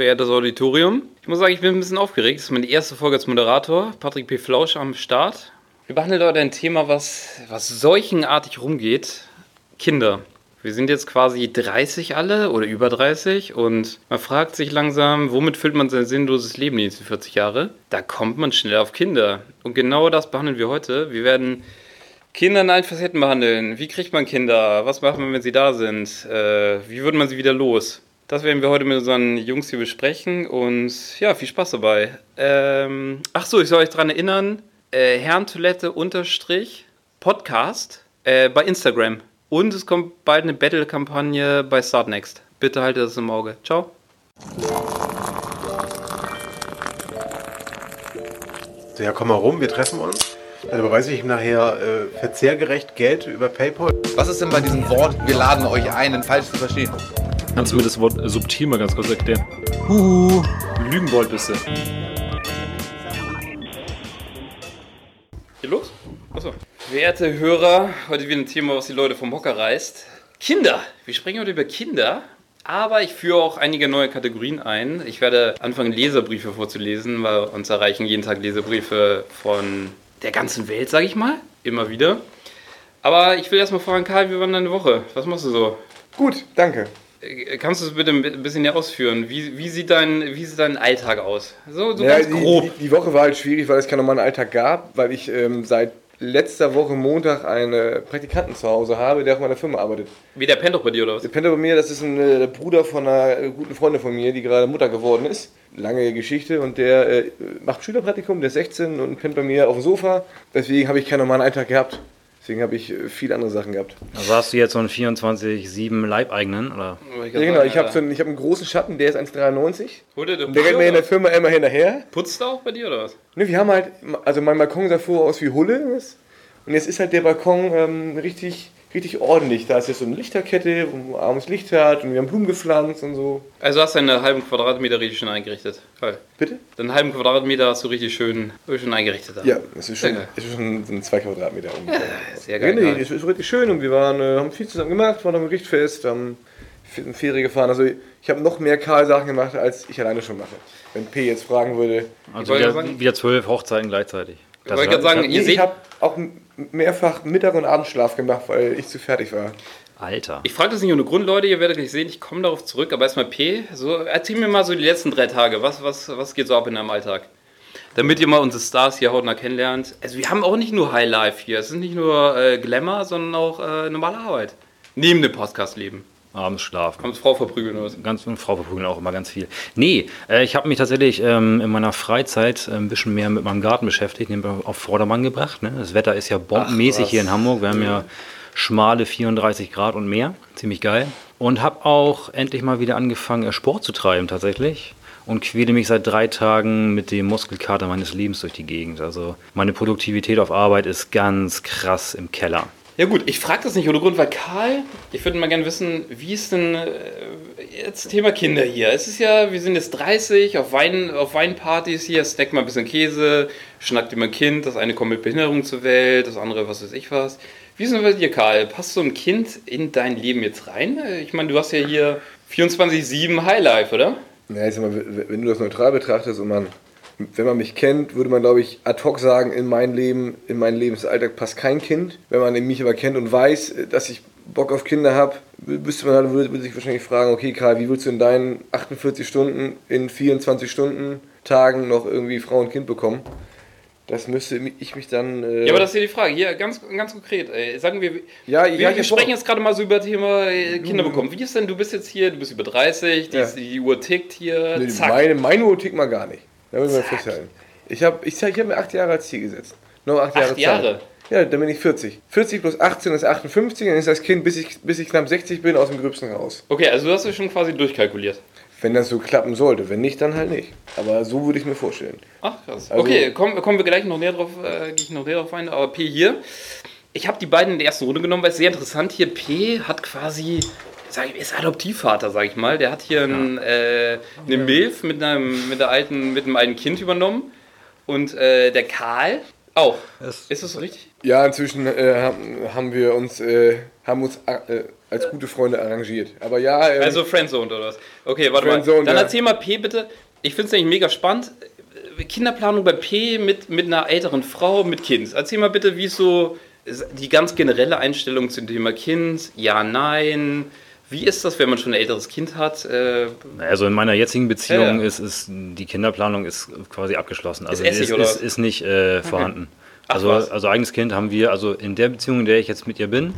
verehrtes Auditorium. Ich muss sagen, ich bin ein bisschen aufgeregt. Das ist meine erste Folge als Moderator. Patrick P. Flausch am Start. Wir behandeln heute ein Thema, was, was seuchenartig rumgeht. Kinder. Wir sind jetzt quasi 30 alle oder über 30 und man fragt sich langsam, womit füllt man sein sinnloses Leben die nächsten 40 Jahre? Da kommt man schnell auf Kinder. Und genau das behandeln wir heute. Wir werden Kinder in allen Facetten behandeln. Wie kriegt man Kinder? Was macht man, wenn sie da sind? Äh, wie wird man sie wieder los? Das werden wir heute mit unseren Jungs hier besprechen und ja, viel Spaß dabei. Ähm, ach so, ich soll euch daran erinnern, äh, Herrentoilette unterstrich Podcast äh, bei Instagram. Und es kommt bald eine Battle-Kampagne bei Startnext. Bitte haltet das im Auge. Ciao. So, ja, komm mal rum, wir treffen uns. Dann überweise ich ihm nachher äh, verzehrgerecht Geld über PayPal. Was ist denn bei diesem Wort, wir laden euch ein, denn falsch zu verstehen? Kannst du mir das Wort subtil mal ganz kurz erklären? Huhu, Lügenbold bist du. Hier los? Achso. Werte Hörer, heute wieder ein Thema, was die Leute vom Hocker reißt. Kinder. Wir sprechen heute über Kinder. Aber ich führe auch einige neue Kategorien ein. Ich werde anfangen, Leserbriefe vorzulesen, weil uns erreichen jeden Tag Leserbriefe von der ganzen Welt, sage ich mal. Immer wieder. Aber ich will erstmal fragen, Karl, wie war deine Woche? Was machst du so? Gut, danke. Äh, Kannst du es bitte ein bisschen näher ausführen? Wie, wie, sieht, dein, wie sieht dein Alltag aus? So, so Ja, ganz die, grob. Die, die Woche war halt schwierig, weil es keinen normalen Alltag gab, weil ich ähm, seit letzter Woche Montag einen Praktikanten zu Hause habe, der in meiner Firma arbeitet. Wie der pennt doch bei dir oder was? Der pennt bei mir, das ist ein äh, der Bruder von einer guten Freundin von mir, die gerade Mutter geworden ist. Lange Geschichte und der äh, macht Schülerpraktikum, der ist 16 und pennt bei mir auf dem Sofa. Deswegen habe ich keinen normalen Alltag gehabt. Deswegen habe ich äh, viele andere Sachen gehabt. Also hast du jetzt so einen 24-7 Leibeigenen? Oder? Ja, genau, ich habe so einen, ich hab einen großen Schatten, der ist 1,93. Holt er Und der rennt mir in der Firma immer hinterher. Putzt er auch bei dir oder was? Ne, wir haben halt, also mein Balkon sah vorher aus wie Hulle. Und jetzt ist halt der Balkon ähm, richtig, richtig ordentlich. Da ist jetzt so eine Lichterkette, wo man abends Licht hat und wir haben Blumen gepflanzt und so. Also hast du einen halben Quadratmeter richtig schön eingerichtet. Toll. Bitte? Den halben Quadratmeter hast du richtig schön, schön eingerichtet. da. Ja, das ist schon, das ist schon so ein zwei Quadratmeter ungefähr. Sehr Ja, geil. nee, das ist richtig schön und wir waren, äh, haben viel zusammen gemacht, waren am Richtfest, haben in Ferien gefahren. Also ich habe noch mehr Karl-Sachen gemacht, als ich alleine schon mache. Wenn P jetzt fragen würde. Also wieder, wieder zwölf Hochzeiten gleichzeitig. Ich wollte gerade sagen, ihr ich seht, habe auch mehrfach Mittag- und Abendschlaf gemacht, weil ich zu fertig war. Alter. ich frage das nicht ohne Grund, Leute, ihr werdet gleich sehen, ich komme darauf zurück, aber erstmal P, so, erzähl mir mal so die letzten drei Tage, was, was, was geht so ab in deinem Alltag? Damit ihr mal unsere Stars hier hautnah kennenlernt. Also wir haben auch nicht nur High Life hier, es ist nicht nur äh, Glamour, sondern auch äh, normale Arbeit. Neben dem Podcast-Leben. Abends schlafen. Kommt Frau verprügeln oder was? Ganz und Frau verprügeln auch immer ganz viel. Nee, äh, ich habe mich tatsächlich ähm, in meiner Freizeit äh, ein bisschen mehr mit meinem Garten beschäftigt, den auf Vordermann gebracht. Ne? Das Wetter ist ja bombenmäßig hier in Hamburg. Wir haben ja schmale 34 Grad und mehr. Ziemlich geil. Und habe auch endlich mal wieder angefangen, äh, Sport zu treiben tatsächlich. Und quäle mich seit drei Tagen mit dem Muskelkater meines Lebens durch die Gegend. Also meine Produktivität auf Arbeit ist ganz krass im Keller. Ja gut, ich frage das nicht ohne Grund, weil Karl, ich würde mal gerne wissen, wie ist denn äh, jetzt Thema Kinder hier? Es ist ja, wir sind jetzt 30, auf, Wein, auf Weinpartys hier, snackt mal ein bisschen Käse, schnackt immer ein Kind, das eine kommt mit Behinderung zur Welt, das andere was weiß ich was. Wie ist denn bei dir, Karl? Passt so ein Kind in dein Leben jetzt rein? Ich meine, du hast ja hier 24-7 Highlife, oder? Ja, ich sag mal, wenn du das neutral betrachtest und man, wenn man mich kennt, würde man, glaube ich, ad hoc sagen, in mein Leben, in meinen Lebensalltag passt kein Kind. Wenn man mich aber kennt und weiß, dass ich Bock auf Kinder habe, müsste man halt, würde, würde sich wahrscheinlich fragen, okay, Karl, wie willst du in deinen 48 Stunden, in 24 Stunden Tagen noch irgendwie Frau und Kind bekommen? Das müsste ich mich dann. Äh, Ja, aber das ist ja die Frage. Hier, ganz, ganz konkret. Ey, sagen wir, Ja, wir, ja, wir sprechen Bock. jetzt gerade mal so über Thema äh, Kinder bekommen. Wie ist denn, du bist jetzt hier, du bist über 30, die, Ja. die Uhr tickt hier, Nee, zack. meine, meine Uhr tickt mal gar nicht. Da will man festhalten. Ich habe ich, ich hab mir acht Jahre als Ziel gesetzt. Noch acht, Jahre. Acht Jahre? Zeit. Ja, dann bin ich 40. 40 plus 18 ist 58, dann ist das Kind, bis ich, bis ich knapp 60 bin, aus dem Gröbsten raus. Okay, also du hast es schon quasi durchkalkuliert. Wenn das so klappen sollte. Wenn nicht, dann halt nicht. Aber so würde ich mir vorstellen. Ach, krass. Also- okay, kommen, kommen wir gleich noch näher drauf, äh, gehe ich noch näher drauf ein. Aber P hier, ich habe die beiden in der ersten Runde genommen, weil es sehr interessant hier. P hat quasi, sag ich, ist Adoptivvater, sag ich mal. Der hat hier ein, äh, eine Milf mit einem, mit der alten, mit einem alten Kind übernommen. Und äh, der Karl auch. Ist das so richtig? Ja, inzwischen äh, haben, wir uns, äh, haben uns äh, als gute Freunde arrangiert. Aber ja, ähm, Also Friendzone oder was? Okay, warte Friendzone, mal. Dann ja. erzähl mal P bitte. Ich finde es nämlich mega spannend. Kinderplanung bei P mit, mit einer älteren Frau mit Kind. Erzähl mal bitte, wie so die ganz generelle Einstellung zum Thema Kind? Ja, nein. Wie ist das, wenn man schon ein älteres Kind hat? Äh, Also in meiner jetzigen Beziehung Ja, ja. Ist, ist die Kinderplanung ist quasi abgeschlossen. Also Essig, ist, oder ist, was? ist nicht äh, vorhanden. Ach, also, was? also eigenes Kind haben wir, also in der Beziehung, in der ich jetzt mit ihr bin,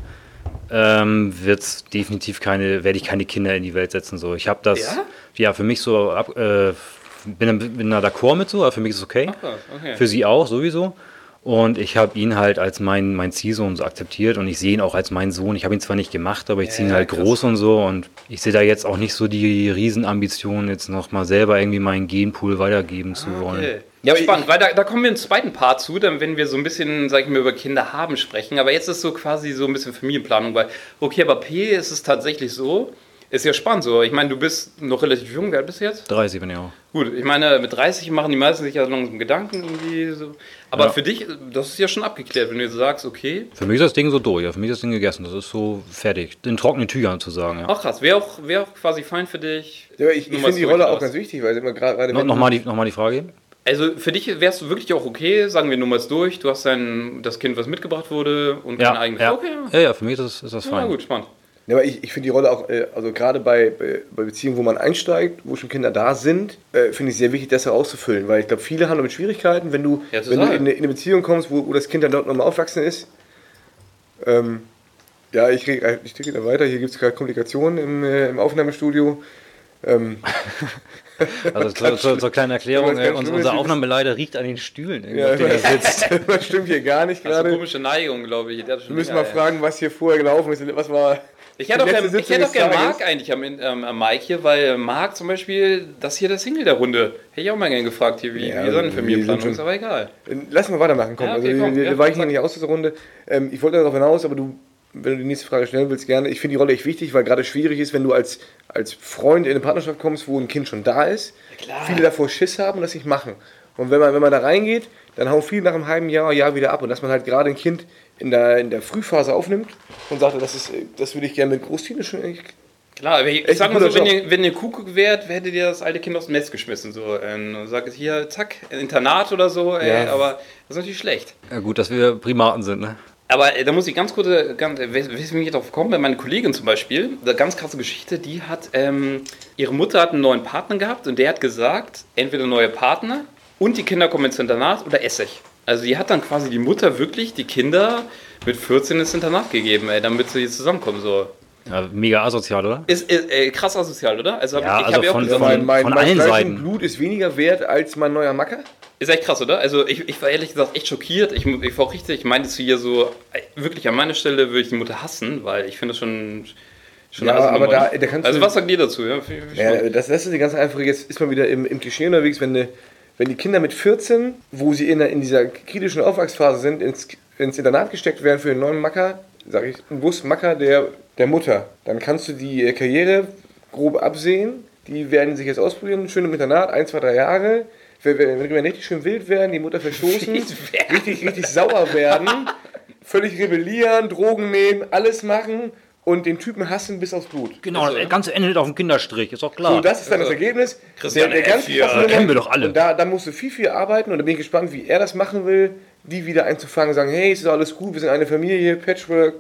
ähm, wird's definitiv keine, werde ich keine Kinder in die Welt setzen. So, ich habe das, Ja? ja? für mich so ab, äh, bin, bin da d'accord mit so, aber für mich ist es okay. Ach okay. Für sie auch sowieso. Und ich habe ihn halt als mein, mein Ziehsohn so akzeptiert und ich sehe ihn auch als meinen Sohn. Ich habe ihn zwar nicht gemacht, aber ich ziehe ihn halt krass. groß und so. Und ich sehe da jetzt auch nicht so die Riesenambition, jetzt nochmal selber irgendwie meinen Genpool weitergeben zu wollen. Okay. Ja, spannend, weil da, da kommen wir im zweiten Part zu, dann wenn wir so ein bisschen, sag ich mal, über Kinder haben sprechen. Aber jetzt ist so quasi so ein bisschen Familienplanung, weil, okay, aber P ist es tatsächlich so, ist ja spannend so. Ich meine, du bist noch relativ jung, wer alt bist du jetzt? 30 bin ich auch. Gut, ich meine, mit 30 machen die meisten sich ja langsam Gedanken irgendwie so. Aber Ja. für dich, das ist ja schon abgeklärt, wenn du jetzt sagst, okay. Für mich ist das Ding so durch, ja. Für mich ist das Ding gegessen. Das ist so fertig. In trockenen Tüchern zu sagen, ja. Ach krass, wäre auch, wär auch quasi fein für dich. ja, ich, ich finde die Rolle auch ganz wichtig, weil immer gerade No, Nochmal die, noch mal die Frage. Also für dich wärst du wirklich auch okay, sagen wir nur mal durch, du hast dein, das Kind, was mitgebracht wurde und kein Ja, eigenes. ja. Okay, ja, ja, für mich ist das, ist das ja. fein. ja, gut, spannend. Ja, aber ich, ich finde die Rolle auch, äh, also gerade bei, bei, bei Beziehungen, wo man einsteigt, wo schon Kinder da sind, äh, finde ich sehr wichtig, das auszufüllen. Weil ich glaube, viele haben damit Schwierigkeiten, wenn du, Ja, wenn du in, eine- in eine Beziehung kommst, wo, wo das Kind dann dort nochmal aufwachsen ist. Ähm, ja, ich, reg- äh, ich ticke da weiter. Hier gibt es gerade Komplikationen im, äh, im Aufnahmestudio. Ähm, Also zur, zur, zur kleinen Erklärung, Ja, äh, uns, unser Aufnahmeleiter riecht an den Stühlen, irgendwie, ja, auf denen er sitzt. das stimmt hier gar nicht gerade. komische Neigung, glaube ich. Wir müssen mal ey. fragen, was hier vorher gelaufen ist. Was war. Ich hätte auch gerne gern Marc eigentlich am, ähm, am Mike hier, weil Marc zum Beispiel, das hier der Single der Runde. Hätte ich auch mal gerne gefragt hier, wie, Ja, wie seine wir Familienplanung sind ist, aber egal. Lass mal weitermachen, komm. Ja, okay, also, komm, wir, ja, wir weichen hier sag. nicht aus dieser Runde. Ähm, ich wollte darauf hinaus, aber du, wenn du die nächste Frage stellen willst, gerne. Ich finde die Rolle echt wichtig, weil gerade schwierig ist, wenn du als, als Freund in eine Partnerschaft kommst, wo ein Kind schon da ist. klar. Viele davor Schiss haben und das nicht machen. Und wenn man, wenn man da reingeht, dann hauen viele nach einem halben Jahr, Jahr wieder ab. Und dass man halt gerade ein Kind in der, in der Frühphase aufnimmt und sagt, das, ist, das würde ich gerne mit Großtiere schon echt Klar, aber ich, ich sag mal so, wenn ihr, wenn ihr Kuckuck wärt, hättet ihr das alte Kind aus dem Netz geschmissen. So, ähm, und sagt hier, zack, ein Internat oder so, ey, Ja. aber das ist natürlich schlecht. Ja, gut, dass wir Primaten sind, ne? Aber äh, da muss ich ganz kurz, ganz, äh, weswegen ich darauf komme, meine Kollegin zum Beispiel, eine ganz krasse Geschichte, die hat, ähm, ihre Mutter hat einen neuen Partner gehabt und der hat gesagt, entweder neue Partner und die Kinder kommen ins Internat oder Essig. Also die hat dann quasi die Mutter wirklich die Kinder mit 14 ins Internat gegeben, ey, damit sie jetzt zusammenkommen. So. Ja, mega asozial, oder? Ist, ist äh, krass asozial, oder? Also, hab Ja, ich, ich also hab ja auch gesagt, mein, mein, von allen Seiten. Blut ist weniger wert als mein neuer Macker. Ist echt krass, oder? Also ich, ich war ehrlich gesagt echt schockiert. Ich, ich war auch richtig, ich meinte zu ihr so, wirklich an meiner Stelle würde ich die Mutter hassen, weil ich finde das schon, schon Ja, eine aber da- da kannst Also du- was sagt ihr dazu? Ja, Ja, das, das ist die ganz einfache. Jetzt ist man wieder im, im Klischee unterwegs, wenn, ne, wenn die Kinder mit 14, wo sie in, in dieser kritischen Aufwachsphase sind, ins, ins Internat gesteckt werden für einen neuen Macker, sage ich, einen Busmacker der, der Mutter, dann kannst du die äh, Karriere grob absehen. Die werden sich jetzt ausprobieren, schön im Internat, ein, zwei, drei Jahre. Wenn die richtig schön wild werden, die Mutter verstoßen, richtig, richtig sauer werden, völlig rebellieren, Drogen nehmen, alles machen und den Typen hassen bis aufs Blut. Genau, das Ganze endet auf dem Kinderstrich, ist doch klar. So, das ist dann das Ergebnis. Christian der, der ganz F. hier. krasse Nummer. Kennen wir doch alle. Und da, da musst du viel, viel arbeiten und da bin ich gespannt, wie er das machen will, die wieder einzufangen, sagen, hey, es ist alles gut, wir sind eine Familie, Patchwork.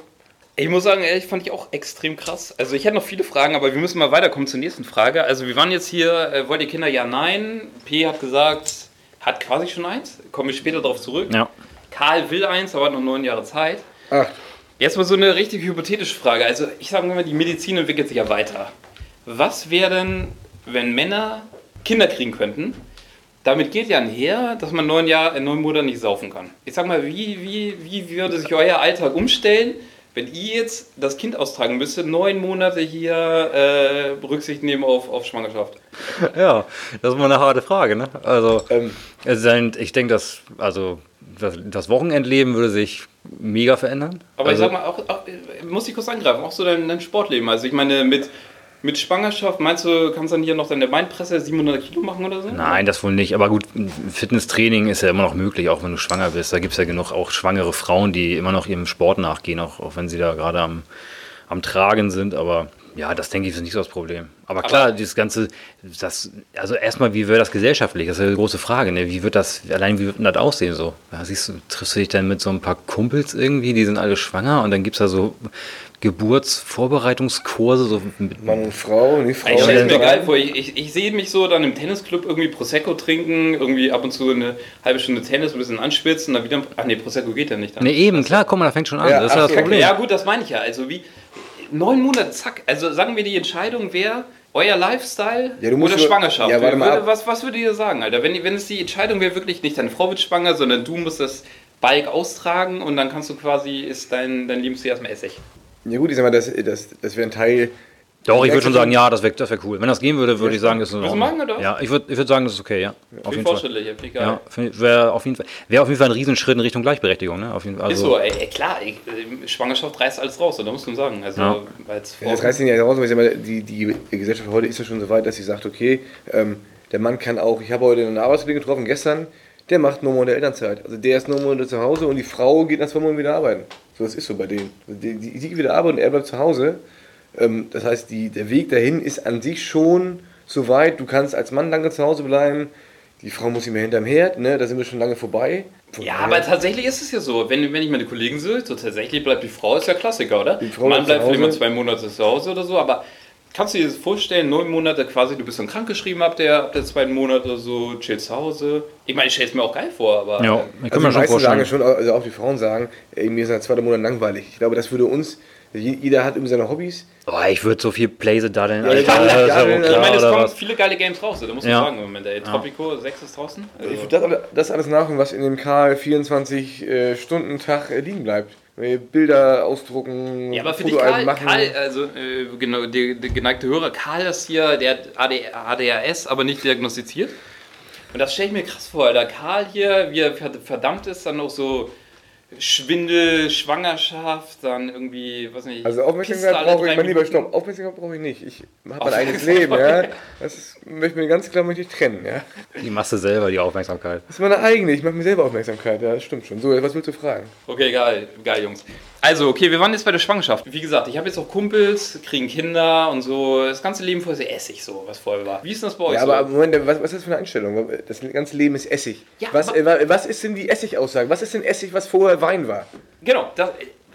Ich muss sagen, ehrlich, fand ich auch extrem krass. Also ich hätte noch viele Fragen, aber wir müssen mal weiterkommen zur nächsten Frage. Also wir waren jetzt hier, äh, wollt ihr Kinder? Ja, nein. P hat gesagt, hat quasi schon eins. Kommen wir später darauf zurück. Ja. Karl will eins, aber hat noch neun Jahre Zeit. Ach, Jetzt mal so eine richtig hypothetische Frage. Also ich sage mal, die Medizin entwickelt sich ja weiter. Was wäre denn, wenn Männer Kinder kriegen könnten? Damit geht ja einher, dass man neun, Jahr, in neun Monaten nicht saufen kann. Ich sag mal, wie, wie, wie würde sich euer Alltag umstellen, wenn ihr jetzt das Kind austragen müsstet, neun Monate hier äh, Rücksicht nehmen auf, auf Schwangerschaft? Ja, das ist mal eine harte Frage, ne? Also, Ähm. ich denke, dass, also, das, das Wochenendleben würde sich mega verändern. Aber also, ich sag mal, auch, auch muss ich kurz angreifen, auch so dein, dein Sportleben. Also ich meine, mit mit Schwangerschaft, meinst du, kannst du dann hier noch deine Beinpresse 700 Kilo machen oder so? Nein, das wohl nicht. Aber gut, Fitnesstraining ist ja immer noch möglich, auch wenn du schwanger bist. Da gibt es ja genug auch schwangere Frauen, die immer noch ihrem Sport nachgehen, auch, auch wenn sie da gerade am, am Tragen sind. Aber ja, das denke ich ist nicht so das Problem. Aber klar, Aber- dieses Ganze, das, also erstmal, wie wird das gesellschaftlich? Das ist ja eine große Frage. Ne? Wie wird das, allein wie wird das aussehen so? Ja, siehst du, triffst du dich dann mit so ein paar Kumpels irgendwie, die sind alle schwanger und dann gibt es da so Geburtsvorbereitungskurse, so mit Mann und Frau, die Frau. Ich stelle mir geil vor, ich, ich, ich sehe mich so dann im Tennisclub irgendwie Prosecco trinken, irgendwie ab und zu eine halbe Stunde Tennis, ein bisschen anschwitzen, dann wieder. Ach nee, Prosecco geht ja nicht. Dann. Ne, eben, klar, guck mal, da fängt schon an. Ja, das ist ja das Problem. Ja, gut, das meine ich ja. Also wie neun Monate, zack. Also sagen wir die Entscheidung wäre euer Lifestyle Ja, oder Schwangerschaft. Ja, warte mal Würde- was, was würdet ihr sagen, Alter? Wenn, wenn es die Entscheidung wäre, wirklich nicht deine Frau wird schwanger, sondern du musst das Bike austragen und dann kannst du quasi, ist dein, dein Lebensstil erstmal Essig. Ja gut, ich sag mal, das, das, das wäre ein Teil. Doch, ich würde schon sagen, ja, das wäre das wär cool. Wenn das gehen würde, würde ich sagen, das ist in Ordnung. machen, oder? Ja, ich würde ich würd sagen, das ist okay, ja. Auf Viel jeden Fall. Ja, wäre auf, jeden Fall- wär auf jeden Fall ein Riesenschritt in Richtung Gleichberechtigung. Ne? Auf jeden Fall. Ist Also, so, ey, ey, klar, ey, äh, Schwangerschaft reißt alles raus, oder muss man sagen. Also, Ja. als Frau. Ja, das reißt ihn ja raus, aber ich sag mal, die, die Gesellschaft heute ist ja schon so weit, dass sie sagt, okay, ähm, der Mann kann auch, ich habe heute einen Arbeitskollegen getroffen, gestern, der macht nur Monate Elternzeit. Also der ist nur Monate zu Hause und die Frau geht nach zwei Monaten wieder arbeiten. So, das ist so bei denen. Also Die, die, die geht wieder arbeiten und er bleibt zu Hause. Ähm, das heißt, die, der Weg dahin ist an sich schon so weit, du kannst als Mann lange zu Hause bleiben, die Frau muss nicht mehr hinterm Herd, ne? da sind wir schon lange vorbei. Von Ja, aber tatsächlich ist es ja so. Wenn, wenn ich meine Kollegen sehe, so tatsächlich bleibt die Frau, ist ja Klassiker, oder? Die Frau Man bleibt vielleicht mal zwei Monate zu Hause oder so, aber kannst du dir das vorstellen, neun Monate quasi, du bist dann krankgeschrieben ab der, ab der zweiten Monat oder so, chillst zu Hause. Ich meine, ich stelle es mir auch geil vor, aber. ja, äh, ich Also kann mir die schon meisten sagen vorstellen. schon, also auch die Frauen sagen, ey, mir ist nach zwei Monaten langweilig. Ich glaube, das würde uns, jeder hat irgendwie seine Hobbys. Oh, ich würde so viel Playse da denn. Ja, ja, ja, ja ja, ich meine, es kommen viele geile Games raus, da muss man Ja. sagen im Moment. Ey, Tropico 6 ist draußen. Ich Also, würde das, das alles nachholen, was in dem Karl 24-Stunden-Tag äh, liegen bleibt. Wenn wir Bilder ausdrucken, ja, aber für dich, Fotoalben Karl, Karl also äh, genau, der, der geneigte Hörer, Karl ist hier, der hat AD, ADHS, aber nicht diagnostiziert. Und das stelle ich mir krass vor, Alter. Karl hier, wie er verd- verdammt ist, dann auch so Schwindel, Schwangerschaft, dann irgendwie, was nicht. Also Aufmerksamkeit brauche ich, mein lieber. Stopp, Aufmerksamkeit brauche ich nicht. Ich habe mein eigenes. Leben, ja. Das ist, möchte mir ganz klar möchte ich trennen, ja. Die machst du selber, die Aufmerksamkeit. Das ist meine eigene, ich mache mir selber Aufmerksamkeit, ja, das stimmt schon. So, was willst du fragen? Okay, geil, geil, Jungs. Also, okay, wir waren jetzt bei der Schwangerschaft. Wie gesagt, ich habe jetzt auch Kumpels, kriegen Kinder und so. Das ganze Leben vorher ist Essig so, was vorher war. Wie ist das bei euch Ja, so? aber Moment, was, was ist das für eine Einstellung? Das ganze Leben ist Essig. Ja, was, äh, wa- was ist denn die Essig-Aussage? Was ist denn Essig, was vorher Wein war? Genau, das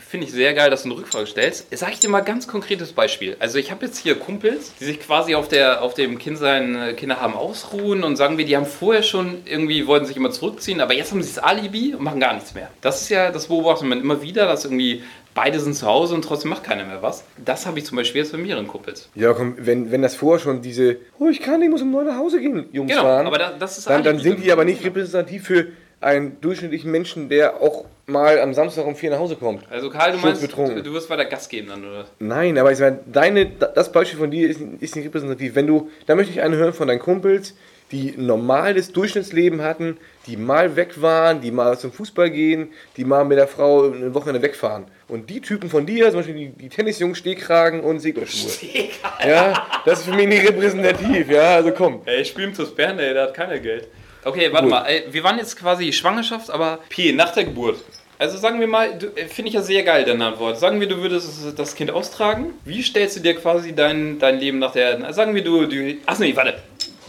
finde ich sehr geil, dass du eine Rückfrage stellst. Sag ich dir mal ein ganz konkretes Beispiel. Also ich habe jetzt hier Kumpels, die sich quasi auf, der, auf dem Kindsein äh, Kinder haben ausruhen und sagen wir, die haben vorher schon irgendwie, wollten sich immer zurückziehen, aber jetzt haben sie das Alibi und machen gar nichts mehr. Das ist ja, das beobachtet man immer wieder, dass irgendwie beide sind zu Hause und trotzdem macht keiner mehr was. Das habe ich zum Beispiel jetzt bei mehreren Kumpels. Ja, komm, wenn, wenn das vorher schon diese, oh, ich kann nicht, muss um neun nach Hause gehen, Jungs Genau, waren, aber da- das ist dann, dann sind die aber nicht repräsentativ für einen durchschnittlichen Menschen, der auch mal am Samstag um vier nach Hause kommt. Also Karl, du meinst, Sturzbetrunken. du, wirst weiter Gas geben dann, oder? Nein, aber ich meine, deine, das Beispiel von dir ist, ist nicht repräsentativ. Wenn du, da möchte ich einen hören von deinen Kumpels, die ein normales Durchschnittsleben hatten, die mal weg waren, die mal zum Fußball gehen, die mal mit der Frau eine Wochenende wegfahren. Und die Typen von dir, zum Beispiel die, die Tennisjungs, Stehkragen und Seglerschuhe. Ja, das ist für mich nicht repräsentativ, ja, also komm. Ey, ich spiele im Bern, ey, der hat keiner Geld. Okay, warte Gut. mal. Wir waren jetzt quasi Schwangerschaft, aber P, nach der Geburt. Also sagen wir mal, du- äh, finde ich ja sehr geil, deine Antwort. Sagen wir, du würdest das Kind austragen. Wie stellst du dir quasi dein, dein Leben nach der... na, Sagen wir, du... du ach nee, warte.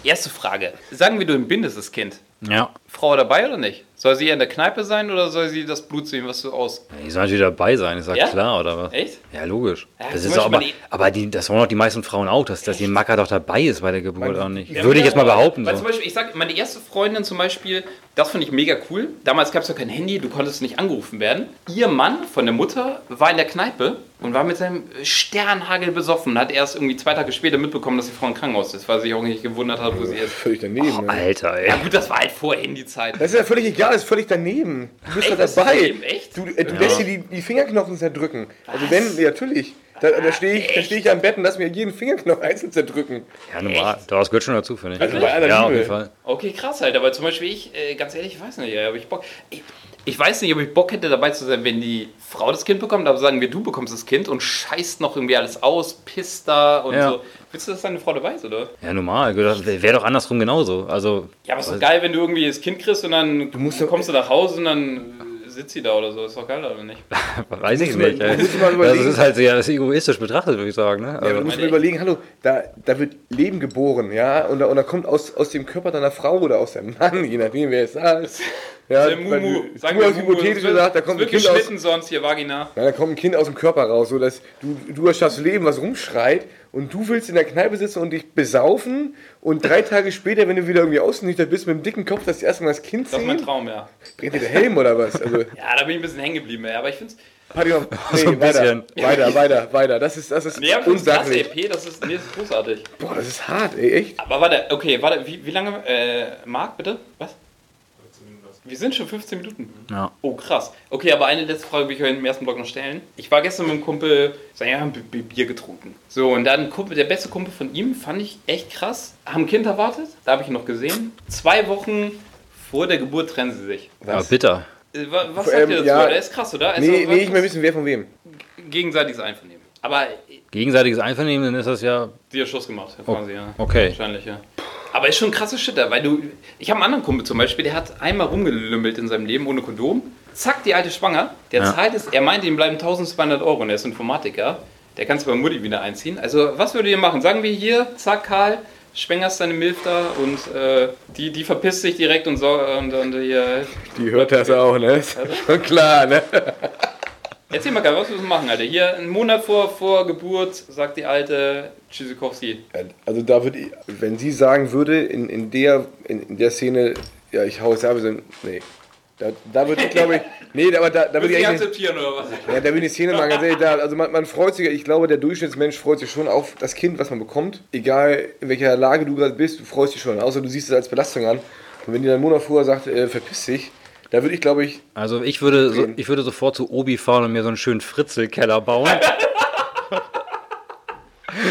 Erste Frage. Sagen wir, du entbindest das Kind. Ja. Frau dabei oder nicht? Soll sie eher in der Kneipe sein oder soll sie das Blut sehen, was du aus... Die sollen natürlich dabei sein, ist ja, Ja? klar, oder was? Echt? Ja, logisch. Ja, das ist Beispiel aber, aber die, das wollen doch die meisten Frauen auch, dass, dass die Macker doch dabei ist bei der Geburt auch nicht. Ja, Würde ich jetzt mal behaupten. Weil So. zum Beispiel, ich sag, meine erste Freundin zum Beispiel, das finde ich mega cool. Damals gab es ja kein Handy, du konntest nicht angerufen werden. Ihr Mann von der Mutter war in der Kneipe und war mit seinem Sternhagel besoffen. Hat erst irgendwie zwei Tage später mitbekommen, dass die Frau im Krankenhaus ist, weil sie sich auch nicht gewundert hat, wo sie ist. Völlig daneben. ja. Alter, ey. Ja gut, das war halt vor Handyzeit. Das ist ja völlig egal, das ist völlig daneben. Du bist Echt? da Das ist dabei. daneben, echt? Du, äh, du lässt dir die, die Fingerknochen zerdrücken. Also wenn, ja, natürlich. Da, da stehe ich, da steh ich am Bett und lass mir jeden Fingerknochen einzeln zerdrücken. Ja, normal. Das gehört schon dazu, finde ich. Also bei aller ja, auf Liebe. jeden Fall. Okay, krass halt. Aber zum Beispiel ich, äh, ganz ehrlich, ich weiß nicht, ja, aber ich Bock. Ich, ich weiß nicht, ob ich Bock hätte dabei zu sein, wenn die Frau das Kind bekommt, aber sagen wir, du bekommst das Kind und scheißt noch irgendwie alles aus, pisst da und Ja. so. Willst du, dass deine Frau dabei ist, oder? Ja, normal. Wäre doch andersrum genauso. Also, Ja, aber ist doch geil, wenn du irgendwie das Kind kriegst und dann musst doch- kommst du nach Hause und dann äh, sitzt sie da oder so. Ist doch geil, oder nicht? weiß ich mal- nicht. ey. mal Das ist halt sehr das ist egoistisch betrachtet, würde ich sagen. Ne? Ja, Also, du musst meine mir überlegen, hallo, da, da wird Leben geboren, ja, und da, und da kommt aus, aus dem Körper deiner Frau oder aus deinem Mann, je nachdem, wer es ist. Ja, Der Mumu. Sagen wir Mumu. hypothetisch gesagt, da kommt ein Kind aus, geschnitten sonst hier, Vagina. ja, da kommt ein Kind aus dem Körper raus, so dass du, du hast das Leben, was rumschreit und du willst in der Kneipe sitzen und dich besaufen und drei Tage später, wenn du wieder irgendwie ausnüchtert bist, mit dem dicken Kopf, das erste Mal das Kind Das ist mein sehen, Traum, ja. brennt dir der Helm oder was? Also, Ja, da bin ich ein bisschen hängen geblieben, ey. Aber ich finde es. Party noch, nee, So ein weiter, bisschen. weiter, weiter, weiter, das ist, das ist Nee, unsachlich. EP, das ist, nee, das ist großartig. Boah, das ist hart, ey, echt. Aber warte, okay, warte, wie, wie lange, äh, Marc, bitte? Was? Wir sind schon 15 Minuten. ja. Oh, krass. Okay, aber eine letzte Frage will ich euch im ersten Blog noch stellen. Ich war gestern mit einem Kumpel, sagen wir, haben Bier getrunken. So, und dann ein Kumpel, der beste Kumpel von ihm, fand ich echt krass. Haben ein Kind erwartet, da habe ich ihn noch gesehen. Zwei Wochen vor der Geburt trennen sie sich. Aber bitter. Äh, wa- Was Ähm, sagt ihr dazu? ja. Der ist krass, oder? Also, Nee, was- nee, ich will wissen, wer von wem. Gegenseitiges Einvernehmen. Aber äh, Gegenseitiges Einvernehmen, dann ist das ja. die hat Schluss gemacht, quasi, ja. okay. Wahrscheinlich, ja. Aber ist schon ein krasser Shitter, weil du. Ich habe einen anderen Kumpel zum Beispiel, der hat einmal rumgelümmelt in seinem Leben ohne Kondom. Zack, die alte schwanger. Der Ja. zahlt es, er meinte, ihm bleiben 1200 Euro und er ist Informatiker. Der kann es bei Mutti wieder einziehen. Also, was würdet ihr machen? Sagen wir hier, zack, Karl, schwängerst deine Milf da und äh, die, die verpisst sich direkt und so. Und, und hier. Die hört das auch, ne? Ist schon klar, ne? Erzähl mal, was würdest du machen, Alter? Hier, einen Monat vor, vor Geburt, sagt die alte Tschüssikowski. Also da würde ich, wenn sie sagen würde, in, in, der, in, in der Szene, ja, ich hau es ab, so, nee. Da, da würde ich, glaube ich, nee, aber da, da würde ich akzeptieren oder was? ja, da würde ich die Szene mal ganz ehrlich, da, also man, man freut sich, ich glaube, der Durchschnittsmensch freut sich schon auf das Kind, was man bekommt. Egal, in welcher Lage du gerade bist, du freust dich schon, außer du siehst es als Belastung an. Und wenn die dann einen Monat vorher sagt, äh, verpiss dich, da würde ich, glaube ich, Also ich würde, so, ich würde sofort zu Obi fahren und mir so einen schönen Fritzelkeller bauen.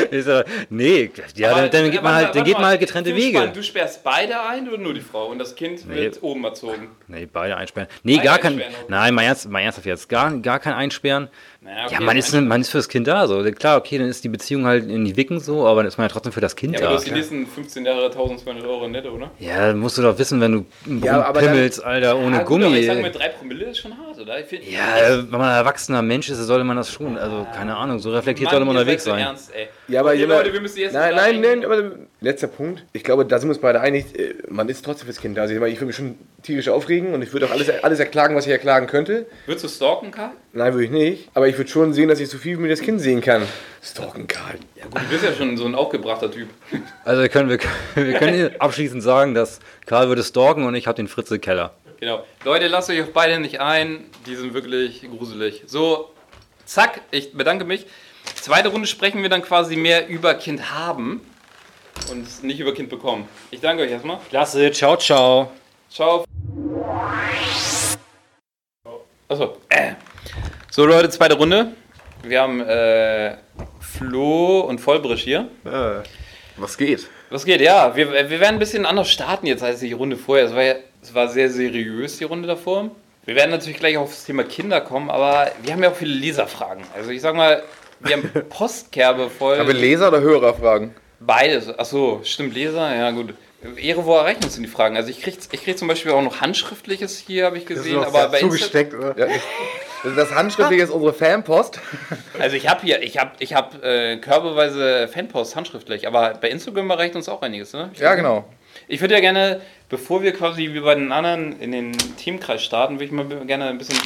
Ich sag, nee, ja, Aber- dann, dann geht man halt, mal, dann geht man halt mal. getrennte Wege. gespannt, Du sperrst beide ein oder nur die Frau und das Kind Nee. wird oben erzogen? Nee, beide einsperren. Nee, Beide gar kein. einsperren. Nein, mal, ernst, mal ernsthaft jetzt. Gar, gar kein Einsperren. Naja, okay, Ja, man ist, man ist fürs Kind da. So. Klar, okay, dann ist die Beziehung halt in die Wicken so, aber dann ist man ja trotzdem für das Kind Ja, aber du da. hast die nächsten 15 Jahre 1200 Euro netto, oder? Ja, musst du doch wissen, wenn du Ja, pimmelst, Alter, ohne Ja, gut, Gummi. aber ich sag mit 3 Promille ist schon hart, oder? Ich find, ja, wenn man ein erwachsener Mensch ist, sollte man das schon. Also, keine Ahnung, so reflektiert Mann, sollte man unterwegs sein. Ernst, ey. Ja, aber okay, jemand- Leute, wir müssen jetzt Nein, nein, nein, aber letzter Punkt. Ich glaube, da sind wir uns beide einig, äh, man ist trotzdem fürs Kind da. Also ich meine, ich würde mich schon tierisch aufregen und ich würde auch alles, alles erklagen, was ich erklagen könnte. Würdest du stalken, Karl? Nein, würde ich nicht. Aber ich würde schon sehen, dass ich so viel wie das Kind sehen kann. Stalken, Karl. Ja gut, du bist ja schon so ein aufgebrachter Typ. Also, wir können, wir, wir können hier abschließend sagen, dass Karl würde stalken und ich habe den Fritzelkeller. Genau. Leute, lasst euch auf beide nicht ein. Die sind wirklich gruselig. So, zack, ich bedanke mich. Zweite Runde sprechen wir dann quasi mehr über Kind haben und nicht über Kind bekommen. Ich danke euch erstmal. Klasse, ciao, ciao. Ciao. Achso. Äh. So Leute, zweite Runde. Wir haben äh, Flo und Vollbrisch hier. Was geht? Was geht? Ja, wir, wir werden ein bisschen anders starten jetzt als die Runde vorher. Es war, ja, es war sehr seriös, die Runde davor. Wir werden natürlich gleich auf das Thema Kinder kommen, aber wir haben ja auch viele Leserfragen. Also ich sag mal, wir haben Postkerbe voll. Haben wir Leser oder Hörerfragen? Beides. Achso, stimmt, Leser? Ja, gut. Ehre, wo erreichen uns denn die Fragen? Also ich krieg, ich krieg zum Beispiel auch noch Handschriftliches hier, habe ich gesehen, aber bei Insta zugesteckt, oder? Ja. Das, das Handschriftliche ist unsere Fanpost. Also ich habe hier, ich habe ich hab, äh, körbeweise Fanpost handschriftlich, aber bei Instagram erreicht uns auch einiges, ne? Ja, genau. Ich würde ja gerne, bevor wir quasi wie bei den anderen in den Teamkreis starten, würde ich mal gerne ein bisschen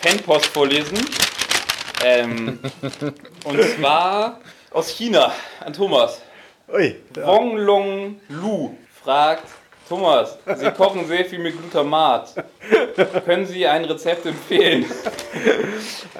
Fanpost vorlesen. Ähm, und zwar aus China an Thomas. Ui. Wong Long Lu fragt, Thomas, Sie kochen sehr viel mit Glutamat. Können Sie ein Rezept empfehlen?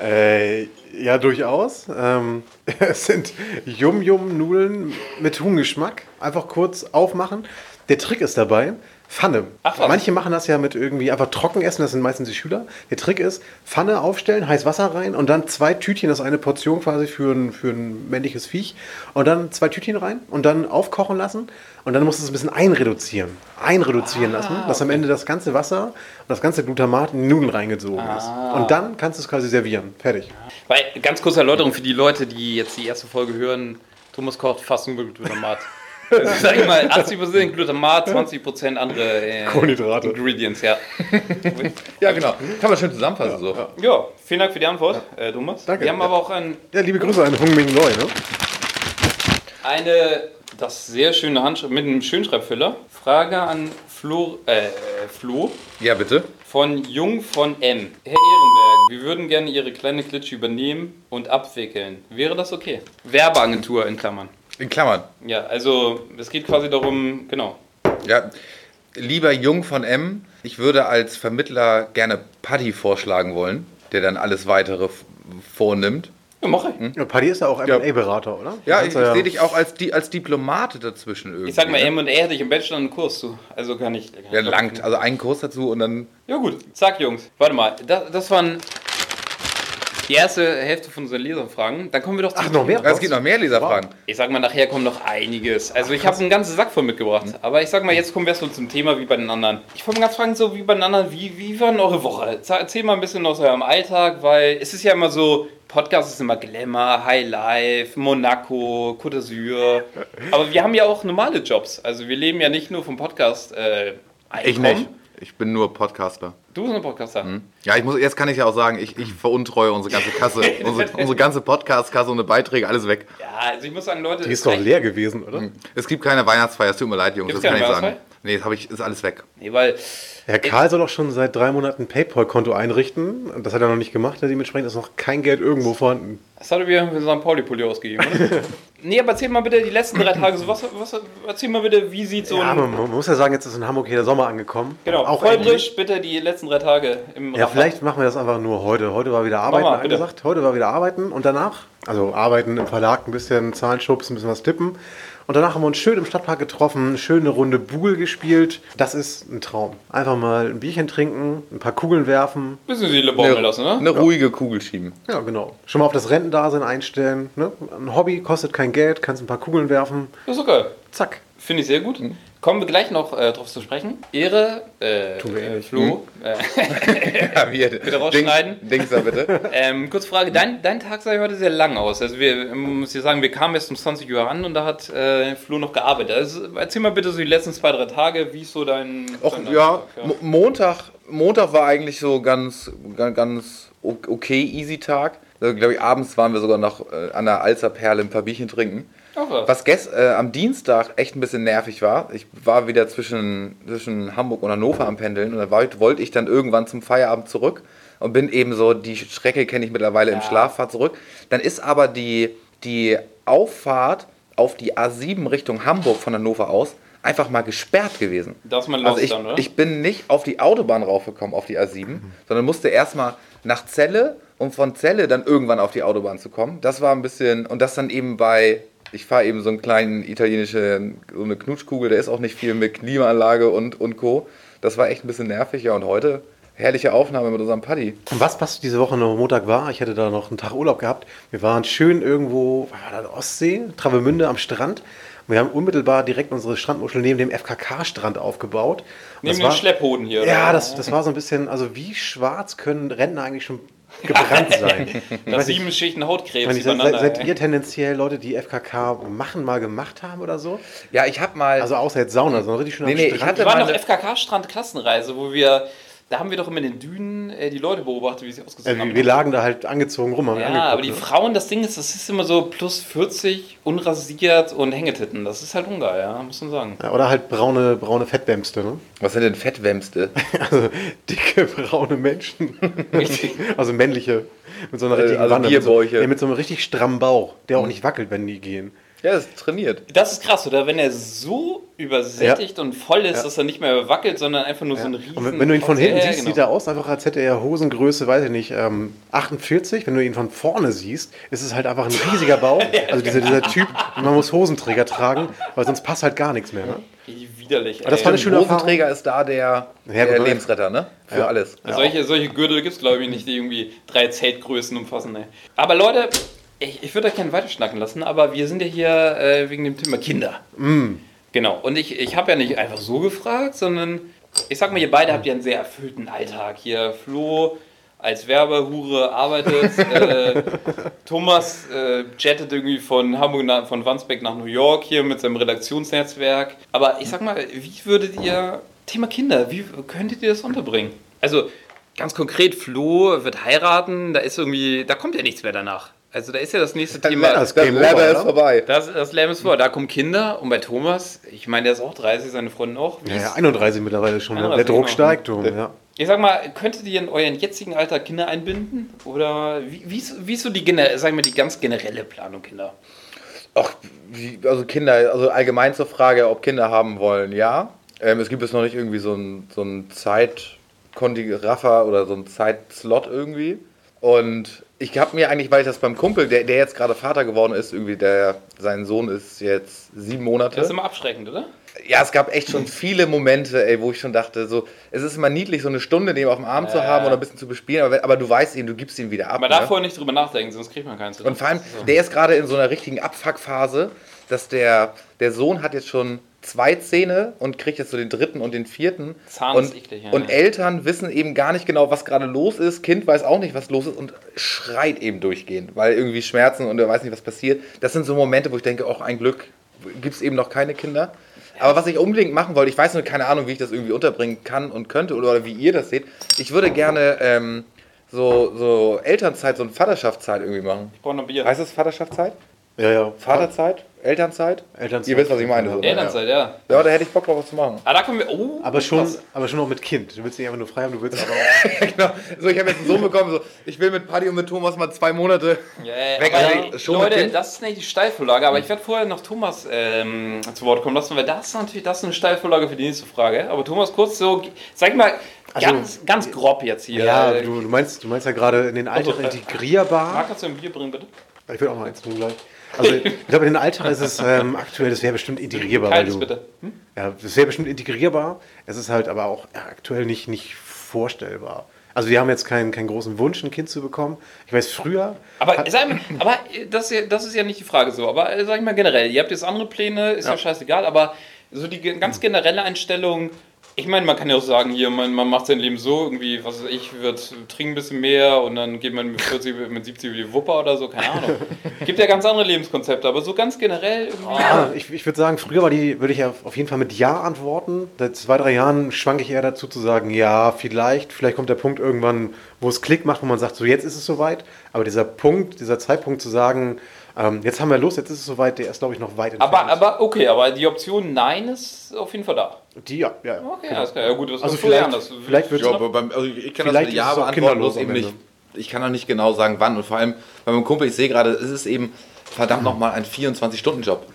Äh, Ja, durchaus. Ähm, es sind Yum-Yum-Nudeln mit Huhngeschmack. Einfach kurz aufmachen. Der Trick ist dabei, Pfanne. Ach. Manche machen das ja mit irgendwie einfach trocken essen, das sind meistens die Schüler. Der Trick ist, Pfanne aufstellen, heiß Wasser rein und dann zwei Tütchen, das ist eine Portion quasi für ein, für ein männliches Viech. Und dann zwei Tütchen rein und dann aufkochen lassen. Und dann musst du es ein bisschen einreduzieren. Einreduzieren lassen, dass am Ende das ganze Wasser und das ganze Glutamat in die Nudeln reingezogen ist. Und dann kannst du es quasi servieren. Fertig. Weil, ganz kurze Erläuterung für die Leute, die jetzt die erste Folge hören. Thomas kocht fast nur mit Glutamat. Sag ich mal, 80% Glutamat, 20% andere äh, Kohlenhydrate. Ingredients, ja. Ja, genau. Kann man schön zusammenfassen so. Ja, vielen Dank für die Antwort, äh, Thomas. Danke. Wir haben aber auch ein, Ja, liebe Grüße an Hung Ming Loi. Ne? eine, das sehr schöne Handschrift mit einem Schönschreibfüller. Frage an Flo, äh, Flo Ja, bitte. von Jung von M. Herr Ehrenberg, wir würden gerne Ihre kleine Klitsche übernehmen und abwickeln. Wäre das okay? Werbeagentur in Klammern. In Klammern. Ja, also es geht quasi darum, genau. Ja, lieber Jung von M, ich würde als Vermittler gerne Paddy vorschlagen wollen, der dann alles weitere vornimmt. Ja, mach ich. Ja, Paddy ist ja auch Ja. M&A-Berater, oder? Ja, ich, ich sehe dich auch als, als Diplomate dazwischen irgendwie. Ich sag mal, ne? M&A hatte ich im Bachelor einen Kurs zu. Also kann ich... Ja, langt. Also einen Kurs dazu und dann. Ja gut, zack Jungs. Warte mal, das, das waren die erste Hälfte von unseren Leserfragen. Dann kommen wir doch zu... Ach, noch mehr? Es gibt noch mehr Leserfragen. Ich sag mal, nachher kommt noch einiges. Also ich habe einen ganzen Sack voll mitgebracht. Aber ich sag mal, jetzt kommen wir so zum Thema wie bei den anderen. Ich wollte mal ganz fragen, so wie bei den anderen, wie, wie war denn eure Woche? Erzähl mal ein bisschen aus eurem Alltag, weil es ist ja immer so, Podcast ist immer Glamour, High Life, Monaco, Côte d'Azur. Aber wir haben ja auch normale Jobs. Also wir leben ja nicht nur vom Podcast äh, Ich nicht. Ich bin nur Podcaster. Du bist ein Podcaster. Ja, ich muss, jetzt kann ich ja auch sagen, ich, ich veruntreue unsere ganze Kasse, unsere, unsere ganze Podcast-Kasse, unsere Beiträge, alles weg. Ja, also ich muss sagen, Leute... Die ist doch leer gewesen, oder? Es gibt keine Weihnachtsfeier, es tut mir leid, Jungs, Gibt's das kann ich sagen. Nee, das hab ich, ist alles weg. Nee, weil Herr Karl soll doch schon seit drei Monaten ein PayPal-Konto einrichten. Das hat er noch nicht gemacht. Dementsprechend ist noch kein Geld irgendwo vorhanden. Das hat er wieder für St. Pauli-Pulli ausgegeben, oder? nee, aber erzähl mal bitte die letzten drei Tage so. Was, was, erzähl mal bitte, wie sieht so Ja, ein. man, man muss ja sagen, jetzt ist in Hamburg hier der Sommer angekommen. Genau, Auch voll endlich. frisch, bitte die letzten drei Tage im Ja, Rabatt. vielleicht machen wir das einfach nur heute. Heute war wieder Arbeiten mal, bitte. angesagt. Heute war wieder Arbeiten und danach, also arbeiten im Verlag, ein bisschen Zahlenschubs, ein bisschen was tippen. Und danach haben wir uns schön im Stadtpark getroffen, schön eine Runde Bugel gespielt. Das ist ein Traum. Einfach mal ein Bierchen trinken, ein paar Kugeln werfen. Bisschen Seele baumeln lassen, ne? Eine ruhige Kugel schieben. Ja, genau. Schon mal auf das Rentendasein einstellen. Ne? Ein Hobby kostet kein Geld, kannst ein paar Kugeln werfen. Das ist doch geil. Zack. Finde ich sehr gut. Kommen wir gleich noch äh, drauf zu sprechen. Ehre, äh, äh. Flo, äh, Ja, wir, Bitte rausschneiden. Dings, Dings da bitte. ähm, kurze Frage, dein, dein Tag sah ja heute sehr lang aus. Also wir, ähm, muss ich sagen, wir kamen erst um 20 Uhr an und da hat äh, Flo noch gearbeitet. Also, erzähl mal bitte so die letzten zwei, drei Tage, wie ist so dein... Och, dein ja, Alltag, Mo- Montag, Montag war eigentlich so ganz, ganz, okay, easy Tag. Also, glaube ich, abends waren wir sogar noch äh, an der Alzerperle ein paar Bierchen trinken. Ach was. Was gest, äh, am Dienstag echt ein bisschen nervig war, ich war wieder zwischen, zwischen Hamburg und Hannover am Pendeln und da war, wollte ich dann irgendwann zum Feierabend zurück und bin eben so, die Strecke kenne ich mittlerweile im Schlaf, fahr zurück. Dann ist aber die, die Auffahrt auf die A7 Richtung Hamburg von Hannover aus einfach mal gesperrt gewesen. Das ist man Also los ich, dann, oder? ich bin nicht auf die Autobahn raufgekommen, auf die A7, sondern musste erstmal nach Celle, um von Celle dann irgendwann auf die Autobahn zu kommen. Das war ein bisschen, und das dann eben bei, ich fahre eben so einen kleinen italienischen, so eine Knutschkugel, der ist auch nicht viel mit Klimaanlage und, und Co. Das war echt ein bisschen nervig, ja, und heute herrliche Aufnahme mit unserem Paddy. Und was, was diese Woche noch Montag war, ich hatte da noch einen Tag Urlaub gehabt. Wir waren schön irgendwo, war da Ostsee, Travemünde am Strand. Wir haben unmittelbar direkt unsere Strandmuschel neben dem FKK-Strand aufgebaut. Und Neben das den war, Schlepphoden hier. Ja, oder? das, das war so ein bisschen, also wie schwarz können Rentner eigentlich schon gebrannt sein? Ich Das weiß nicht, sieben Schichten ich Hautkrebs meine, seid, übereinander. seid, ihr tendenziell Leute, die FKK machen, mal gemacht haben oder so? Ja, ich habe mal. Also außer jetzt Sauna, sondern richtig schön Nee, am nee, ich Strand. hatte- wir waren meine- noch FKK-Strand-Klassenreise, wo wir, da haben wir doch immer in den Dünen äh, die Leute beobachtet, wie sie ausgesehen Äh, haben. wir, lagen da halt angezogen rum. Haben ja, angeguckt, aber die ne? Frauen, das Ding ist, das ist immer so plus 40, unrasiert und Hängetitten. Das ist halt ungeil, ja, muss man sagen. Ja, Oder halt braune, braune Fettbämste, ne? was sind denn Fettwämste? Also dicke braune Menschen. also männliche. Mit so einer Äh, richtigen also Wanne. Mit so, nee, mit so einem richtig strammen Bauch, der auch nicht wackelt, wenn die gehen. Ja, das ist trainiert. Das ist krass, oder? Wenn er so übersättigt und voll ist, dass er nicht mehr wackelt, sondern einfach nur so ein riesen... Und wenn- wenn du ihn von hinten Ja, ja, siehst, genau. sieht er aus, einfach als hätte er Hosengröße, weiß ich nicht, ähm, 48. Wenn du ihn von vorne siehst, ist es halt einfach ein riesiger Bauch. Also dieser, dieser Typ, man muss Hosenträger tragen, weil sonst passt halt gar nichts mehr. Ne? Wie widerlich. Aber das ey. fand ich schöne. Hosenträger ist da der, Ja, der gut, Lebensretter, ne? Für Ja. alles. Solche, solche Gürtel gibt es, glaube ich, nicht, die irgendwie drei Zeltgrößen umfassen. Ey. Aber Leute, ich, ich würde euch gerne weiterschnacken lassen, aber wir sind ja hier äh, wegen dem Thema Kinder. Genau. Und ich, ich habe ja nicht einfach so gefragt, sondern ich sag mal, ihr beide habt ja einen sehr erfüllten Alltag. Hier Flo als Werbehure arbeitet, äh, Thomas äh, jettet irgendwie von Hamburg, nach, von Wandsbek nach New York hier mit seinem Redaktionsnetzwerk. Aber ich sag mal, wie würdet ihr, Thema Kinder, wie könntet ihr das unterbringen? Also ganz konkret, Flo wird heiraten, da ist irgendwie, da kommt ja nichts mehr danach. Also da ist ja das nächste Thema. das Das over, ist vorbei. Das, das Lärm ist vor. Da kommen Kinder und bei Thomas, ich meine, der ist auch 30, seine Freundin auch. Ja, ja, ist- 31 mittlerweile schon. Ne? 31, Der Druck genau. steigt, du. Ja. Ich sag mal, könntet ihr in euren jetzigen Alter Kinder einbinden? Oder wie, wie, ist, wie ist so die, sagen wir, die ganz generelle Planung Kinder? Ach, wie, also Kinder, also allgemein zur Frage, ob Kinder haben wollen, ja. Ähm, es gibt jetzt noch nicht irgendwie so ein, so ein Zeit-Raffer oder so ein Zeitslot irgendwie. Und ich habe mir eigentlich, weil ich das beim Kumpel, der, der jetzt gerade Vater geworden ist, irgendwie, der, sein Sohn ist jetzt sieben Monate. Das ist immer abschreckend, oder? Ja, es gab echt schon viele Momente, ey, wo ich schon dachte, so, es ist immer niedlich, so eine Stunde den auf dem Arm zu Ja. haben oder ein bisschen zu bespielen, aber, aber du weißt ihn, du gibst ihn wieder ab. Man darf ne? vorher nicht drüber nachdenken, sonst kriegt man keins. Und vor allem, der ist gerade in so einer richtigen Abfuckphase, dass der, der Sohn hat jetzt schon zwei Zähne und kriegt jetzt so den dritten und den vierten. Zahn und, ist eklig, ja, und. Eltern wissen eben gar nicht genau, was gerade los ist. Kind weiß auch nicht, was los ist und schreit eben durchgehend, weil irgendwie Schmerzen und er weiß nicht, was passiert. Das sind so Momente, wo ich denke, auch ein Glück gibt es eben noch keine Kinder. Aber was ich unbedingt machen wollte, ich weiß nur keine Ahnung, wie ich das irgendwie unterbringen kann und könnte oder wie ihr das seht. Ich würde gerne ähm, so, so Elternzeit, so eine Vaterschaftszeit irgendwie machen. Ich brauche noch Bier. Heißt das Vaterschaftszeit? Ja, ja. Vaterzeit? Elternzeit? Elternzeit. Ihr wisst, was ich meine. So, ne? Elternzeit, ja. Ja, da hätte ich Bock drauf, was zu machen. Ah, da kommen wir. Oh, Aber schon, krass. aber schon auch mit Kind. Du willst nicht einfach nur frei haben, du willst aber auch. genau. So, ich habe jetzt einen Sohn bekommen, so, ich will mit Paddy und mit Thomas mal zwei Monate. Ja, Weg, aber, also schon mit Leute, Kind? das ist nicht die Steilvorlage, aber ich werde vorher noch Thomas ähm, zu Wort kommen lassen, weil das ist natürlich das ist eine Steilvorlage für die nächste Frage. Aber Thomas, kurz so, sag mal, Also, ganz, ganz grob jetzt hier. Ja, du, du, meinst, du meinst ja gerade in den Alltag integrierbar. Marc, kannst du ein Bier bringen, bitte? Ich will auch mal eins nehmen gleich. Also ich glaube, in den Alltag ist es ähm, aktuell, das wäre bestimmt integrierbar. Kaltes, du, bitte. Hm? Ja, das wäre bestimmt integrierbar. Es ist halt aber auch ja, aktuell nicht, nicht vorstellbar. Also wir haben jetzt keinen, keinen großen Wunsch, ein Kind zu bekommen. Ich weiß, früher... Aber, hat, mal, aber äh, das, ist ja, das ist ja nicht die Frage so. Aber äh, sag ich mal generell, ihr habt jetzt andere Pläne, ist ja, Ja. scheißegal, aber so die ganz generelle Einstellung, ich meine, man kann ja auch sagen, hier, man, man macht sein Leben so, irgendwie, was weiß ich, wird trinken ein bisschen mehr und dann geht man mit 40, mit 70 über die Wupper oder so, keine Ahnung. Gibt ja ganz andere Lebenskonzepte, aber so ganz generell irgendwie. ja, ich, ich würde sagen, früher war die, würde ich ja auf jeden Fall mit Ja antworten. Seit zwei, drei Jahren schwanke ich eher dazu zu sagen, ja, vielleicht. Vielleicht kommt der Punkt irgendwann, wo es Klick macht, wo man sagt, so jetzt ist es soweit. Aber dieser Punkt, dieser Zeitpunkt zu sagen, ähm, jetzt haben wir Lust, jetzt ist es soweit, der ist, glaube ich, noch weit entfernt. Aber, aber okay, aber die Option Nein ist auf jeden Fall da. Die, ja, ja. Okay, alles klar. Ja gut, das Also vielleicht, anders. vielleicht wird Ja, beim, also ich kann Vielleicht das mit Ja es auch beantworten, bloß eben nicht. Ich kann auch nicht genau sagen, wann. Und vor allem bei meinem Kumpel, ich sehe gerade, es ist eben verdammt nochmal ein 24-Stunden-Job.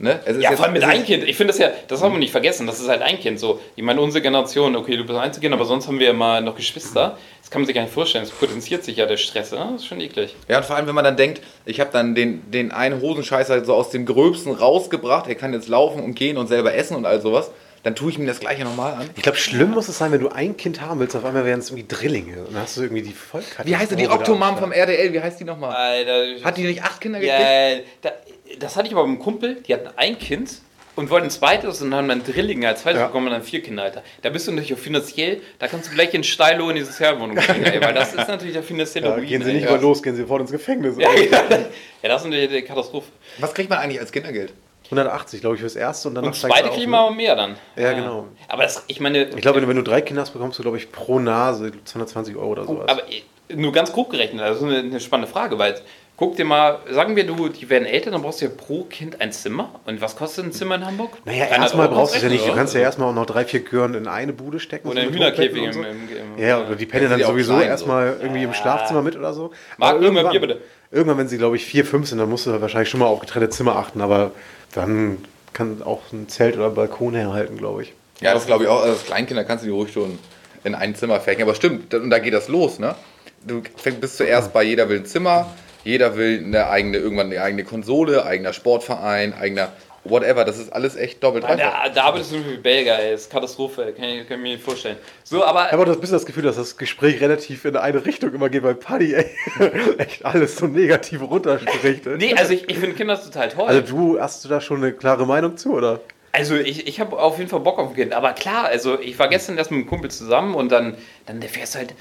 Ne? Es ist Ja, jetzt- vor allem mit es ist- ein Kind. Ich finde das ja, das haben wir nicht vergessen. Das ist halt ein Kind. So, ich meine, unsere Generation, okay, du bist Einzelkind, aber sonst haben wir immer noch Geschwister. Das kann man sich gar nicht vorstellen. Das potenziert sich ja der Stress. Ne? Das ist schon eklig. Ja, und vor allem, wenn man dann denkt, ich habe dann den, den einen Hosenscheißer so aus dem Gröbsten rausgebracht, er kann jetzt laufen und gehen und selber essen und all sowas, dann tue ich mir das gleiche nochmal an. Ich glaube, schlimm muss es sein, wenn du ein Kind haben willst, auf einmal wären es irgendwie Drillinge. Und dann hast du irgendwie die Vollkatastrophe. Wie heißt die da am Octomom Start. vom RDL, wie heißt die nochmal? Alter. Hat die nicht acht Kinder gekriegt? ja, da, das hatte ich aber mit einem Kumpel, die hatten ein Kind und wollten ein zweites und haben dann Drillinge als zweites Ja. bekommen und dann vier Kinder, Alter. Da bist du natürlich auch finanziell, da kannst du gleich in Steilo in diese Fernwohnung gehen, ey, weil das ist natürlich der finanzielle Ja, Ruin, gehen sie ey. nicht ja. mal los, gehen sie sofort ins Gefängnis. Ja, ja, ja, das ist natürlich die Katastrophe. Was kriegt man eigentlich als Kindergeld? 180, glaube ich, fürs erste und dann Und zweite kriegen wir aber mehr dann. Ja, genau. Aber das, ich meine, Ich glaube, wenn du, wenn du drei Kinder hast, bekommst du, glaube ich, pro Nase 220 Euro oder sowas. aber äh, nur ganz grob gerechnet, das ist eine, eine spannende Frage, weil guck dir mal, sagen wir, du, die werden älter, dann brauchst du ja pro Kind ein Zimmer. Und was kostet ein Zimmer in Hamburg? naja, 300 erstmal brauchst du es ja nicht. Du kannst ja erstmal auch noch drei, vier Gören in eine Bude stecken. Oder so Hochbetten Hühnerkäfig und im, so. im, im Ja, oder die pennen Ja, dann sowieso klein, so. erstmal irgendwie im Schlafzimmer mit oder so. Marc, mal irgendwann- Bier bitte. Irgendwann, wenn sie, glaube ich, vier, fünf sind, dann musst du halt wahrscheinlich schon mal auf getrennte Zimmer achten, aber dann kann auch ein Zelt oder Balkon herhalten, glaube ich. Ja, das glaube ich auch. Also als Kleinkinder kannst du die ruhig schon in ein Zimmer fächen. Aber stimmt, und da geht das los, ne? Du bist zuerst bei jeder will ein Zimmer, jeder will eine eigene, irgendwann eine eigene Konsole, eigener Sportverein, eigener whatever. Das ist alles echt doppelt Mann, dreifach. da, da arbeitest du wie Belgier, ey. Das ist Katastrophe, kann ich, kann ich mir nicht vorstellen. So, aber. Ich habe auch das bisschen das Gefühl, dass das Gespräch relativ in eine Richtung immer geht, weil Paddy ey, echt alles so negativ runterspricht. Nee, also ich, ich finde Kinder total toll. Also du hast du da schon eine klare Meinung zu, oder? Also ich, ich habe auf jeden Fall Bock auf ein Kind. Aber klar, also ich war gestern erst mit einem Kumpel zusammen und dann, dann erfährst du halt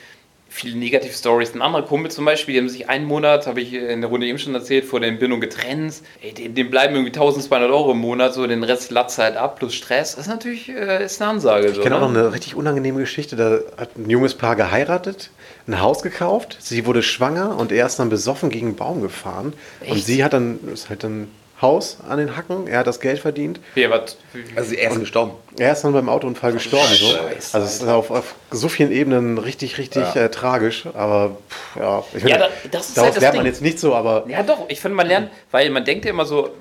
viele negative Stories. Ein anderer Kumpel zum Beispiel, die haben sich einen Monat, habe ich in der Runde eben schon erzählt, vor der Entbindung getrennt. Ey, dem, dem bleiben irgendwie 1200 Euro im Monat, so den Rest latzt halt ab, plus Stress. Das ist natürlich äh, ist eine Ansage. So, Ich kenne auch ne? noch eine richtig unangenehme Geschichte. Da hat ein junges Paar geheiratet, ein Haus gekauft, sie wurde schwanger und er ist dann besoffen gegen einen Baum gefahren. Und Echt? sie hat dann, ist halt ein Haus an den Hacken, er hat das Geld verdient. Wie, was, Also er ist gestorben. Er ist dann beim Autounfall gestorben. So. Scheiße, Also es ist auf, auf so vielen Ebenen richtig, richtig Ja. äh, tragisch. Aber pff, ja, ich Ja, meine, da- das ist daraus halt das lernt man Ding. jetzt nicht so, aber Ja, doch, ich finde, man lernt, weil man denkt ja immer so,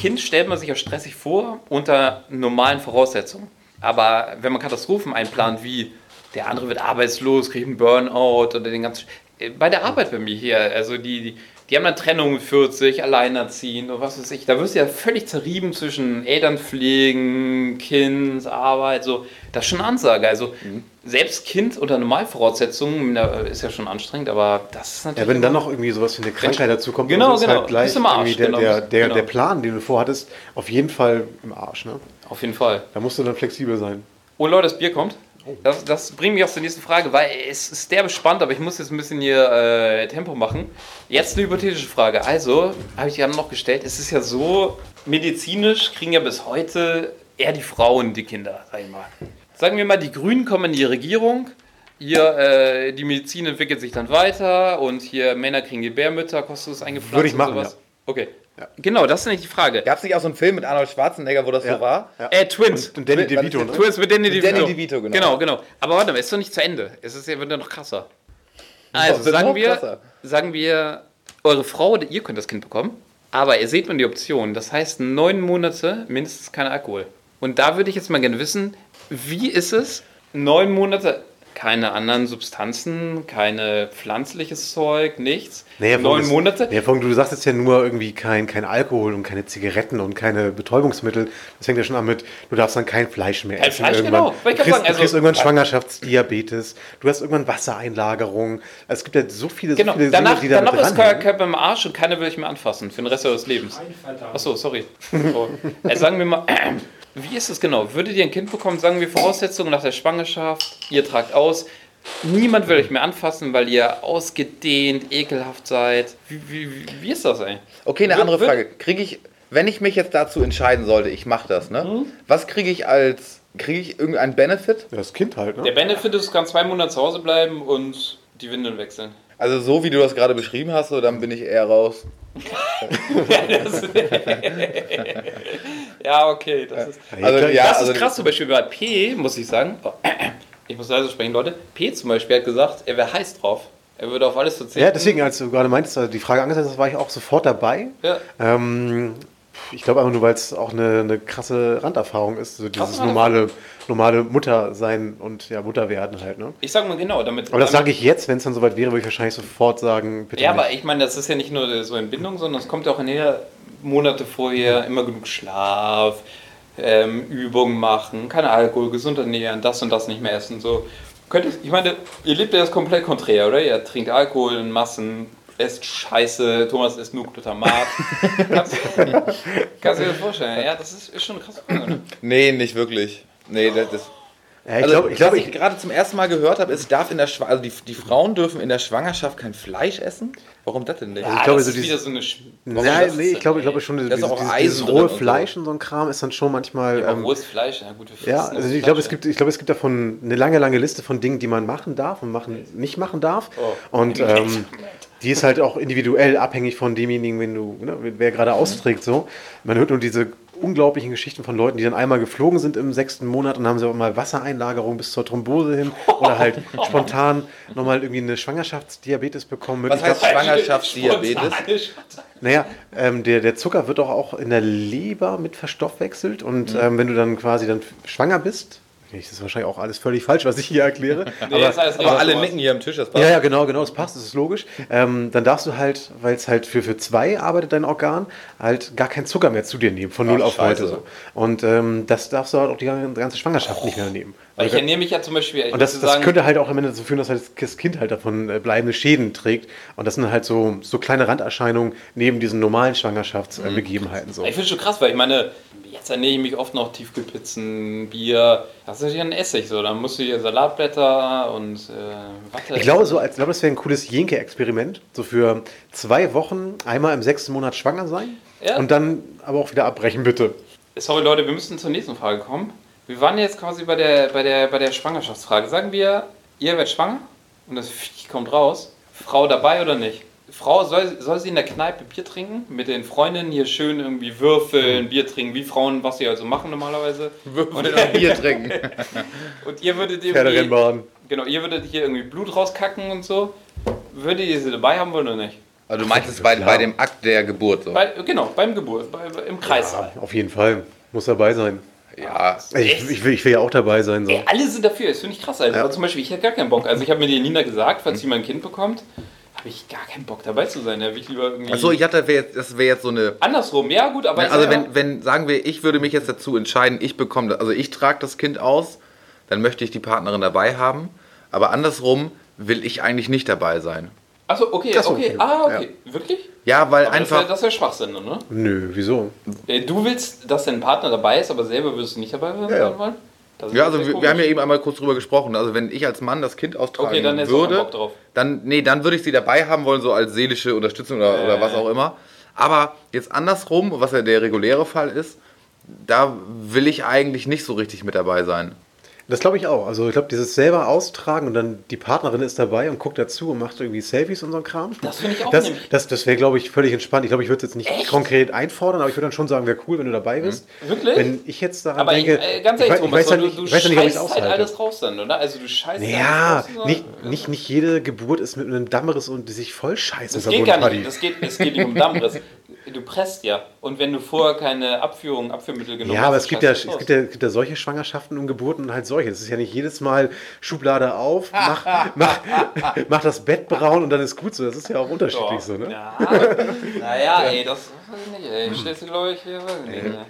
Kind stellt man sich ja stressig vor unter normalen Voraussetzungen. Aber wenn man Katastrophen einplant, wie der andere wird arbeitslos, kriegt einen Burnout oder den ganzen. Sch- Bei der Arbeit bei mir hier, also die, die, die haben dann Trennung mit 40, alleinerziehend und was weiß ich. Da wirst du ja völlig zerrieben zwischen Elternpflegen, Kind, Arbeit, so. Das ist schon eine Ansage. Also, selbst Kind unter Normalvoraussetzungen ist ja schon anstrengend, aber das ist natürlich. ja, wenn dann noch irgendwie sowas wie eine Krankheit dazu kommt, Genau, dann ist genau. halt gleich Arsch, der, genau. der, der, Genau. der Plan, den du vorhattest, auf jeden Fall im Arsch. Ne? Auf jeden Fall. Da musst du dann flexibel sein. Oh Leute, das Bier kommt. Das, das bringt mich auch zur nächsten Frage, weil es ist derbe spannend, aber ich muss jetzt ein bisschen hier äh, Tempo machen. Jetzt eine hypothetische Frage. Also, habe ich gerade noch gestellt, es ist ja so, medizinisch kriegen ja bis heute eher die Frauen die Kinder, sag ich mal. Sagen wir mal, die Grünen kommen in die Regierung, hier, äh, die Medizin entwickelt sich dann weiter und hier Männer kriegen Gebärmütter, kostenlos eingepflanzt Würde ich und machen, sowas. ja. Okay. Genau, das ist nicht die Frage. Gab es nicht auch so einen Film mit Arnold Schwarzenegger, wo das Ja. so war? Ja. Äh, Twins. Und Danny Mit- DeVito, ne? Twins mit Danny DeVito. Danny DeVito, genau. Genau, genau. Aber warte mal, ist doch nicht zu Ende. Es ist ja, wird ja noch krasser. Also sagen noch wir, krasser. sagen wir, eure Frau oder ihr könnt das Kind bekommen, aber ihr seht man die Option. Das heißt, neun Monate mindestens kein Alkohol. Und da würde ich jetzt mal gerne wissen, wie ist es, neun Monate keine anderen Substanzen, keine pflanzliches Zeug, nichts. Naja, neun das- Monate. Ja, Fong, du sagst jetzt ja nur irgendwie kein, kein Alkohol und keine Zigaretten und keine Betäubungsmittel. Das fängt ja schon an mit, du darfst dann kein Fleisch mehr Kein essen. Fleisch, irgendwann. genau. Ich Du kriegst, sagen, du also- kriegst irgendwann Schwangerschaftsdiabetes, du hast irgendwann Wassereinlagerung. Also es gibt ja so viele, Genau, so viele danach, Dinge, die da danach ist. Körper im Arsch und keiner will ich mehr anfassen für den Rest eures Lebens. Achso, sorry. So. Äh, sagen wir mal, wie ist es genau? Würdet ihr ein Kind bekommen, sagen wir Voraussetzungen nach der Schwangerschaft, ihr tragt aus, niemand will euch mehr anfassen, weil ihr ausgedehnt, ekelhaft seid. Wie, wie, wie, wie ist das, ey? Okay, eine andere Frage. Kriege ich, wenn ich mich jetzt dazu entscheiden sollte, ich mache das, ne? Mhm. Was kriege ich als, kriege ich irgendeinen Benefit? Ja, das Kind halt, Der ne? Benefit ist, du kannst zwei Monate zu Hause bleiben und die Windeln wechseln. Also so wie du das gerade beschrieben hast, so, dann bin ich eher raus. Das- ja, okay, das ist... Also ja, das also ist krass, zum Beispiel bei P, muss ich sagen. Ich muss leise sprechen, Leute. P zum Beispiel hat gesagt, er wäre heiß drauf. Er würde auf alles verzichten. Ja, deswegen, als du gerade meintest, also die Frage angesetzt hast, war ich auch sofort dabei. Ja. Ähm, ich glaube einfach nur, weil es auch eine, eine krasse Randerfahrung ist, so dieses normale, normale Mutter sein und ja, Mutter werden halt. Ne? Ich sag mal genau, damit. Aber das sage ich jetzt, wenn es dann soweit wäre, würde ich wahrscheinlich sofort sagen, bitte Ja, nicht. aber ich meine, das ist ja nicht nur so Entbindung, sondern es kommt ja auch in der Monate vorher immer genug Schlaf, ähm, Übungen machen, kein Alkohol, gesund ernähren, das und das nicht mehr essen. So. Könnt ihr, ich meine, ihr lebt ja das komplett konträr, oder? Ihr trinkt Alkohol in Massen, esst Scheiße, Thomas isst nur Glutamat. kannst, kannst du dir das vorstellen? Ja, das ist, ist schon eine krasse Frage, ne? Nee, nicht wirklich. Nee, das, das ja, ich also, glaube, ich, glaub, was ich, ich gerade zum ersten Mal gehört habe, ist, darf in der Schwa also die, die Frauen dürfen in der Schwangerschaft kein Fleisch essen? Warum das denn nicht? Ah, glaube, das so ist dieses- wieder so eine. Sch- das nee, ich glaube, ich glaube schon, ist dieses, auch dieses, dieses rohe und so. Fleisch und so ein Kram ist dann schon manchmal. Ja, aber ähm, rohes Fleisch, ja gut, wir Ja, also ich glaube, Fleisch, es gibt, ich glaube, es gibt davon eine lange, lange Liste von Dingen, die man machen darf und machen, nicht machen darf. Oh. Und ähm, die ist halt auch individuell abhängig von demjenigen, wenn du, ne, wer gerade austrägt. So. Man hört nur diese unglaublichen Geschichten von Leuten, die dann einmal geflogen sind im sechsten Monat und haben sie auch mal Wassereinlagerung bis zur Thrombose hin oder halt spontan nochmal irgendwie eine Schwangerschaftsdiabetes bekommen. mit- Was ich glaub, heißt Schwangerschaftsdiabetes? naja, ähm, der, der Zucker wird doch auch in der Leber mit verstoffwechselt und ähm, wenn du dann quasi dann schwanger bist, das ist wahrscheinlich auch alles völlig falsch, was ich hier erkläre. Nee, das heißt, Aber alle nicken hier am Tisch, das passt. Ja, ja, genau, genau, das passt, das ist logisch. Ähm, dann darfst du halt, weil es halt für, für zwei arbeitet dein Organ, halt gar keinen Zucker mehr zu dir nehmen, von null auf scheiße. heute. So. Und ähm, das darfst du halt auch die ganze Schwangerschaft nicht mehr nehmen. Weil ich ernähre mich ja zum Beispiel, Und das, das sagen, könnte halt auch am Ende dazu führen, dass halt das Kind halt davon äh, bleibende Schäden trägt. Und das sind halt so, so kleine Randerscheinungen neben diesen normalen Schwangerschaftsbegebenheiten. So. Ich finde es schon krass, weil ich meine, jetzt ernähre ich mich oft noch Tiefkühlpizzen, Bier. Das ist natürlich ein Essig so. Dann musst du hier Salatblätter und äh, Watte. Ich glaube, so als, ich glaube, das wäre ein cooles Jenke-Experiment. So für zwei Wochen einmal im sechsten Monat schwanger sein Ja. und dann aber auch wieder abbrechen, bitte. Sorry Leute, wir müssen zur nächsten Frage kommen. Wir waren jetzt quasi bei der, bei der, bei der Schwangerschaftsfrage. Sagen wir, ihr werdet schwanger und das Viech kommt raus. Frau dabei oder nicht? Frau, soll, soll sie in der Kneipe Bier trinken? Mit den Freundinnen hier schön irgendwie würfeln, Bier trinken, wie Frauen, was sie also machen normalerweise. Und dann Bier trinken. Und ihr würdet irgendwie, genau, ihr würdet hier irgendwie Blut rauskacken und so. Würdet ihr sie dabei haben wollen oder nicht? Also du meinst es bei, bei dem Akt der Geburt so? Bei, genau, beim Geburt, bei, im Kreissaal. Auf jeden Fall. Muss dabei sein. Ja. Ich, ich, will, ich will ja auch dabei sein. So. Ey, alle sind dafür, das finde ich krass. Also Ja. zum Beispiel, ich hätte gar keinen Bock. Also ich habe mir die Nina gesagt, falls sie mein Kind bekommt, habe ich gar keinen Bock dabei zu sein. Da will ich lieber irgendwie. Achso, ich hatte, das wäre jetzt so eine. Andersrum, ja gut, aber ich Also ja, wenn, wenn, sagen wir, ich würde mich jetzt dazu entscheiden, ich bekomme, also ich trage das Kind aus, dann möchte ich die Partnerin dabei haben. Aber andersrum will ich eigentlich nicht dabei sein. Achso, okay, Ach so, okay. okay. Ah, okay. Wirklich? Ja, weil Aber das einfach. wäre das wär Schwachsinn, ne? Nö, wieso? Äh, Du willst, dass dein Partner dabei ist, aber selber würdest du nicht dabei sein Ja, ja. wollen? Das Ja, also wir, komisch. haben ja eben einmal kurz drüber gesprochen. Also wenn ich als Mann das Kind austragen Okay, dann würde, dann nee, dann würde ich sie dabei haben wollen, so als seelische Unterstützung oder, oder was auch immer. Aber jetzt andersrum, was ja der reguläre Fall ist, da will ich eigentlich nicht so richtig mit dabei sein. Das glaube ich auch. Also ich glaube, dieses selber austragen und dann die Partnerin ist dabei und guckt dazu und macht irgendwie Selfies und so ein Kram. Das finde ich auch Das, nämlich- das, das wäre, glaube ich, völlig entspannt. Ich glaube, ich würde es jetzt nicht Echt? konkret einfordern, aber ich würde dann schon sagen, wäre cool, wenn du dabei bist. Wirklich? Wenn ich jetzt daran Aber denke, ich, äh, ganz ich, ehrlich, ich Thomas, weiß ja du, nicht, du ich ja nicht, ob ich es scheißt halt aushalte. alles raus dann, oder? Also du scheißt Ja, alles raus. nicht, nicht, nicht jede Geburt ist mit einem Dammriss und sich voll scheiße Das geht gar nicht. Das geht, es geht nicht um Dammriss. Du presst ja. Und wenn du vorher keine Abführung, Abführmittel genommen Ja, hast, aber es gibt ja, scheißt es du gibt, ja, es gibt ja solche Schwangerschaften und Geburten und halt solche. Das ist ja nicht jedes Mal Schublade auf, mach, mach, mach das Bett braun und dann ist gut so. Das ist ja auch unterschiedlich so, ne? Ja, naja, ey, das weiß ich nicht, ey. Stellst du, glaube ich, hier, weiß ich nicht. ne?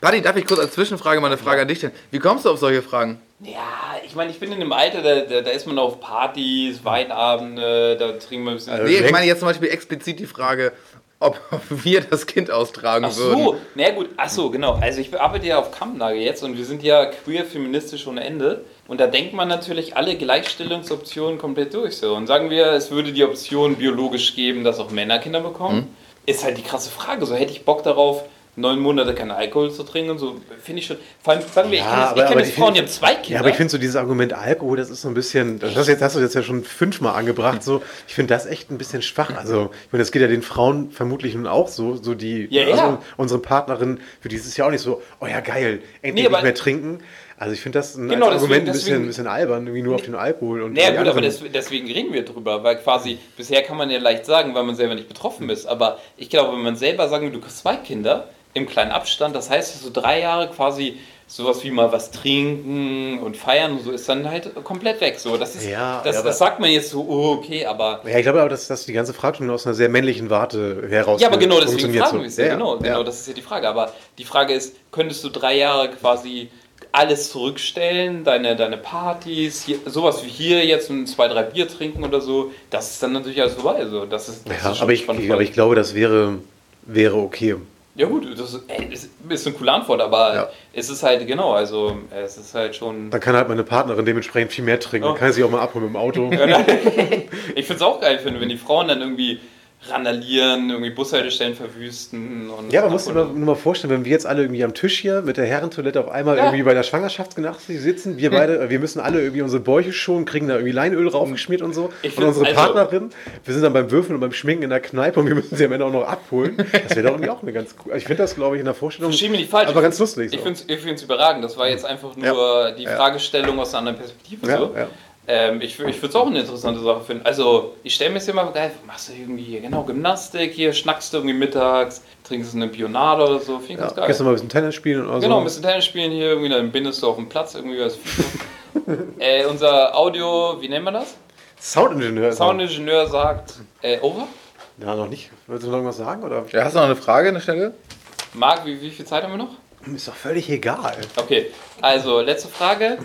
Buddy, darf ich kurz als Zwischenfrage mal eine Frage an dich stellen? Wie kommst du auf solche Fragen? Ja, ich meine, ich bin in einem Alter, da, da, da ist man auf Partys, Weinabende, da trinken wir ein bisschen. Also Nee, ich meine jetzt zum Beispiel explizit die Frage, ob, wir das Kind austragen Ach würden. so, na ja, gut, ach so, genau. Also ich arbeite ja auf Kammlage jetzt und wir sind ja queer feministisch ohne Ende. Und da denkt man natürlich alle Gleichstellungsoptionen komplett durch. So. Und sagen wir, es würde die Option biologisch geben, dass auch Männer Kinder bekommen, Hm? ist halt die krasse Frage. So hätte ich Bock darauf, neun Monate keinen Alkohol zu trinken und so, finde ich schon. Vor allem, sagen wir, ich kenne jetzt, ich kenn jetzt ich Frauen, die haben zwei Kinder. Ja, aber ich finde so dieses Argument Alkohol, das ist so ein bisschen, das hast du jetzt, hast du jetzt ja schon fünfmal angebracht, so. Ich finde das echt ein bisschen schwach. Also, ich meine, das geht ja den Frauen vermutlich nun auch so, so die, Ja, ja. also unsere Partnerin, für die ist es ja auch nicht so, oh ja, geil, endlich Nee, nicht mehr trinken. Also, ich finde das ein Genau, als Argument deswegen- ein bisschen, deswegen- ein bisschen albern, irgendwie nur auf den Alkohol und Naja gut, aber des, deswegen reden wir drüber, weil quasi, bisher kann man ja leicht sagen, weil man selber nicht betroffen ist, aber ich glaube, wenn man selber sagen will, du hast zwei Kinder im kleinen Abstand, das heißt, so drei Jahre quasi sowas wie mal was trinken und feiern und so ist dann halt komplett weg. So, das ist, Ja, das, das sagt man jetzt so, oh, okay, aber Ja, ich glaube aber, dass, dass die ganze Frage schon aus einer sehr männlichen Warte heraus ja, aber genau deswegen fragen wir es ja, Ja, genau, ja. genau, das ist ja die Frage. Aber die Frage ist, könntest du drei Jahre quasi alles zurückstellen, deine, deine Partys, hier, sowas wie hier jetzt ein zwei, drei Bier trinken oder so, das ist dann natürlich alles vorbei. So. Das ist, das Ja, ist aber ich, aber ich glaube, das wäre, wäre okay. Ja gut, das ist, ey, das ist eine coole Antwort, aber Ja. es ist halt, genau, also es ist halt schon... Dann kann halt meine Partnerin dementsprechend viel mehr trinken. Oh. Dann kann sie auch mal abholen mit dem Auto. ich finde es auch geil, wenn die Frauen dann irgendwie randalieren, irgendwie Bushaltestellen verwüsten. Und Ja, du dir mal, nur mal vorstellen, wenn wir jetzt alle irgendwie am Tisch hier mit der Herrentoilette auf einmal Ja. irgendwie bei der Schwangerschaftsgymnastik sitzen, wir beide, äh, wir müssen alle irgendwie unsere Bäuche schonen, kriegen da irgendwie Leinöl raufgeschmiert und so. Ich und unsere also- Partnerin, wir sind dann beim Würfeln und beim Schminken in der Kneipe und wir müssen sie am Ende auch noch abholen. Das wäre doch irgendwie auch eine ganz cool. Ich finde das, glaube ich, in der Vorstellung. Versteh mich nicht falsch. Aber ich ganz lustig. Ich so. finde es ich überragend. Das war jetzt einfach nur die Fragestellung aus einer anderen Perspektive. Ja, so. Ähm, ich ich würde es auch eine interessante Sache finden. Also, ich stelle mir jetzt immer geil, machst du irgendwie, genau, Gymnastik, hier schnackst du irgendwie mittags, trinkst eine Bionade oder so. Finde ich ja, ganz geil. gehst du mal ein bisschen Tennis spielen oder Genau, ein so. bisschen Tennis spielen hier, irgendwie, dann bindest du auf dem Platz irgendwie was. äh, unser Audio, wie nennt man das? Soundingenieur. ist Soundingenieur sagt, äh, over? er. Ja, noch nicht. Willst du noch irgendwas sagen? Oder? Ja, hast du noch eine Frage, eine Stelle? Marc, wie, wie viel Zeit haben wir noch? Ist doch völlig egal. Okay, also letzte Frage.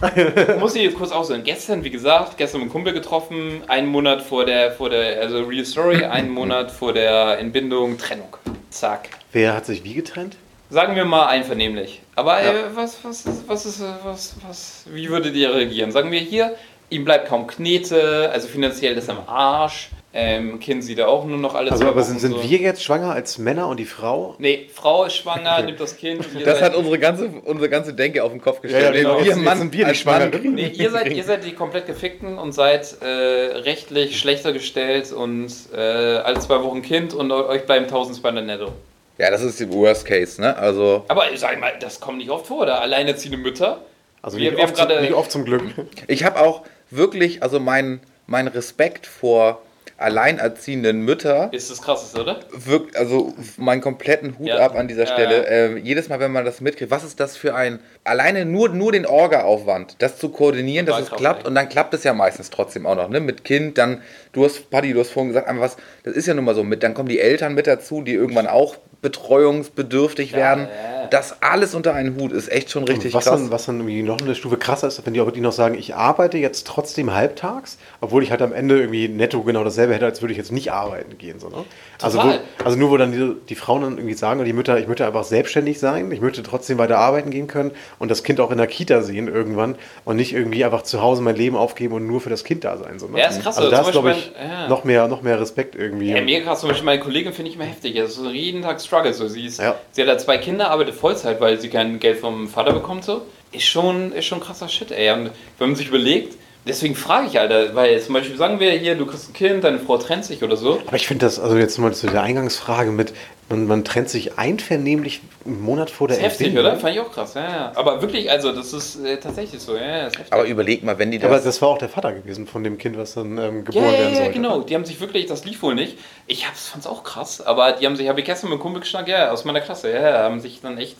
Muss ich jetzt kurz aussehen. Gestern, wie gesagt, gestern mit einem Kumpel getroffen, einen Monat vor der, vor der, also Real Story, einen Monat vor der Entbindung, Trennung. Zack. Wer hat sich wie getrennt? Sagen wir mal einvernehmlich. Aber Ja. äh, was, was, ist, was ist, äh, was, was, wie würdet ihr reagieren? Sagen wir hier, ihm bleibt kaum Knete, also finanziell ist er am Arsch, ähm, Kind sieht er auch nur noch alle Also, zwei aber Wochen sind, sind so. wir jetzt schwanger als Männer und die Frau? Nee, Frau ist schwanger, nimmt das Kind. Das hat unsere ganze, unsere ganze Denke auf den Kopf gestellt. Ja, ja, genau. Wir Mann sind wir die Schwangeren. Nee, ihr seid, ihr seid die komplett gefickten und seid äh, rechtlich schlechter gestellt und äh, alle zwei Wochen Kind und eu- euch bleiben 1200 netto. Ja, das ist die Worst Case, ne? Also, Aber sag ich mal, das kommt nicht oft vor, oder? Alleinerziehende Mütter. Also Wir- nicht, wir oft, haben zum- gerade- nicht oft zum Glück. ich habe auch wirklich, also mein, mein Respekt vor alleinerziehenden Mütter Ist das krasseste, oder? wirkt, also meinen kompletten Hut Ja. ab an dieser Stelle. Äh, jedes Mal, wenn man das mitkriegt, was ist das für ein, alleine nur, nur den Orga-Aufwand, das zu koordinieren, dass es klappt ey. und dann klappt es ja meistens trotzdem auch noch, ne? Mit Kind, dann, du hast, Paddy, du hast vorhin gesagt, einfach was, das ist ja nun mal so mit, dann kommen die Eltern mit dazu, die irgendwann auch betreuungsbedürftig werden. ja. Das alles unter einen Hut ist echt schon richtig was, krass. dann, was dann irgendwie noch eine Stufe krasser ist, wenn die auch wirklich noch sagen, ich arbeite jetzt trotzdem halbtags, obwohl ich halt am Ende irgendwie netto genau dasselbe hätte, als würde ich jetzt nicht arbeiten gehen. So, ne? Also, wo, also nur, wo dann die, die Frauen dann irgendwie sagen, die Mütter, ich möchte einfach selbstständig sein, ich möchte trotzdem weiter arbeiten gehen können und das Kind auch in der Kita sehen irgendwann und nicht irgendwie einfach zu Hause mein Leben aufgeben und nur für das Kind da sein. So, ne? Ja, ist krass, Also oder da ist, glaube ich, mein- ja. noch, mehr, noch mehr Respekt irgendwie. Ja, mega krass. Zum Beispiel meine Kollegin finde ich immer heftig. Also so jeden Tag Struggle. So. Sie, ist, Ja. sie hat halt zwei Kinder, arbeitet Vollzeit, weil sie kein Geld vom Vater bekommt. So. Ist, schon, ist schon krasser Shit, ey. Und wenn man sich überlegt, deswegen frage ich, Alter, weil zum Beispiel sagen wir hier, du kriegst ein Kind, deine Frau trennt sich oder so. Aber ich finde das, also jetzt mal zu der Eingangsfrage mit, man, man trennt sich einvernehmlich einen Monat vor der Das ist heftig, oder? Fand ich auch krass, ja, ja. Aber wirklich, also das ist äh, tatsächlich so, ja, ja, ist heftig. Aber überleg mal, wenn die Aber das. das war auch der Vater gewesen von dem Kind, was dann ähm, ja, geboren ja, werden ja, sollte. genau. Die haben sich wirklich, das lief wohl nicht. Ich hab's, fand's auch krass, aber die haben sich, habe ich gestern mit einem Kumpel geschnackt, ja, aus meiner Klasse, ja, ja, haben sich dann echt.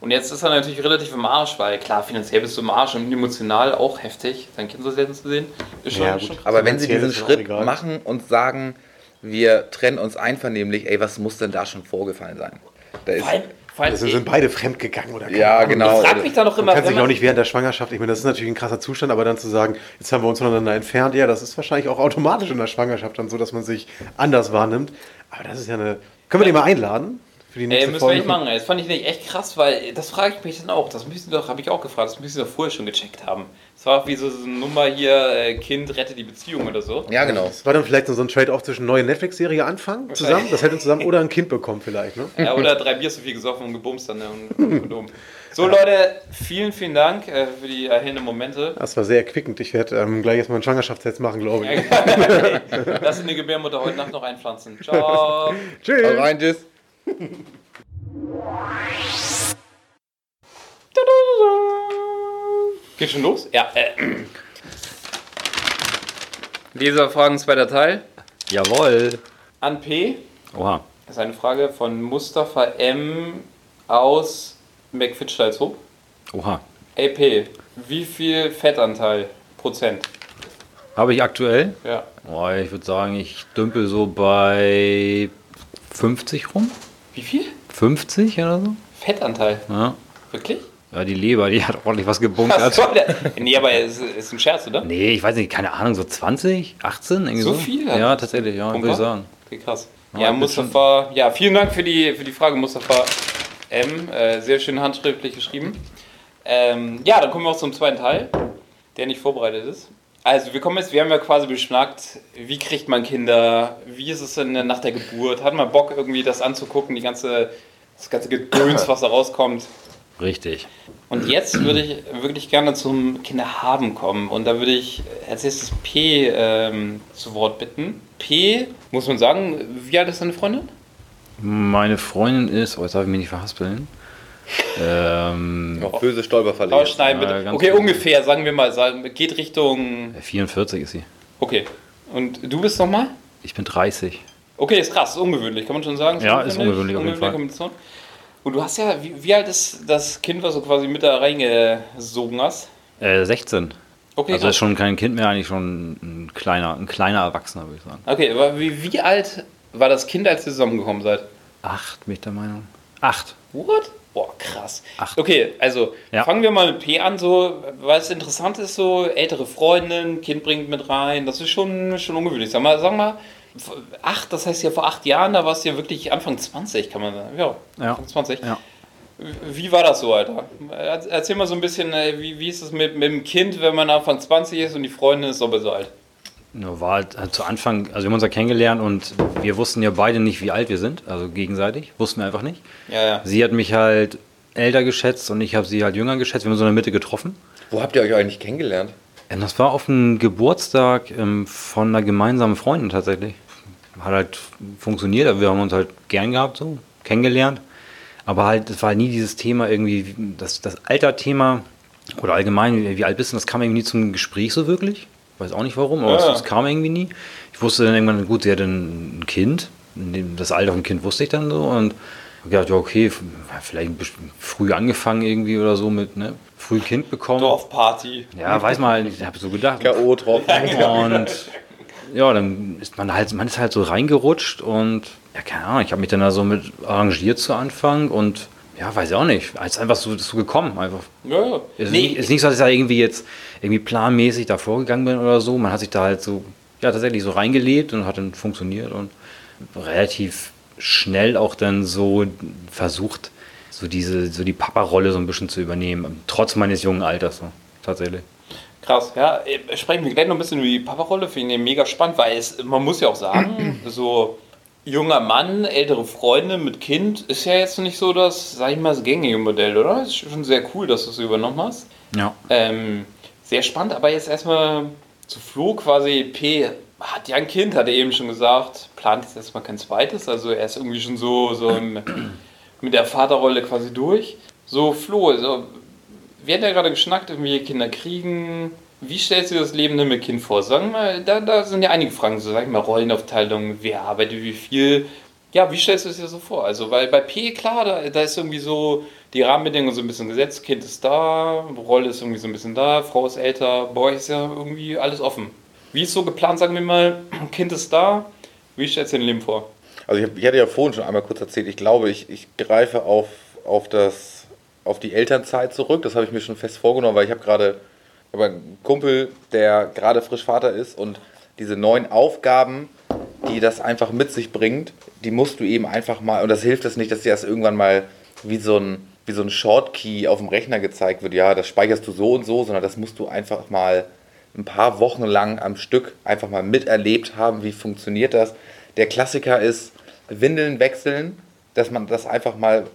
Und jetzt ist er natürlich relativ im Arsch, weil klar, finanziell bist du im Arsch und emotional auch heftig, dein Kind so selten zu sehen. Ist schon, Ja, schon. Aber wenn sie diesen Schritt machen und sagen, wir trennen uns einvernehmlich, ey, was muss denn da schon vorgefallen sein? Da ist, allem, Also sind beide fremdgegangen oder Ja, Ahnung. genau. Ich frag mich da noch Man immer, kann sich man- auch nicht während der Schwangerschaft, ich meine, das ist natürlich ein krasser Zustand, aber dann zu sagen, jetzt haben wir uns voneinander entfernt, ja, das ist wahrscheinlich auch automatisch in der Schwangerschaft dann so, dass man sich anders wahrnimmt. Aber das ist ja eine. Können wir den mal einladen? Für die Ey, nächste müssen wir nicht machen. Das fand ich nicht echt krass, weil das frage ich mich dann auch. Das müssen doch, habe ich auch gefragt, das müssen wir doch vorher schon gecheckt haben. Das war auch wie so, so eine Nummer hier, äh, Kind rette die Beziehung oder so. ja, genau. Das war dann vielleicht so ein Trade-off zwischen neue Netflix-Serie anfangen, zusammen, das hätten zusammen oder ein Kind bekommen vielleicht, ne? Ja, oder drei Bier zu viel gesoffen und gebumst dann ne, und, und. So Leute, vielen, vielen Dank äh, für die erhellenden Momente. Das war sehr erquickend. Ich werde ähm, gleich erstmal einen Schwangerschaftstest machen, glaube ich. Lass in die Gebärmutter heute Nacht noch einpflanzen. Ciao. Tschüss! Rein, tschüss. Geht schon los? Ja. Äh. Leserfragen, zweiter Teil. Jawohl. An P. Oha. Das ist eine Frage von Mustafa M. aus McFitschalzhoop. Oha. AP, wie viel Fettanteil? Prozent. Habe ich aktuell? Ja. Oh, ich würde sagen, ich dümpel so bei 50 rum. Wie viel? 50 oder so? Fettanteil? Ja. Wirklich? Ja, die Leber, die hat ordentlich was gebunkert. nee, aber es ist, ist ein Scherz, oder? Nee, ich weiß nicht, keine Ahnung, so 20, 18? Irgendwie So so, viel? Ja, tatsächlich, ja, würde ich sagen. Okay, krass. Ja, Ja, Mustafa, ja, vielen Dank für die, für die Frage, Mustafa M. Äh, sehr schön handschriftlich geschrieben. Ähm, ja, dann kommen wir auch zum zweiten Teil, der nicht vorbereitet ist. Also wir kommen jetzt, wir haben ja quasi beschnackt, wie kriegt man Kinder, wie ist es denn nach der Geburt, hat man Bock irgendwie das anzugucken, die ganze, das ganze Gedöns, was da rauskommt. Richtig. Und jetzt würde ich wirklich gerne zum Kinderhaben kommen und da würde ich als erstes P ähm, zu Wort bitten. P, muss man sagen, wie alt ist deine Freundin? Meine Freundin ist, oh, jetzt darf ich mich nicht verhaspeln. Ähm, Noch böse Stolperverleger. Ausschneiden Ja, bitte. ganz Okay, gut. ungefähr, sagen wir mal, geht Richtung, 44 ist sie. okay. Und du bist nochmal? Ich bin 30. Okay, ist krass, ist ungewöhnlich, kann man schon sagen. Ja, ist ungewöhnlich auf jeden Fall. Und du hast ja, wie, wie alt ist das Kind, was du quasi mit da reingesogen hast? Äh, 16. Okay, Also krass. ist schon kein Kind mehr, eigentlich schon ein kleiner, ein kleiner Erwachsener, würde ich sagen. okay aber wie, wie alt war das Kind, als ihr zusammengekommen seid? Acht, bin ich der Meinung. Acht. What? Boah, krass. Acht. Okay, also Ja. fangen wir mal mit P an, so, weil es interessant ist, so ältere Freundin, Kind bringt mit rein, das ist schon, schon ungewöhnlich. Sag mal, sag mal, acht, das heißt ja vor acht Jahren, da warst du ja wirklich Anfang 20, kann man sagen. Ja, Ja. Anfang 20. Ja. Wie war das so, Alter? Er- Erzähl mal so ein bisschen, äh, wie, wie ist es mit, mit dem Kind, wenn man Anfang 20 ist und die Freundin ist so alt? War halt, halt zu Anfang, also wir haben uns ja kennengelernt und wir wussten ja beide nicht, wie alt wir sind, also gegenseitig, wussten wir einfach nicht. Ja, ja. Sie hat mich halt älter geschätzt und ich habe sie halt jünger geschätzt. Wir haben uns so in der Mitte getroffen. Wo habt ihr euch eigentlich kennengelernt? Das war auf einem Geburtstag ähm, von einer gemeinsamen Freundin tatsächlich. Hat halt funktioniert, aber wir haben uns halt gern gehabt, so, kennengelernt. Aber halt, es war nie dieses Thema irgendwie, das, das Alter-Thema oder allgemein, wie, wie alt bist du, das kam irgendwie nie zum Gespräch so wirklich. Weiß auch nicht warum, aber Ja. es, es kam irgendwie nie. Ich wusste dann irgendwann, gut, sie hatte ein Kind. Das Alter vom Kind wusste ich dann so und hab gedacht, ja, okay, vielleicht früh angefangen irgendwie oder so mit, ne? Früh Kind bekommen. Dorfparty. Ja, weiß man halt, ich habe so gedacht. K.O. drauf. Und ja, dann ist man halt, man ist halt so reingerutscht und ja, keine Ahnung, ich habe mich dann da so mit arrangiert zu Anfang und ja, weiß ich auch nicht. Es ist einfach so, so gekommen, einfach. Ja, ja. Es ist, Nee, nicht, ist nicht so, dass ich da irgendwie jetzt irgendwie planmäßig da vorgegangen bin oder so. Man hat sich da halt so, ja, tatsächlich so reingelebt und hat dann funktioniert und relativ schnell auch dann so versucht, so diese, so die Papa-Rolle so ein bisschen zu übernehmen, trotz meines jungen Alters, so, tatsächlich. Krass, ja. äh, Sprechen wir gleich noch ein bisschen über die Papa-Rolle, finde ich mega spannend, weil es, man muss ja auch sagen, so junger Mann, ältere Freunde mit Kind ist ja jetzt nicht so das, sag ich mal, das gängige Modell, oder? Ist schon sehr cool, dass du es übernommen hast. Ja. Ähm, sehr spannend, aber jetzt erstmal zu Flo quasi. P hat ja ein Kind, hat er eben schon gesagt, plant jetzt erstmal kein zweites, also er ist irgendwie schon so, so im, mit der Vaterrolle quasi durch. So, Flo, so, wir hatten ja gerade geschnackt, irgendwie Kinder kriegen. Wie stellst du das Leben mit Kind vor? Sagen wir da, da sind ja einige Fragen, so sag ich mal, Rollenaufteilung, wer arbeitet wie viel. Ja, wie stellst du es dir so vor? Also, weil bei P, klar, da, da ist irgendwie so die Rahmenbedingungen so ein bisschen gesetzt, Kind ist da, Rolle ist irgendwie so ein bisschen da, Frau ist älter, euch ist ja irgendwie alles offen. Wie ist so geplant, sagen wir mal, Kind ist da, wie stellst du dir dein Leben vor? Also ich, hab, ich hatte ja vorhin schon einmal kurz erzählt, ich glaube, ich, ich greife auf, auf, das, auf die Elternzeit zurück. Das habe ich mir schon fest vorgenommen, weil ich habe gerade ich hab einen Kumpel, der gerade frisch Vater ist und diese neuen Aufgaben, die das einfach mit sich bringt, die musst du eben einfach mal, und das hilft es nicht, dass dir das irgendwann mal wie so ein, wie so ein Shortkey auf dem Rechner gezeigt wird, ja, das speicherst du so und so, sondern das musst du einfach mal ein paar Wochen lang am Stück einfach mal miterlebt haben, wie funktioniert das. Der Klassiker ist Windeln wechseln, dass man das einfach mal,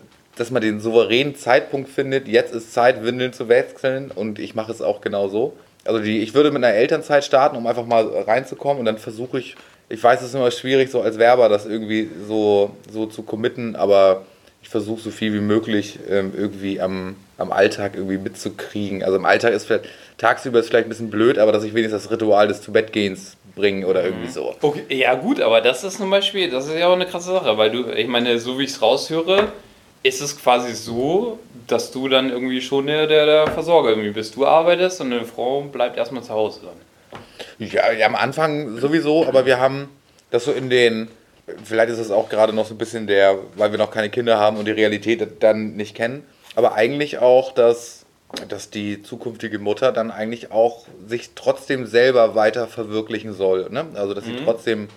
dass man den souveränen Zeitpunkt findet, jetzt ist Zeit, Windeln zu wechseln und ich mache es auch genau so. Also die, ich würde mit einer Elternzeit starten, um einfach mal reinzukommen und dann versuche ich, ich weiß, es ist immer schwierig, so als Werber das irgendwie so, so zu committen, aber ich versuche so viel wie möglich ähm, irgendwie am, am Alltag irgendwie mitzukriegen. Also im Alltag ist vielleicht, tagsüber ist vielleicht ein bisschen blöd, aber dass ich wenigstens das Ritual des Zubettgehens bringe oder irgendwie so. Okay, ja gut, aber das ist zum Beispiel, das ist ja auch eine krasse Sache, weil du, ich meine, so wie ich es raushöre, ist es quasi so, dass du dann irgendwie schon der, der, der Versorger irgendwie bist. Du arbeitest und eine Frau bleibt erstmal zu Hause dann. Ja, ja, am Anfang sowieso, aber wir haben das so in den, vielleicht ist es auch gerade noch so ein bisschen der, weil wir noch keine Kinder haben und die Realität dann nicht kennen, aber eigentlich auch, dass, dass die zukünftige Mutter dann eigentlich auch sich trotzdem selber weiter verwirklichen soll. Ne? Also, dass sie trotzdem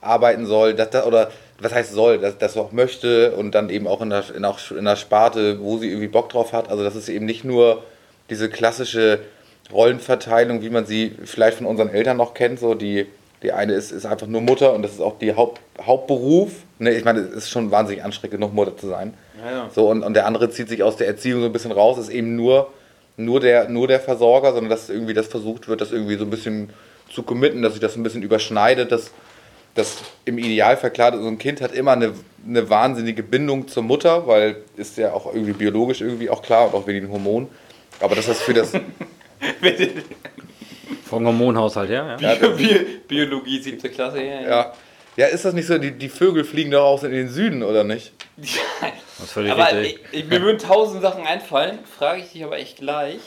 arbeiten soll, dass das, oder was heißt soll, dass das auch möchte und dann eben auch in der, in, auch in der Sparte, wo sie irgendwie Bock drauf hat. Also, dass es eben nicht nur diese klassische Rollenverteilung, wie man sie vielleicht von unseren Eltern noch kennt. So die, die eine ist, ist einfach nur Mutter und das ist auch die Haupt, Hauptberuf. Ne, ich meine, es ist schon wahnsinnig anstrengend, genug Mutter zu sein. Ja, ja. So, und, und der andere zieht sich aus der Erziehung so ein bisschen raus, ist eben nur, nur, der, nur der Versorger, sondern dass irgendwie das versucht wird, das irgendwie so ein bisschen zu committen, dass sich das ein bisschen überschneidet, dass das im Idealfall klar, so ein Kind hat immer eine, eine wahnsinnige Bindung zur Mutter, weil ist ja auch irgendwie biologisch irgendwie auch klar und auch wegen den Hormonen. Aber das für das, Vom Hormonhaushalt her, ja. Bio, Bio, Biologie, siebte Klasse, ja. ja, ja, ist das nicht so, die, die Vögel fliegen doch auch in den Süden, oder nicht? Das ist völlig aber richtig. ich, ich, mir würden tausend Sachen einfallen, frage ich dich aber echt gleich.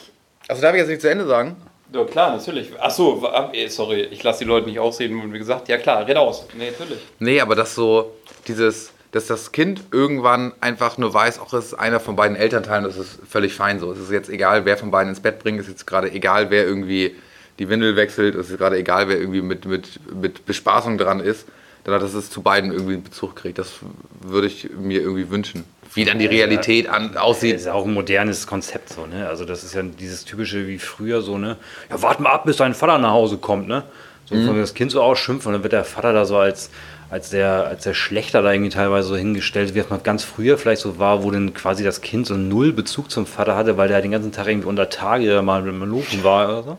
Also darf ich jetzt nicht zu Ende sagen? Ja, klar, natürlich. Achso, sorry, ich lasse die Leute nicht ausreden, und wie gesagt, ja klar, red aus. Nee, natürlich. Nee, aber dass so dieses, dass das Kind irgendwann einfach nur weiß, auch es ist einer von beiden Elternteilen, das ist völlig fein so. Es ist jetzt egal, wer von beiden ins Bett bringt, es ist jetzt gerade egal, wer irgendwie die Windel wechselt, es ist gerade egal, wer irgendwie mit, mit, mit Bespaßung dran ist, dass es zu beiden irgendwie einen Bezug kriegt. Das würde ich mir irgendwie wünschen. Wie dann die Realität an, Das aussieht. ist ja auch ein modernes Konzept so, ne? Also das ist ja dieses typische wie früher so, ne? Ja, warte mal ab, bis dein Vater nach Hause kommt, ne? So Mhm. das Kind so ausschimpft und dann wird der Vater da so als als der, als der Schlechter da irgendwie teilweise so hingestellt, wie es mal ganz früher vielleicht so war, wo dann quasi das Kind so null Bezug zum Vater hatte, weil der den ganzen Tag irgendwie unter Tage mal mit dem Lufen war oder so.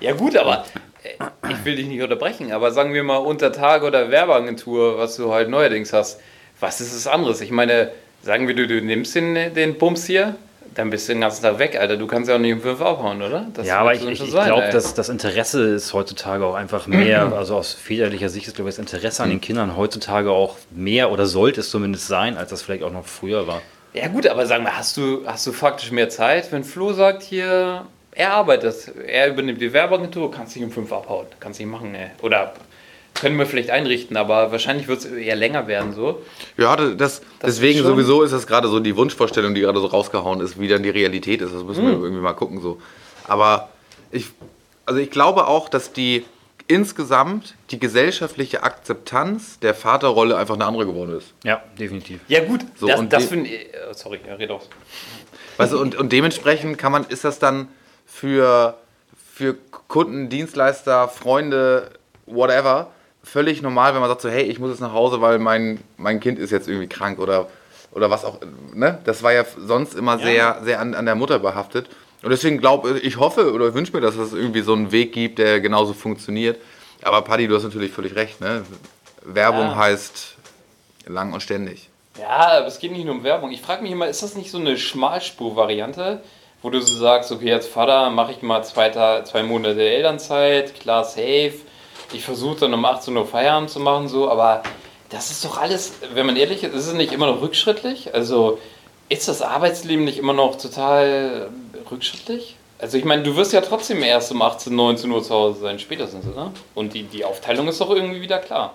Ja gut, aber ich will dich nicht unterbrechen, aber sagen wir mal unter Tage oder Werbeagentur, was du halt neuerdings hast, was ist es anderes? Ich meine, sagen wir, du, du nimmst den, den Bums hier, dann bist du den ganzen Tag weg, Alter. Du kannst ja auch nicht um fünf abhauen, oder? Das ja, aber ich, ich, ich glaube, dass das Interesse ist heutzutage auch einfach mehr, also aus väterlicher Sicht ist, glaube ich, das Interesse an den Kindern heutzutage auch mehr oder sollte es zumindest sein, als das vielleicht auch noch früher war. Ja gut, aber sag mal, hast du, hast du faktisch mehr Zeit, wenn Flo sagt hier, er arbeitet, er übernimmt die Werbeagentur, kannst dich um fünf abhauen, kannst nicht machen, ey. Oder können wir vielleicht einrichten, aber wahrscheinlich wird es eher länger werden so. Ja, das, das, deswegen ist sowieso ist das gerade so die Wunschvorstellung, die gerade so rausgehauen ist, wie dann die Realität ist. Das müssen wir irgendwie mal gucken so. Aber ich, also ich glaube auch, dass die insgesamt die gesellschaftliche Akzeptanz der Vaterrolle einfach eine andere geworden ist. Ja, definitiv. Ja gut, So, das, und das finde ich, äh, sorry, ja, red aus. Weißt du, und, und dementsprechend kann man, ist das dann für, für Kunden, Dienstleister, Freunde, whatever, völlig normal, wenn man sagt so, hey, ich muss jetzt nach Hause, weil mein, mein Kind ist jetzt irgendwie krank oder, oder was auch, ne? Das war ja sonst immer sehr, sehr an, an der Mutter behaftet. Und deswegen glaube ich, hoffe oder wünsche mir, dass es irgendwie so einen Weg gibt, der genauso funktioniert. Aber Paddy, du hast natürlich völlig recht, ne? Werbung Ja. heißt lang und ständig. Ja, aber es geht nicht nur um Werbung. Ich frage mich immer, ist das nicht so eine Schmalspur-Variante, wo du so sagst, okay, als Vater mache ich mal zwei, zwei Monate Elternzeit, klar, safe. Ich versuche dann um 18 Uhr Feierabend zu machen, so, aber das ist doch alles, wenn man ehrlich ist, ist es nicht immer noch rückschrittlich? Also ist das Arbeitsleben nicht immer noch total rückschrittlich? Also ich meine, du wirst ja trotzdem erst um 18, 19 Uhr zu Hause sein, spätestens, oder? Und die, die Aufteilung ist doch irgendwie wieder klar.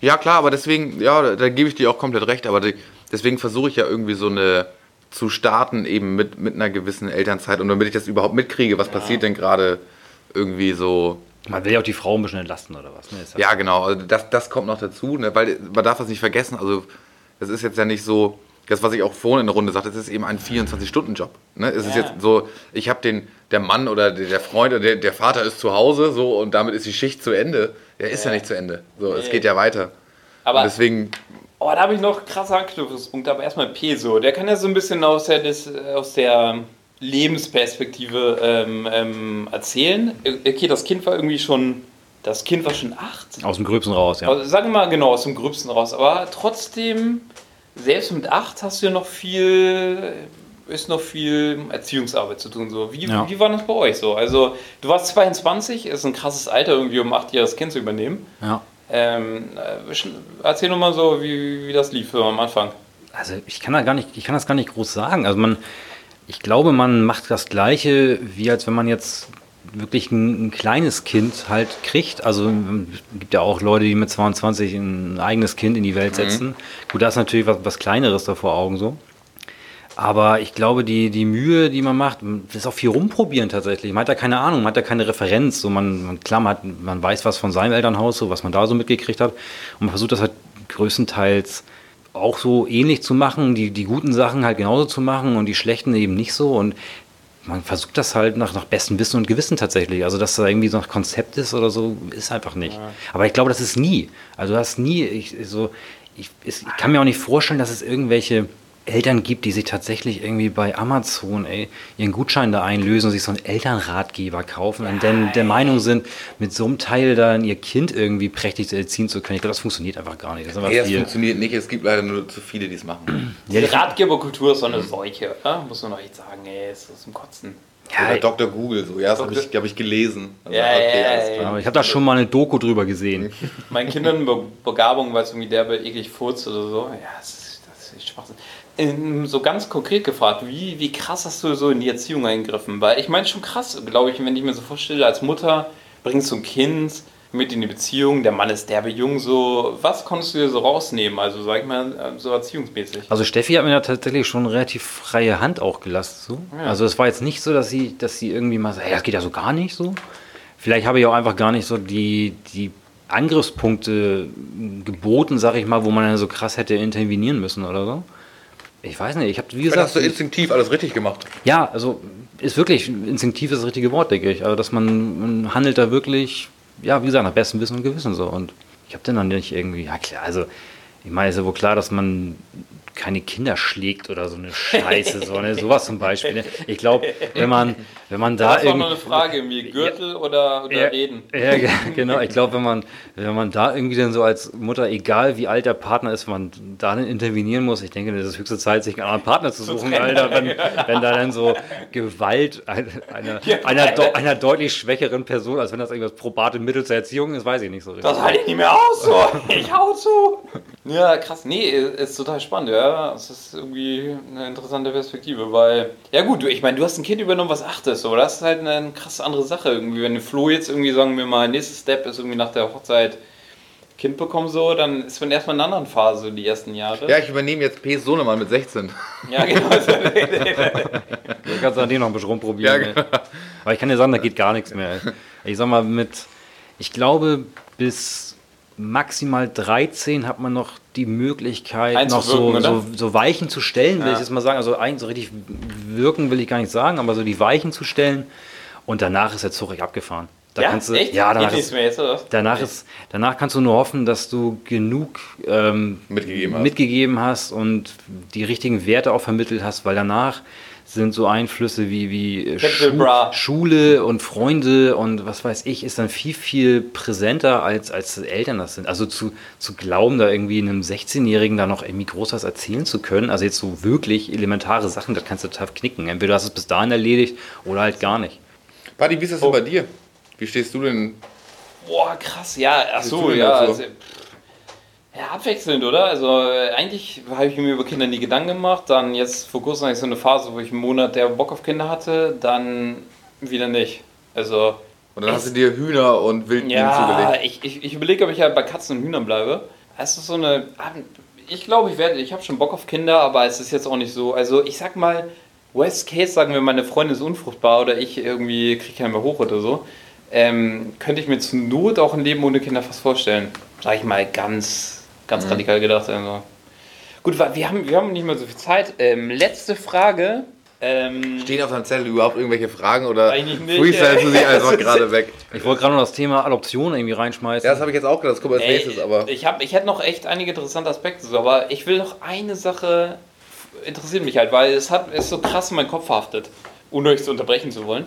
Ja, klar, aber deswegen, ja, da, da gebe ich dir auch komplett recht, aber die, deswegen versuche ich ja irgendwie so eine zu starten, eben mit, mit einer gewissen Elternzeit und damit ich das überhaupt mitkriege, was passiert denn gerade irgendwie so. Man will ja auch die Frau ein bisschen entlasten oder was. Ne? Ist Ja, genau, also das, das kommt noch dazu, ne, weil man darf das nicht vergessen, also das ist jetzt ja nicht so, das, was ich auch vorhin in der Runde sagte, es ist eben ein 24-Stunden-Job. Ne? Es ist Ja. jetzt so, ich habe den, der Mann oder der Freund oder der, der Vater ist zu Hause so und damit ist die Schicht zu Ende. Der ist ja, Ja. nicht zu Ende. So, es Nee. geht ja weiter. Aber und deswegen Oh, da habe ich noch krasse Anknüpfungspunkte, aber erstmal Peso. Der kann ja so ein bisschen aus der, des, aus der Lebensperspektive ähm, ähm, erzählen. Okay, das Kind war irgendwie schon, das Kind war schon acht. Aus dem Gröbsten raus, ja. Also, sagen wir mal genau, aus dem Gröbsten raus. Aber trotzdem, selbst mit acht hast du ja noch viel, ist noch viel Erziehungsarbeit zu tun. So. Wie, Ja. wie war das bei euch so? Also, du warst 22, ist ein krasses Alter, irgendwie um acht Jahre das Kind zu übernehmen. ja. Ähm, äh, erzähl doch mal so, wie, wie das lief am Anfang. Also ich kann da gar nicht, ich kann das gar nicht groß sagen. Also man, ich glaube, man macht das Gleiche, wie als wenn man jetzt wirklich ein, ein kleines Kind halt kriegt. Also es gibt ja auch Leute, die mit 22 ein eigenes Kind in die Welt setzen. Gut, da ist natürlich was, was Kleineres da vor Augen so. Aber ich glaube, die, die Mühe, die man macht, das ist auch viel rumprobieren tatsächlich. Man hat da keine Ahnung, man hat da keine Referenz. So man, man, klar, man, hat, man weiß was von seinem Elternhaus, so was man da so mitgekriegt hat. Und man versucht das halt größtenteils auch so ähnlich zu machen, die, die guten Sachen halt genauso zu machen und die schlechten eben nicht so. Und man versucht das halt nach, nach bestem Wissen und Gewissen tatsächlich. Also, dass da irgendwie so ein Konzept ist oder so, ist einfach nicht. Aber ich glaube, das ist nie. Also, du hast nie, ich, so, ich, ich kann mir auch nicht vorstellen, dass es irgendwelche Eltern gibt, die sich tatsächlich irgendwie bei Amazon ey, ihren Gutschein da einlösen und sich so einen Elternratgeber kaufen und dann der Meinung sind, mit so einem Teil dann ihr Kind irgendwie prächtig erziehen zu können. Ich glaube, das funktioniert einfach gar nicht. Das ist Nee, das funktioniert nicht. Es gibt leider nur zu viele, die es machen. Ja, Die Ratgeberkultur ist so eine Seuche, oder? muss man doch echt sagen. Ey, ist das zum Kotzen. Ja, Oder Dr. Google, so. Ja, das habe ich, hab ich gelesen. Also, Ja, ja, alles ja, aber ich habe da schon mal eine Doku drüber gesehen. Meinen Kindern Be Begabung, weil es irgendwie derbe eklig furzt oder so. Ja, das ist, das ist echt Schwachsinn. So ganz konkret gefragt, wie, wie krass hast du so in die Erziehung eingegriffen? Weil ich meine schon krass, glaube ich, wenn ich mir so vorstelle, als Mutter bringst du ein Kind mit in die Beziehung, der Mann ist derbe jung, so, was konntest du dir so rausnehmen? Also sag ich mal, äh, so erziehungsmäßig. Also Steffi hat mir da tatsächlich schon relativ freie Hand auch gelassen. So. Ja. Also es war jetzt nicht so, dass sie, dass sie irgendwie mal sagt, hey, das geht ja so gar nicht so. Vielleicht habe ich auch einfach gar nicht so die, die Angriffspunkte geboten, sag ich mal, wo man dann so krass hätte intervenieren müssen oder so. Ich weiß nicht, ich habe, wie gesagt, hast du instinktiv alles richtig gemacht. ja, also ist wirklich, instinktiv ist das richtige Wort, denke ich. Also dass man, man handelt da wirklich, ja, wie gesagt, nach bestem Wissen und Gewissen so. Und ich habe dann nicht irgendwie, ja klar, also ich meine, ist ja wohl klar, dass man keine Kinder schlägt oder so eine Scheiße, so, ne? sowas zum Beispiel. Ne? Ich glaube, wenn man, wenn man da Das war noch irgendwie... eine Frage, irgendwie Gürtel oder, oder Ja, Reden? Ja, ge- genau. Ich glaube, wenn man, wenn man da irgendwie dann so als Mutter, egal wie alt der Partner ist, wenn man da dann intervenieren muss, ich denke, das ist höchste Zeit, sich einen anderen Partner zu suchen, Alter, wenn, wenn da dann so Gewalt einer, einer, einer, einer deutlich schwächeren Person, als wenn das irgendwas probate Mittel zur Erziehung ist, weiß ich nicht so richtig. Das halte ich nicht mehr aus, so. Ich hau zu. Ja, krass. Nee, ist total spannend, ja. Es ist irgendwie eine interessante Perspektive, weil, ja gut, du, ich meine, du hast ein Kind übernommen, was achtest, so. Das ist halt eine krass andere Sache irgendwie. Wenn Flo jetzt irgendwie, sagen wir mal, nächster Step ist irgendwie nach der Hochzeit Kind bekommen, so, dann ist man erstmal in einer anderen Phase, so die ersten Jahre. Ja, ich übernehme jetzt P. Sohnemann mit 16. ja genau. Du kannst an dem noch ein bisschen rumprobieren. Ja, genau. Aber ich kann dir sagen, da geht gar nichts mehr. Ich sag mal, mit, ich glaube, bis maximal 13 hat man noch die Möglichkeit, noch so, so, so Weichen zu stellen, will Ja. ich jetzt mal sagen. Also ein, so richtig wirken will ich gar nicht sagen, aber so die Weichen zu stellen. Und danach ist der Zug abgefahren. Da ja, kannst du, echt? ja, danach ist, jetzt? Danach, ist, danach kannst du nur hoffen, dass du genug ähm, Mitgegeben hast. mitgegeben hast und die richtigen Werte auch vermittelt hast, weil danach sind so Einflüsse wie, wie äh, Schu Bra. Schule und Freunde und was weiß ich, ist dann viel, viel präsenter, als, als Eltern das sind. Also zu, zu glauben, da irgendwie einem 16-Jährigen da noch irgendwie groß was erzählen zu können, also jetzt so wirklich elementare Sachen, das kannst du total knicken. Entweder hast du es bis dahin erledigt oder halt gar nicht. Buddy, wie ist das denn bei dir? Wie stehst du denn? Boah, krass, ja, ach so, ja. so? Also, ja, abwechselnd, oder? Also äh, eigentlich habe ich mir über Kinder nie Gedanken gemacht. Dann jetzt vor kurzem hatte ich so eine Phase, wo ich einen Monat der Bock auf Kinder hatte, dann wieder nicht. Also, Und dann hast du dir Hühner und Wildbienen ja, zugelegt. ich, ich, ich überlege, ob ich halt bei Katzen und Hühnern bleibe. Es ist so eine. ah, Ich glaube, ich werde, ich habe schon Bock auf Kinder, aber es ist jetzt auch nicht so. Also ich sag mal, Worst Case, sagen wir, meine Freundin ist unfruchtbar oder ich irgendwie kriege keinen mehr hoch oder so. Ähm, könnte ich mir zur Not auch ein Leben ohne Kinder fast vorstellen. Sag ich mal ganz, ganz radikal gedacht. Also. Gut, wir haben, wir haben nicht mehr so viel Zeit. Ähm, letzte Frage. Ähm, Stehen auf deinem Zettel überhaupt irgendwelche Fragen oder Eigentlich nicht, freestylst du sie einfach gerade weg? Ich wollte gerade noch das Thema Adoption irgendwie reinschmeißen. Ja, das habe ich jetzt auch gedacht, das kommt als Ey, nächstes, aber. ich, hab, ich hätte noch echt einige interessante Aspekte, so, aber ich will noch eine Sache interessiert mich halt, weil es hat ist so krass in meinen Kopf verhaftet, ohne euch zu unterbrechen zu wollen.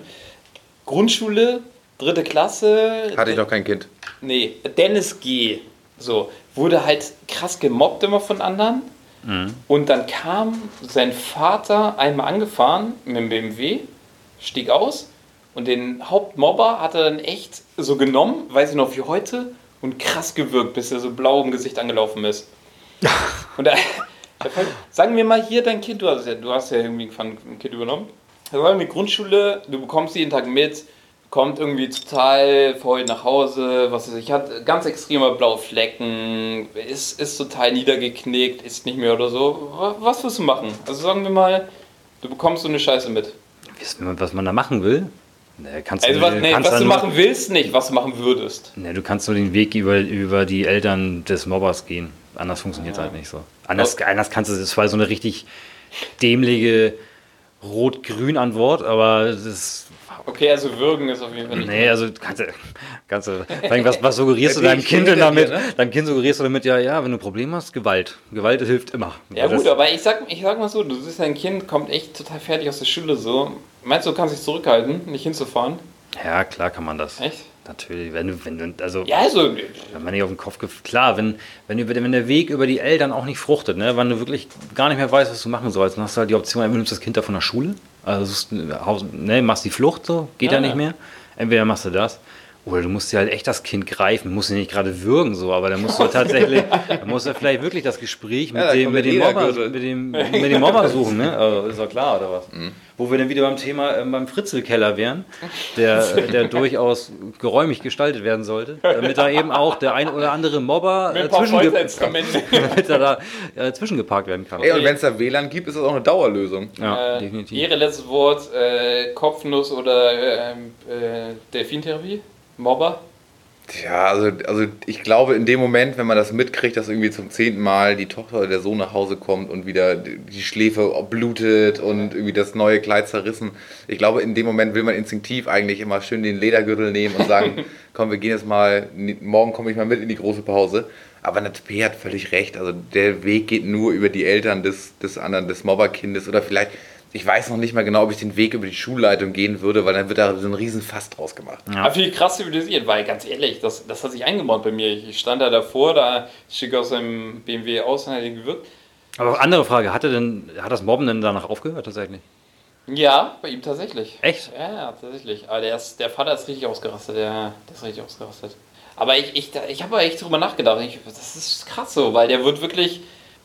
Grundschule, dritte Klasse. Hatte ich noch kein Kind. Nee, Dennis G. So, wurde halt krass gemobbt immer von anderen. Und dann kam sein Vater einmal angefahren mit dem BMW, stieg aus und den Hauptmobber hat er dann echt so genommen, weiß ich noch wie heute, und krass gewirkt, bis er so blau im Gesicht angelaufen ist. und da, da fällt- sagen wir mal hier dein Kind, du hast ja, du hast ja irgendwie ein Kind übernommen. Da war die Grundschule, du bekommst jeden Tag mit, kommt irgendwie total verheult nach Hause, was weiß ich, hat ganz extreme blaue Flecken, ist, ist total niedergeknickt, ist nicht mehr oder so. Wa- Was wirst du machen? Also sagen wir mal, du bekommst so eine Scheiße mit. Was man da machen will? Ne, kannst Also du, was, nee, kannst was du machen willst, nicht, was du machen würdest. Ne, du kannst nur den Weg über, über die Eltern des Mobbers gehen. Anders funktioniert es halt nicht so. Anders, anders kannst du, das war so eine richtig dämliche rot-grün Antwort, aber das ist. Okay, also würgen ist auf jeden Fall nicht. Nee, also kannst du, kannst du was, was suggerierst du deinem Kind denn damit? ne? Deinem Kind suggerierst du damit, ja, ja, wenn du ein Problem hast, Gewalt. Gewalt hilft immer. Ja gut, aber ich sag, ich sag mal so, du siehst, dein Kind kommt echt total fertig aus der Schule so. Meinst du, du kannst dich zurückhalten, nicht hinzufahren? Ja, klar kann man das. Echt? Natürlich, wenn du, wenn du, also Ja, also, wenn man nicht auf den Kopf gef Klar, wenn, wenn, über, wenn der Weg über die Eltern auch nicht fruchtet, ne, wenn du wirklich gar nicht mehr weißt, was du machen sollst, dann hast du halt die Option, entweder nimmst du das Kind da von der Schule, also ne, machst die Flucht so, geht ja, Ja, nicht mehr. Entweder machst du das. Oder du musst dir halt echt das Kind greifen, musst ihn nicht gerade würgen, so, aber dann musst du tatsächlich, dann musst du vielleicht wirklich das Gespräch mit, Ja, dem, mit, dem Mobber, mit, dem, mit dem Mobber suchen, ne? Also, ist doch klar, oder was? Mhm. Wo wir dann wieder beim Thema ähm, beim Fritzelkeller wären, der, der durchaus geräumig gestaltet werden sollte, damit da eben auch der ein oder andere Mobber äh, damit er da äh, zwischengeparkt werden kann. Ey, und wenn es da WLAN gibt, ist das auch eine Dauerlösung. Ja, Äh, definitiv. Ihre letztes Wort, äh, Kopfnuss oder ähm, äh, Delfintherapie? Mobber? Ja, also, also ich glaube, in dem Moment, wenn man das mitkriegt, dass irgendwie zum zehnten Mal die Tochter oder der Sohn nach Hause kommt und wieder die Schläfe blutet und irgendwie das neue Kleid zerrissen, ich glaube, in dem Moment will man instinktiv eigentlich immer schön den Ledergürtel nehmen und sagen, komm, wir gehen jetzt mal, morgen komme ich mal mit in die große Pause. Aber P hat völlig recht. Also der Weg geht nur über die Eltern des, des anderen, des Mobberkindes oder vielleicht, ich weiß noch nicht mal genau, ob ich den Weg über die Schulleitung gehen würde, weil dann wird da so ein riesen Fass draus gemacht. Ja. Aber viel krass zivilisiert, weil ganz ehrlich, das, das hat sich eingebaut bei mir. Ich stand da davor, da stieg aus seinem BMW aus und hat ihn gewirkt. Aber andere Frage, hat, er denn, hat das Mobben denn danach aufgehört tatsächlich? Ja, bei ihm tatsächlich. Echt? Ja, ja, tatsächlich. Aber der, ist, der Vater ist richtig ausgerastet, der, der ist richtig ausgerastet. Aber ich, ich, ich habe echt drüber nachgedacht. Ich, das ist krass so, weil der wird wirklich,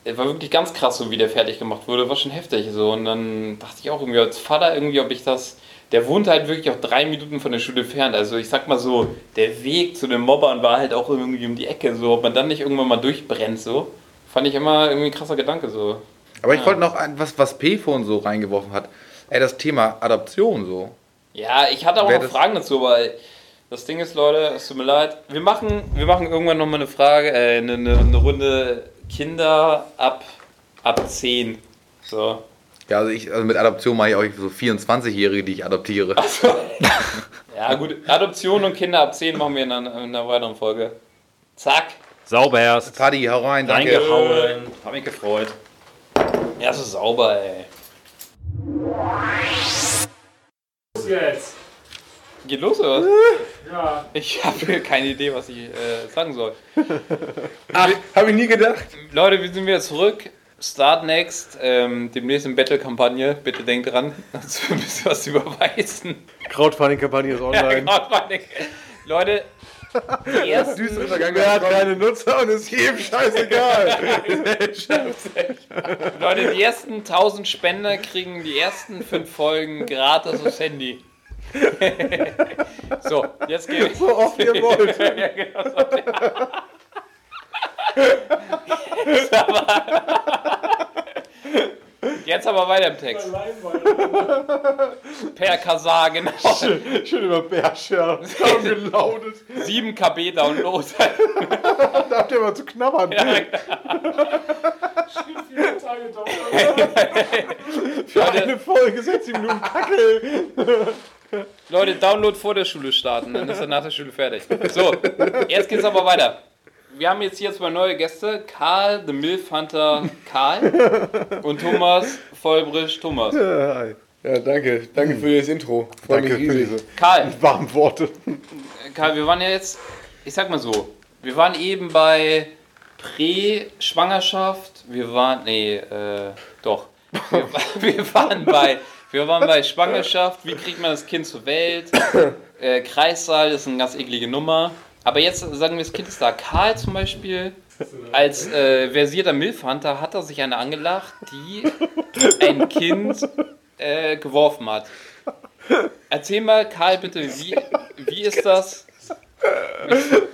war wirklich ganz krass, so wie der fertig gemacht wurde. War schon heftig so. Und dann dachte ich auch irgendwie als Vater irgendwie, ob ich das. Der wohnt halt wirklich auch drei Minuten von der Schule entfernt. Also ich sag mal so, der Weg zu den Mobbern war halt auch irgendwie um die Ecke. So, ob man dann nicht irgendwann mal durchbrennt, so. Fand ich immer irgendwie ein krasser Gedanke so. Aber ich wollte noch ein, was, was P-Phone so reingeworfen hat. Ey, das Thema Adoption so. Ja, ich hatte auch Wer noch Fragen dazu, weil das Ding ist, Leute, es tut mir leid. Wir machen, wir machen irgendwann nochmal eine Frage, äh, eine, eine, eine Runde Kinder ab, ab 10. So. Ja, also, ich, also mit Adoption mache ich auch so 24-Jährige, die ich adoptiere. Ja, gut. Adoption und Kinder ab 10 machen wir in einer, in einer weiteren Folge. Zack. Sauber erst. Paddy, hau rein, danke. Reingehauen. Hab mich gefreut. Ja, so sauber, ey. Jetzt. Geht los, oder was? Ja. Ich habe keine Idee, was ich äh, sagen soll. Ach, habe ich nie gedacht. Leute, wir sind wieder zurück. Start Next, ähm, demnächst in Battle-Kampagne. Bitte denkt dran, dass wir ein bisschen was überweisen. Crowdfunding-Kampagne ist Ja, online. Crowdfunding. Leute, die ersten, Wer hat keine Nutzer und ist jedem scheißegal. Leute, die ersten 1000 Spender kriegen die ersten 5 Folgen gratis aufs Handy. so, jetzt geht's. so oft ihr wollt. Ja, genau so. Jetzt aber, jetzt aber weiter im Text. Per Kasar, genau. Schön über Bärscher. gelautet. 7 KB Download. Da habt ihr mal zu knabbern. Viele Tage dauert. Für eine Folge 60 Minuten Kacke. Leute, Download vor der Schule starten, dann ist er nach der Schule fertig. So, jetzt geht's aber weiter. Wir haben jetzt hier zwei neue Gäste: Karl, The Milf Hunter Karl und Thomas Vollbrisch Thomas. Ja, danke. Danke für das Intro. Freue Danke mich für diese Karl, warmen Worte. Karl, wir waren ja jetzt, ich sag mal so, wir waren eben bei Prä-Schwangerschaft, wir waren, nee, äh, doch. Wir, wir, waren bei, wir waren bei Schwangerschaft, wie kriegt man das Kind zur Welt? Äh, Kreissaal ist eine ganz eklige Nummer. Aber jetzt sagen wir, das Kind ist da. Karl zum Beispiel, als äh, versierter Milfhunter hat er sich eine angelacht, die ein Kind äh, geworfen hat. Erzähl mal, Karl, bitte, wie, wie ist das?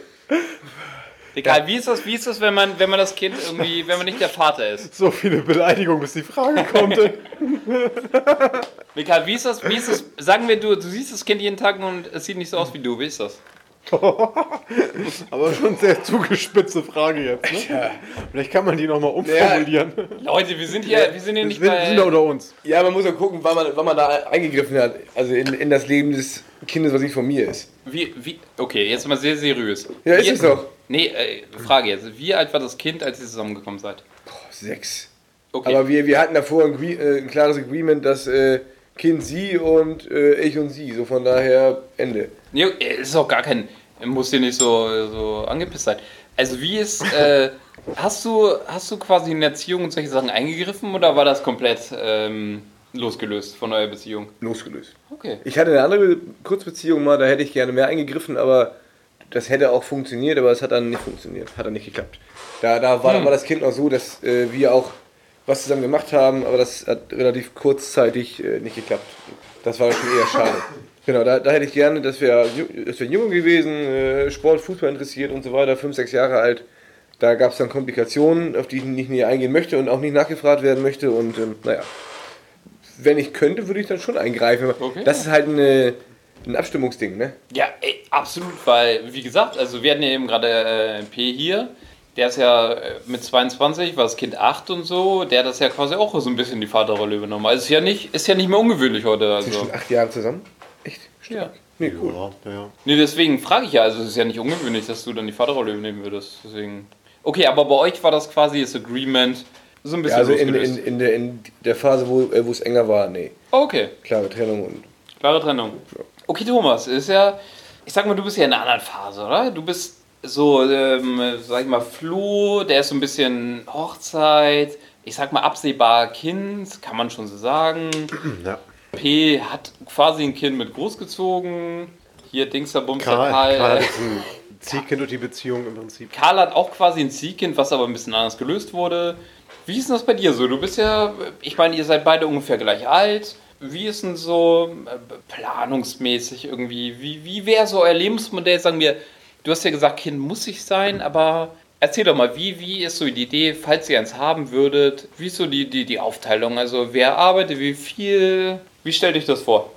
Egal, wie ist das, wie ist das, wenn man, wenn man das Kind irgendwie, wenn man nicht der Vater ist? So viele Beleidigungen, bis die Frage kommt. Mikael, wie ist das, wie ist das, sagen wir, du, du siehst das Kind jeden Tag und es sieht nicht so aus wie du, wie ist das? Aber schon sehr zugespitzte Frage jetzt. Ne? Vielleicht kann man die nochmal umformulieren. Leute, wir sind hier, wir sind hier Wir nicht sind, bei. sind da unter uns. Ja, man muss ja gucken, wann man, wann man da eingegriffen hat. Also in, in das Leben des Kindes, was nicht von mir ist. Wie, wie, okay, jetzt mal sehr seriös. Ja, ist es doch. Nee, äh, Frage jetzt. Wie alt war das Kind, als ihr zusammengekommen seid? Sechs. Okay. Aber wir, wir hatten davor ein, äh, ein klares Agreement, dass äh, Kind sie und äh, ich und sie. So von daher Ende. Nee, äh, ist auch gar kein. Muss dir nicht so, so angepisst sein. Also, wie ist. Äh, hast, du, hast du quasi in Erziehung und solche Sachen eingegriffen oder war das komplett ähm, losgelöst von eurer Beziehung? Losgelöst. Okay. Ich hatte eine andere Kurzbeziehung mal, da hätte ich gerne mehr eingegriffen, aber das hätte auch funktioniert, aber es hat dann nicht funktioniert. Hat dann nicht geklappt. Da, da war, war das Kind noch so, dass äh, wir auch was zusammen gemacht haben, aber das hat relativ kurzzeitig äh, nicht geklappt. Das war schon eher schade. Genau, da, da hätte ich gerne, dass wir, dass wir jung gewesen, äh, Sport, Fußball interessiert und so weiter, fünf, sechs Jahre alt. Da gab es dann Komplikationen, auf die ich nicht näher eingehen möchte und auch nicht nachgefragt werden möchte. Und ähm, naja, wenn ich könnte, würde ich dann schon eingreifen. Okay. Das ist halt eine, ein Abstimmungsding, ne? Ja, ey, absolut, weil, wie gesagt, also wir hatten ja eben gerade äh, P hier, der ist ja äh, mit 22, war das Kind 8 und so, der hat das ja quasi auch so ein bisschen die Vaterrolle übernommen. Also ist ja nicht, ist ja nicht mehr ungewöhnlich heute. Sind Also. schon acht Jahre zusammen? Echt? Ja. Nee, cool. Ja, ja. Nee, deswegen frage ich ja, also es ist ja nicht ungewöhnlich, dass du dann die Vaterrolle übernehmen würdest. Deswegen. Okay, aber bei euch war das quasi das Agreement so ein Ja, bisschen also in, losgelöst. in, in, der, in der Phase, wo, äh, wo es enger war, nee. okay, Klare Trennung und. klare Trennung. Okay, Thomas, ist ja, ich sag mal, du bist ja in einer anderen Phase, oder? Du bist so, ähm, sag ich mal, Flo, der ist so ein bisschen Hochzeit, ich sag mal, absehbar Kind, kann man schon so sagen. ja. P hat quasi ein Kind mit großgezogen. Hier Dingster Bumster Karl, Karl. Karl ist ein Ziehkind und die Beziehung im Prinzip. Karl hat auch quasi ein Ziehkind, was aber ein bisschen anders gelöst wurde. Wie ist denn das bei dir so? Du bist ja, ich meine, ihr seid beide ungefähr gleich alt. Wie ist denn so äh, planungsmäßig irgendwie? Wie, wie wäre so euer Lebensmodell? Sagen wir, du hast ja gesagt, Kind muss ich sein, aber erzähl doch mal, wie, wie ist so die Idee, falls ihr eins haben würdet? Wie ist so die, die, die Aufteilung? Also wer arbeitet, wie viel? Wie stellt euch das vor?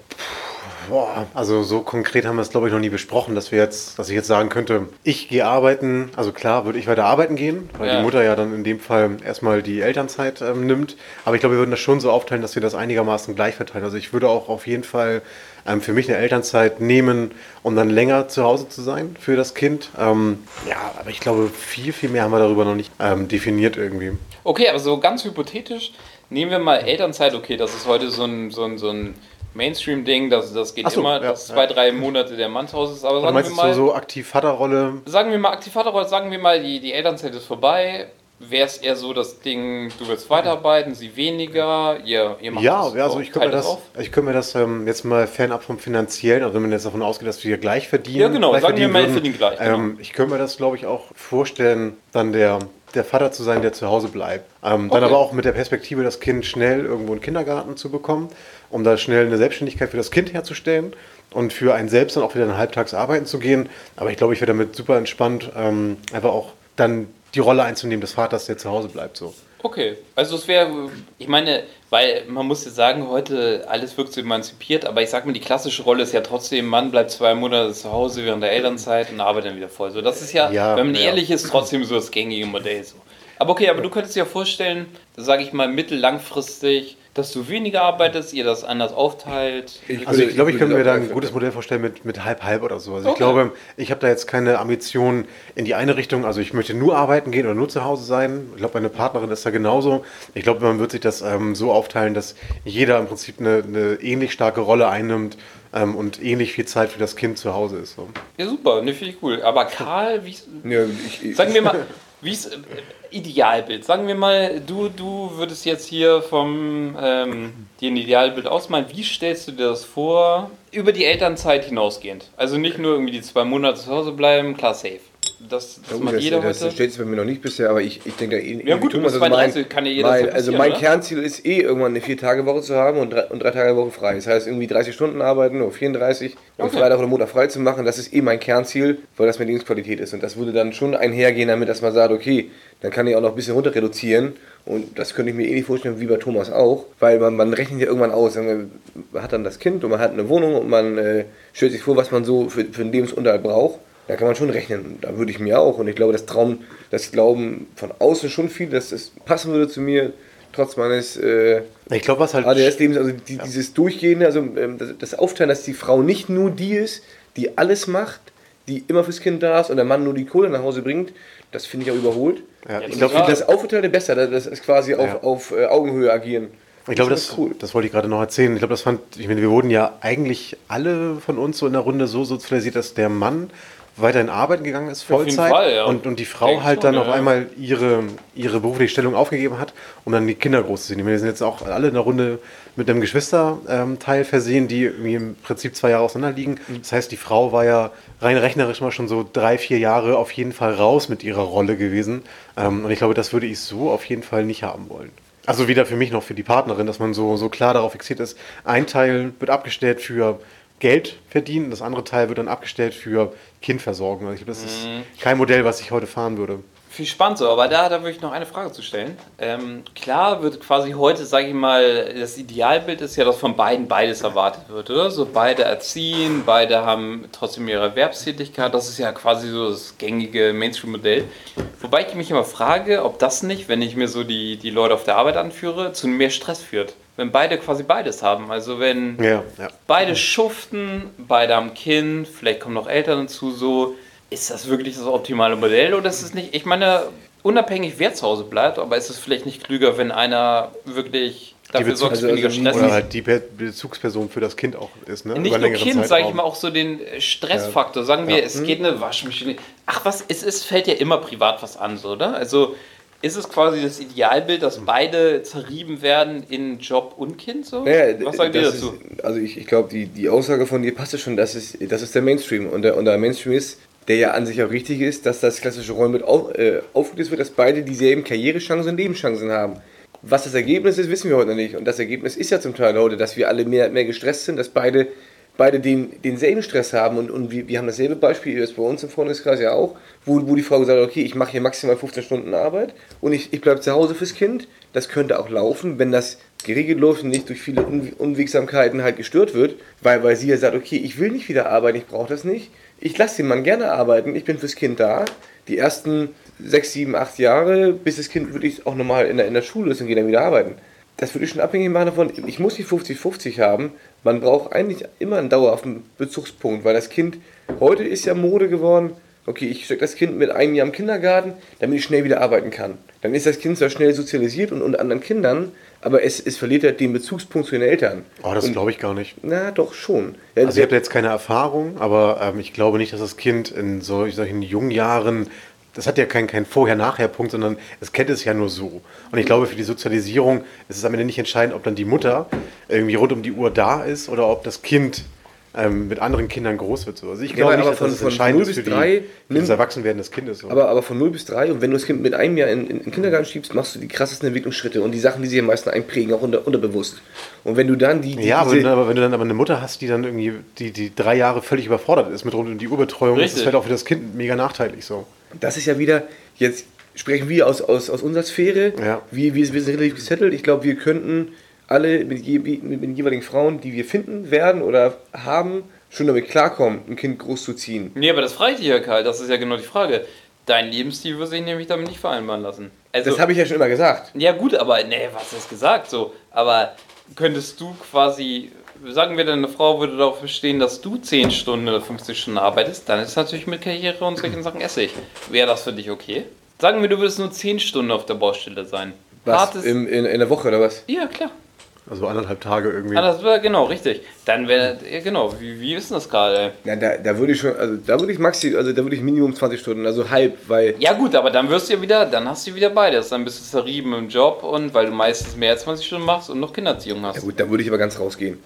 Boah, also so konkret haben wir es, glaube ich, noch nie besprochen, dass wir jetzt, dass ich jetzt sagen könnte, ich gehe arbeiten. Also klar, würde ich weiter arbeiten gehen, weil Ja. die Mutter ja dann in dem Fall erstmal die Elternzeit ähm, nimmt. Aber ich glaube, wir würden das schon so aufteilen, dass wir das einigermaßen gleich verteilen. Also ich würde auch auf jeden Fall ähm, für mich eine Elternzeit nehmen, um dann länger zu Hause zu sein für das Kind. Ähm, ja, aber ich glaube, viel, viel mehr haben wir darüber noch nicht ähm, definiert irgendwie. Okay, aber so ganz hypothetisch, nehmen wir mal Elternzeit, okay, das ist heute so ein, so ein, so ein Mainstream-Ding, das, das geht so, immer, ja, dass zwei, drei Monate der Mann zu Hause ist, aber sagen wir mal, so, so aktiv Vaterrolle? sagen wir mal, Aktivvaterrolle, sagen wir mal, die, die Elternzeit ist vorbei, wäre es eher so das Ding, du willst weiterarbeiten, sie weniger, ihr, ihr macht Ja, das ja, also ich könnte mir das, ich könnte mir das ähm, jetzt mal fernab vom finanziellen, also wenn man jetzt davon ausgeht, dass wir gleich verdienen. Ja, genau, gleich sagen wir mal, verdienen gleich, genau. Ähm, ich könnte mir das, glaube ich, auch vorstellen, dann der, der Vater zu sein, der zu Hause bleibt. Ähm, Dann Okay. aber auch mit der Perspektive, das Kind schnell irgendwo in den Kindergarten zu bekommen, um da schnell eine Selbstständigkeit für das Kind herzustellen und für einen selbst dann auch wieder halbtags arbeiten zu gehen. Aber ich glaube, ich wäre damit super entspannt, ähm, einfach auch dann die Rolle einzunehmen des Vaters, der zu Hause bleibt. So. Okay, also es wäre, ich meine, weil man muss jetzt sagen, heute alles wirkt so emanzipiert, aber ich sag mal, die klassische Rolle ist ja trotzdem, Mann bleibt zwei Monate zu Hause während der Elternzeit und arbeitet dann wieder voll. So, das ist ja, Ja, wenn man ja. ehrlich ist, trotzdem so das gängige Modell. So. Aber okay, aber du könntest dir ja vorstellen, sage ich mal, mittellangfristig, dass du weniger arbeitest, ihr das anders aufteilt. Also ich glaube, ich könnte mir da ein gutes Modell vorstellen mit, mit halb-halb oder so. Also ich Okay. glaube, ich habe da jetzt keine Ambition in die eine Richtung, also ich möchte nur arbeiten gehen oder nur zu Hause sein. Ich glaube, meine Partnerin ist da genauso. Ich glaube, man wird sich das ähm, so aufteilen, dass jeder im Prinzip eine, eine ähnlich starke Rolle einnimmt ähm, und ähnlich viel Zeit für das Kind zu Hause ist. So. Ja, super, ne, finde ich cool. Aber Karl, wie, Ja, ich, ich, Sagen wir mal, wie ist äh, Idealbild? Sagen wir mal, du, du würdest jetzt hier vom ähm, dir ein Idealbild ausmalen. Wie stellst du dir das vor? Über die Elternzeit hinausgehend. Also nicht nur irgendwie die zwei Monate zu Hause bleiben, klar safe. Das, das Ja, macht das, jeder das, das heute. stellt sich bei mir noch nicht bisher, aber ich, ich denke eh Ja gut, du bist 32, kann ja jederzeit mein, Also mein oder? Kernziel ist eh irgendwann eine Vier-Tage-Woche zu haben und drei, und drei Tage Woche frei. Das heißt irgendwie 30 Stunden arbeiten oder 34 und Okay. Freitag oder Montag frei zu machen, das ist eh mein Kernziel, weil das meine Lebensqualität ist. Und das würde dann schon einhergehen damit, dass man sagt, okay, dann kann ich auch noch ein bisschen runter reduzieren. Und das könnte ich mir ähnlich vorstellen wie bei Thomas auch, weil man, man rechnet ja irgendwann aus. Man hat dann das Kind und man hat eine Wohnung und man äh, stellt sich vor, was man so für, für den Lebensunterhalt braucht. Da kann man schon rechnen. Da würde ich mir auch. Und ich glaube, das Traum, das glauben von außen schon viel, dass es passen würde zu mir, trotz meines äh, Ich glaube, was halt. ADS-Lebens, also die, dieses Durchgehende, also ähm, das, das Aufteilen, dass die Frau nicht nur die ist, die alles macht, die immer fürs Kind da ist und der Mann nur die Kohle nach Hause bringt, das finde ich auch überholt. Ja, ich glaube, finde das Aufgeteilte besser, das ist quasi auf, Ja. auf äh, Augenhöhe agieren. Ich glaube, Das cool. das wollte ich gerade noch erzählen. Ich glaube, das fand, ich meine, wir wurden ja eigentlich alle von uns so in der Runde so sozialisiert, dass der Mann weiterhin arbeiten gegangen ist, Auf jeden Vollzeit, Fall, ja. und, und die Frau Denke halt schon, dann ja, auf einmal ihre, ihre berufliche Stellung aufgegeben hat, um dann die Kinder großzuziehen. Wir sind jetzt auch alle in der Runde mit einem Geschwisterteil versehen, die im Prinzip zwei Jahre auseinander liegen. Mhm. Das heißt, die Frau war ja rein rechnerisch mal schon so drei, vier Jahre auf jeden Fall raus mit ihrer Rolle gewesen. Ähm, Und ich glaube, das würde ich so auf jeden Fall nicht haben wollen. Also weder für mich noch für die Partnerin, dass man so, so klar darauf fixiert ist. Ein Teil wird abgestellt für Geld verdienen, das andere Teil wird dann abgestellt für Kindversorgung. Also ich glaube, das ist kein Modell, was ich heute fahren würde. Viel spannend so, aber da, da würde ich noch eine Frage zu stellen. Ähm, klar wird quasi heute, sage ich mal, das Idealbild ist ja, dass von beiden beides erwartet wird, oder? So beide erziehen, beide haben trotzdem ihre Erwerbstätigkeit. Das ist ja quasi so das gängige Mainstream-Modell. Wobei ich mich immer frage, ob das nicht, wenn ich mir so die, die Leute auf der Arbeit anführe, zu mehr Stress führt. Wenn beide quasi beides haben. Also wenn Ja, ja. beide schuften, beide haben Kind, vielleicht kommen noch Eltern dazu, so. Ist das wirklich das optimale Modell oder ist es nicht? Ich meine, unabhängig wer zu Hause bleibt, aber ist es vielleicht nicht klüger, wenn einer wirklich dafür sorgt, dass also- weniger also Stress Oder halt die Be- Bezugsperson für das Kind auch ist. Ne? Nicht Über nur Kind, sage ich mal, auch so den äh, Stressfaktor. Sagen wir, es geht eine Waschmaschine. Ach was, es ist, fällt ja immer privat was an, so, oder? Also ist es quasi das Idealbild, dass beide zerrieben werden in Job und Kind? So? Naja, was sagt ihr dazu? Ist, also ich, ich glaube, die, die Aussage von dir passt ja schon, das ist, das ist der Mainstream. Und der, und der Mainstream ist, der ja an sich auch richtig ist, dass das klassische Rollenbild auf, äh, aufgelöst wird, dass beide dieselben Karrierechancen und Lebenschancen haben. Was das Ergebnis ist, wissen wir heute noch nicht. Und das Ergebnis ist ja zum Teil heute, dass wir alle mehr, mehr gestresst sind, dass beide, beide den, denselben Stress haben. Und, und wir, wir haben dasselbe Beispiel jetzt bei uns im Freundeskreis ja auch, wo, wo die Frau gesagt hat, okay, ich mache hier maximal 15 Stunden Arbeit und ich, ich bleibe zu Hause fürs Kind. Das könnte auch laufen, wenn das geregelt läuft und nicht durch viele Un Unwegsamkeiten halt gestört wird, weil, weil sie ja sagt, okay, ich will nicht wieder arbeiten, ich brauche das nicht. Ich lasse den Mann gerne arbeiten, ich bin fürs Kind da. Die ersten sechs, sieben, acht Jahre, bis das Kind wirklich auch normal in der, in der Schule ist und geht dann wieder arbeiten. Das würde ich schon abhängig machen davon, ich muss nicht 50-50 haben. Man braucht eigentlich immer einen dauerhaften Bezugspunkt, weil das Kind, heute ist ja Mode geworden, okay, ich stecke das Kind mit einem Jahr im Kindergarten, damit ich schnell wieder arbeiten kann. Dann ist das Kind zwar schnell sozialisiert und unter anderen Kindern, aber es, es verliert halt den Bezugspunkt zu den Eltern. Oh, das glaube ich gar nicht. Na, doch schon. Ja, Also ich habe jetzt keine Erfahrung, aber ähm, ich glaube nicht, dass das Kind in sol- solchen jungen Jahren, das hat ja keinen kein Vorher-Nachher-Punkt, sondern es kennt es ja nur so. Und ich glaube, für die Sozialisierung ist es am Ende nicht entscheidend, ob dann die Mutter irgendwie rund um die Uhr da ist oder ob das Kind ähm, mit anderen Kindern groß wird. So. Also ich glaube aber nicht, dass von- das entscheidend 0 ist für, bis die, 3 für das Erwachsenwerden des Kindes. So. Aber, aber von 0 bis 3 und wenn du das Kind mit einem Jahr in, in, den Kindergarten schiebst, machst du die krassesten Entwicklungsschritte und die Sachen, die sich am meisten einprägen, auch unter, unterbewusst. Und wenn du dann die. die ja, aber, aber wenn du dann aber eine Mutter hast, die dann irgendwie die, die drei Jahre völlig überfordert ist mit rund um die Uhrbetreuung, ist das vielleicht auch für das Kind mega nachteilig so. das ist ja wieder, jetzt sprechen wir aus, aus, aus unserer Sphäre. Ja. Wir, wir, wir sind relativ gesettelt. Ich glaube, wir könnten alle mit, je, mit den jeweiligen Frauen, die wir finden werden oder haben, schon damit klarkommen, ein Kind groß zu ziehen. Nee, aber das frage ich dich ja, Karl. Das ist ja genau die Frage. Dein Lebensstil würde sich nämlich damit nicht vereinbaren lassen. Also, Das habe ich ja schon immer gesagt. ja gut, aber nee, was hast du gesagt so? Aber könntest du quasi, sagen wir, deine Frau würde darauf bestehen, dass du 10 Stunden oder 50 Stunden arbeitest, dann ist natürlich mit Karriere und solchen Sachen Essig. Wäre das für dich okay? Sagen wir, du würdest nur 10 Stunden auf der Baustelle sein. Was? Hartes- Im, in, in der Woche oder was? ja, klar. Also anderthalb Tage irgendwie. Ah, das wäre genau richtig. Dann wäre, ja, genau, wie, wie ist denn das gerade? Ja, da, da würde ich schon, also da würde ich maxi, also da würde ich Minimum 20 Stunden, also halb, weil Ja gut, aber dann wirst du ja wieder, dann hast du wieder beides. Dann bist du zerrieben im Job und weil du meistens mehr als 20 Stunden machst und noch Kindererziehung hast. Ja gut, dann würde ich aber ganz rausgehen.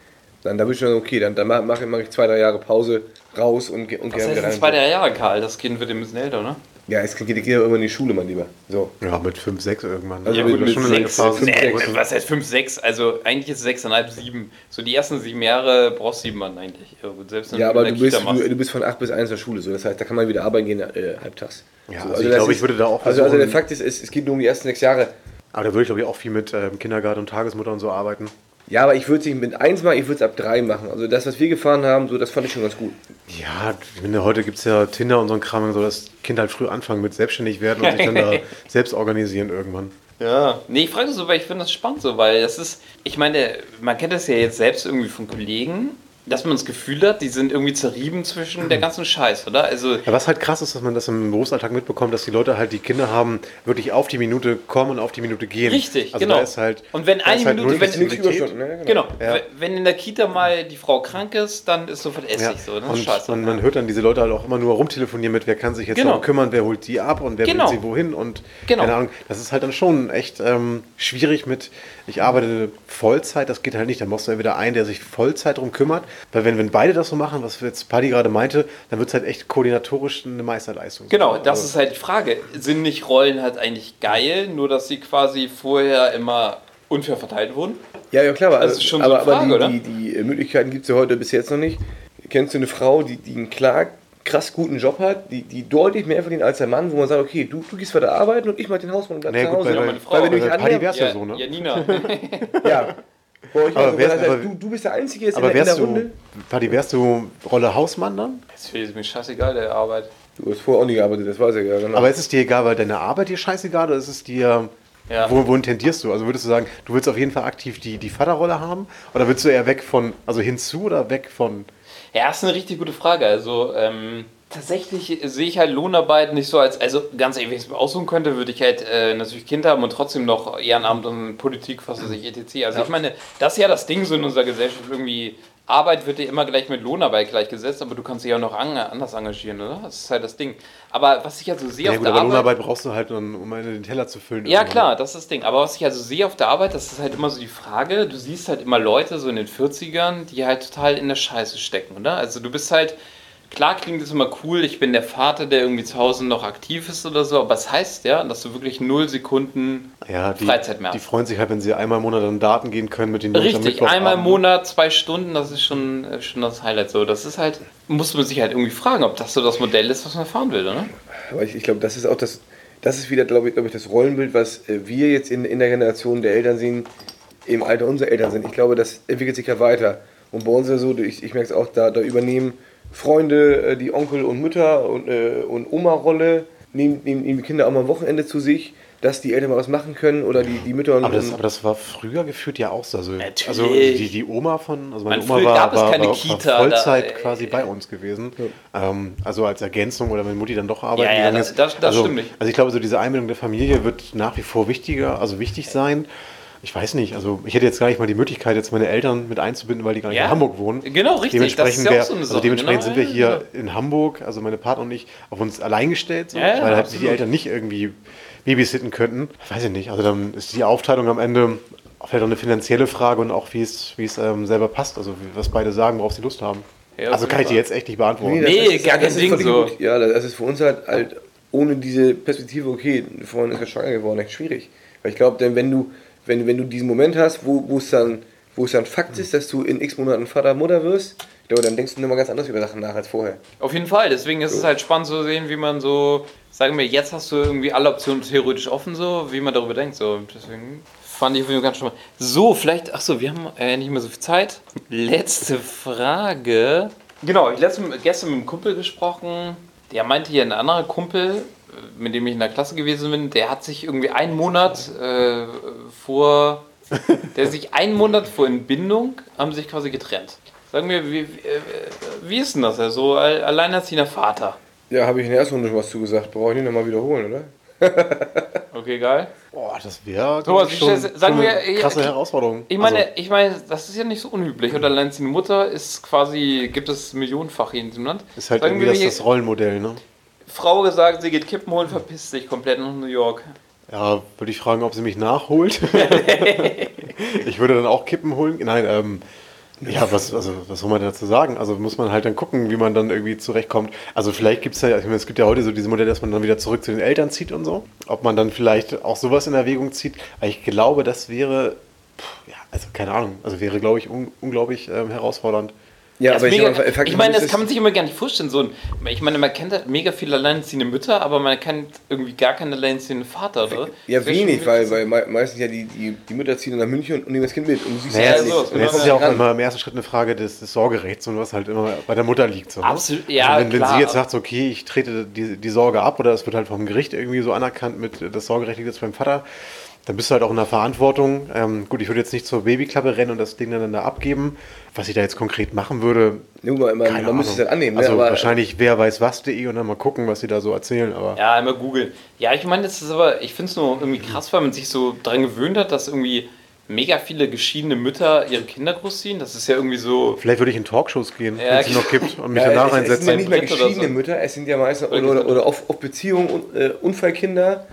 Dann, da würde ich schon sagen, okay, dann, dann mache mach, ich zwei, drei Jahre Pause raus und, und Das gehe heißt, wieder in zwei, drei Jahre, Karl. Das Kind wird ein bisschen älter, ne? Ja, es geht, geht ja irgendwann in die Schule, mein Lieber. So. Ja, mit 5, 6 irgendwann. Also ja, mit- gut, das ist mit schon eine lange Sechs, Phase. nee, sechs. was heißt 5, 6? Also eigentlich ist es 6,5, 7. So die ersten sieben Jahre brauchst du jemanden eigentlich. Ja, gut, selbst wenn Ja, du aber du bist, du, du bist von 8 bis 1 in der Schule, so. Das heißt, da kann man wieder arbeiten gehen, äh, halbtags. Ja, so, also ich das glaube, ich würde da auch Also, also der Fakt ist, es, es geht nur um die ersten sechs Jahre. Aber da würde ich, glaube ich, auch viel mit ähm, Kindergarten und Tagesmutter und so arbeiten. Ja, aber ich würde es nicht mit eins machen, ich würde es ab drei machen. Also das, was wir gefahren haben, so, das fand ich schon ganz gut. Ja, ich finde, heute gibt es ja Tinder und so ein Kram, so dass Kinder halt früh anfangen mit selbstständig werden und sich dann da selbst organisieren irgendwann. Ja. Nee, ich frage das so, weil ich finde das spannend so, weil das ist, ich meine, man kennt das ja jetzt selbst irgendwie von Kollegen, dass man das Gefühl hat, die sind irgendwie zerrieben zwischen der ganzen Scheiß, oder? Also, Ja, was halt krass ist, dass man das im Berufsalltag mitbekommt, dass die Leute halt, die Kinder haben, wirklich auf die Minute kommen und auf die Minute gehen. Richtig, also genau. Da ist halt, Und wenn eine halt Minute- wenn- Flexibilität. Nichts Überstunden, ne? genau, Ja. w- wenn in der Kita mal die Frau krank ist, dann ist sofort Essig Ja. so, das ist und, scheiße. und man hört dann diese Leute halt auch immer nur rumtelefonieren mit, wer kann sich jetzt Genau. darum kümmern, wer holt die ab und wer Genau. bringt sie wohin und Genau. keine Ahnung. Das ist halt dann schon echt ähm, schwierig mit, ich arbeite Vollzeit, das geht halt nicht. Dann brauchst du entweder einen, der sich Vollzeit drum kümmert, weil wenn, wenn beide das so machen, was jetzt Paddy gerade meinte, dann wird es halt echt koordinatorisch eine Meisterleistung. Genau, das Also- ist halt die Frage. Sind nicht Rollen halt eigentlich geil, nur dass sie quasi vorher immer unfair verteilt wurden? Ja, ja klar, aber, Das ist schon so aber, eine Frage, aber oder? die, die, die Möglichkeiten gibt es ja heute bis jetzt noch nicht. Kennst du eine Frau, die, die einen klar krass guten Job hat, die, die deutlich mehr verdient als der Mann, wo man sagt, okay, du, du gehst weiter arbeiten und ich mach den Hausmann und bleib Nee, zu gut, Hause. bei- Ja, bei- meine Frau. Weil wenn du bei mich Paddy annäherst- wär's ja, ja, so, ne? ja, Nina. Ja. Bei euch Aber also, wär's- das heißt, aber- du, du bist der Einzige jetzt in Aber der, in wärst der du, Runde. Paddy, wärst du Rolle Hausmann dann? Das ist mir scheißegal, der Arbeit. Du hast vorher auch nie gearbeitet, das weiß ich ja, genau. Aber ist es dir egal, weil deine Arbeit dir scheißegal oder ist es dir. Ja. Wo, wohin tendierst du? Also würdest du sagen, du willst auf jeden Fall aktiv die, die Vaterrolle haben? Oder willst du eher weg von, also hinzu oder weg von. Ja, das ist eine richtig gute Frage. Also, ähm, tatsächlich sehe ich halt Lohnarbeit nicht so als, also ganz ehrlich, wenn ich es mir aussuchen könnte, würde ich halt äh, natürlich Kinder haben und trotzdem noch Ehrenamt und Politik, was weiß ich, etc. Also ich meine, das ist ja das Ding so in unserer Gesellschaft irgendwie. Arbeit wird ja immer gleich mit Lohnarbeit gleichgesetzt, aber du kannst dich ja auch noch an, anders engagieren, oder? Das ist halt das Ding. Aber was ich halt so sehe Ja, auf gut, der aber Arbeit. Lohnarbeit brauchst du halt, um einen den Teller zu füllen. Ja, irgendwann. klar, das ist das Ding. Aber was ich also sehe auf der Arbeit, das ist halt immer so die Frage, du siehst halt immer Leute so in den 40ern, die halt total in der Scheiße stecken, oder? Also du bist halt, klar klingt das immer cool, ich bin der Vater, der irgendwie zu Hause noch aktiv ist oder so, aber es heißt ja, dass du wirklich null Sekunden Ja, die, Freizeit mehr die hast. freuen sich halt, wenn sie einmal im Monat an Daten gehen können mit den Jungs Richtig, einmal im Monat, zwei Stunden, das ist schon, äh, schon das Highlight so. Das ist halt, muss man sich halt irgendwie fragen, ob das so das Modell ist, was man fahren will, oder? Aber ich, ich glaube, das ist auch das, das ist wieder, glaube ich, glaube ich, das Rollenbild, was äh, wir jetzt in, in der Generation der Eltern sehen, im Alter unserer Eltern sind. Ich glaube, das entwickelt sich ja weiter. Und bei uns ist ja so, ich, ich merke es auch, da, da übernehmen Freunde, äh, die Onkel und Mütter und, äh, und Oma-Rolle, nehmen, nehmen, nehmen die Kinder auch mal am Wochenende zu sich, dass die Eltern mal was machen können oder die, die Mütter und, Aber das, aber das war früher gefühlt ja auch so. Also, Natürlich. also die, die Oma von, also meine Man, Oma war, gab es war, keine war, Kita, war Vollzeit da, äh, quasi bei uns gewesen. Ähm, also als Ergänzung oder wenn Mutti dann doch arbeiten Ja, ja, gegangen das- ist. das- das also, stimmt nicht. Also ich glaube, so diese Einbindung der Familie wird nach wie vor wichtiger, also wichtig sein. Ich weiß nicht, also ich hätte jetzt gar nicht mal die Möglichkeit, jetzt meine Eltern mit einzubinden, weil die gar nicht Ja. in Hamburg wohnen. Genau, richtig, das ist Dementsprechend, ja so eine also dementsprechend genau, sind wir hier in Hamburg, also meine Partner und ich, auf uns allein gestellt, so, Ja, ja, weil halt die Eltern nicht irgendwie babysitten könnten. Weiß ich nicht, also dann ist die Aufteilung am Ende vielleicht auch eine finanzielle Frage und auch wie es, wie es ähm, selber passt, also wie, was beide sagen, worauf sie Lust haben. Ja, also kann ich dir jetzt echt nicht beantworten. das Nee, ist- gar kein Ding so. gut. Ja, das ist für uns halt, halt ohne diese Perspektive, okay, eine Freundin ist ja schwanger geworden, echt schwierig. Weil ich glaube, denn wenn du, wenn, wenn du diesen Moment hast, wo, es dann, wo es dann Fakt ist, dass du in x Monaten Vater, Mutter wirst, ich glaube, dann denkst du nochmal ganz anders über Sachen nach als vorher. Auf jeden Fall, deswegen ist es halt spannend zu sehen, wie man so, sagen wir, jetzt hast du irgendwie alle Optionen theoretisch offen, so, wie man darüber denkt. So. Deswegen fand ich ganz spannend. So, vielleicht, achso, wir haben äh, nicht mehr so viel Zeit. Letzte Frage. Genau, ich letzte, gestern mit einem Kumpel gesprochen, der meinte hier, ein anderer Kumpel, mit dem ich in der Klasse gewesen bin, der hat sich irgendwie einen Monat äh, vor, der hat sich einen Monat vor Entbindung, haben sich quasi getrennt. Sagen wir, wie, wie, äh, wie ist denn das? Also, al- alleinerziehender Vater. Ja, habe ich in der ersten Runde schon was zugesagt. Brauche ich nicht nochmal wiederholen, oder? Okay, geil. Boah, das wäre Thomas, ich schon, stell- sagen schon wir, eine krasse ich- Herausforderung. Ich meine, also, ich meine, das ist ja nicht so unüblich. Oder alleinerziehende Mutter ist quasi, gibt es millionenfach hier in diesem Land. ist halt Sagen irgendwie wir, das, das Rollenmodell, ne? Frau gesagt, sie geht Kippen holen, verpisst sich komplett nach New York. Ja, würde ich fragen, ob sie mich nachholt. ich würde dann auch Kippen holen. Nein, ähm, ja, was, also, was soll man dazu sagen? Also muss man halt dann gucken, wie man dann irgendwie zurechtkommt. Also vielleicht gibt es ja, ich meine, es gibt ja heute so diese Modelle, dass man dann wieder zurück zu den Eltern zieht und so. Ob man dann vielleicht auch sowas in Erwägung zieht. Aber ich glaube, das wäre, pff, ja, also keine Ahnung, also wäre, glaube ich, un unglaublich ähm, herausfordernd. Ja, Das aber ich, Fakt ich meine, das kann man sich immer gar nicht vorstellen. So ein, ich meine, man kennt halt mega viele alleinerziehende Mütter, aber man kennt irgendwie gar keinen alleinerziehenden Vater, oder? Ja, Das wenig, weil, weil me meistens ja die, die, die Mütter ziehen nach München und nehmen das Kind mit. Und du siehst Naja, ja, so, Und jetzt ist ja auch immer im ersten Schritt eine Frage des, des Sorgerechts und was halt immer bei der Mutter liegt. So, ne? Absolut, ja, Also wenn, wenn klar. sie jetzt sagt, so, okay, ich trete die, die Sorge ab oder es wird halt vom Gericht irgendwie so anerkannt mit das Sorgerecht liegt jetzt beim Vater, dann bist du halt auch in der Verantwortung. Ähm, gut, ich würde jetzt nicht zur Babyklappe rennen und das Ding dann da abgeben. Was ich da jetzt konkret machen würde, Ja, man, man, keine man müsste es Ahnung. dann annehmen. Also ne? aber, wahrscheinlich wer weiß was.de und dann mal gucken, was sie da so erzählen. Aber Ja, einmal googeln. Ja, ich meine, das ist aber, ich finde es nur irgendwie krass, weil man sich so dran gewöhnt hat, dass irgendwie mega viele geschiedene Mütter ihre Kinder großziehen. Das ist ja irgendwie so. vielleicht würde ich in Talkshows gehen, Ja, wenn es sie noch gibt und mich Ja, danach es, es sind ja nicht mehr geschiedene so. Mütter, es sind ja meistens Oder oder, oder, auf, auf Beziehungen, und, äh, Unfallkinder,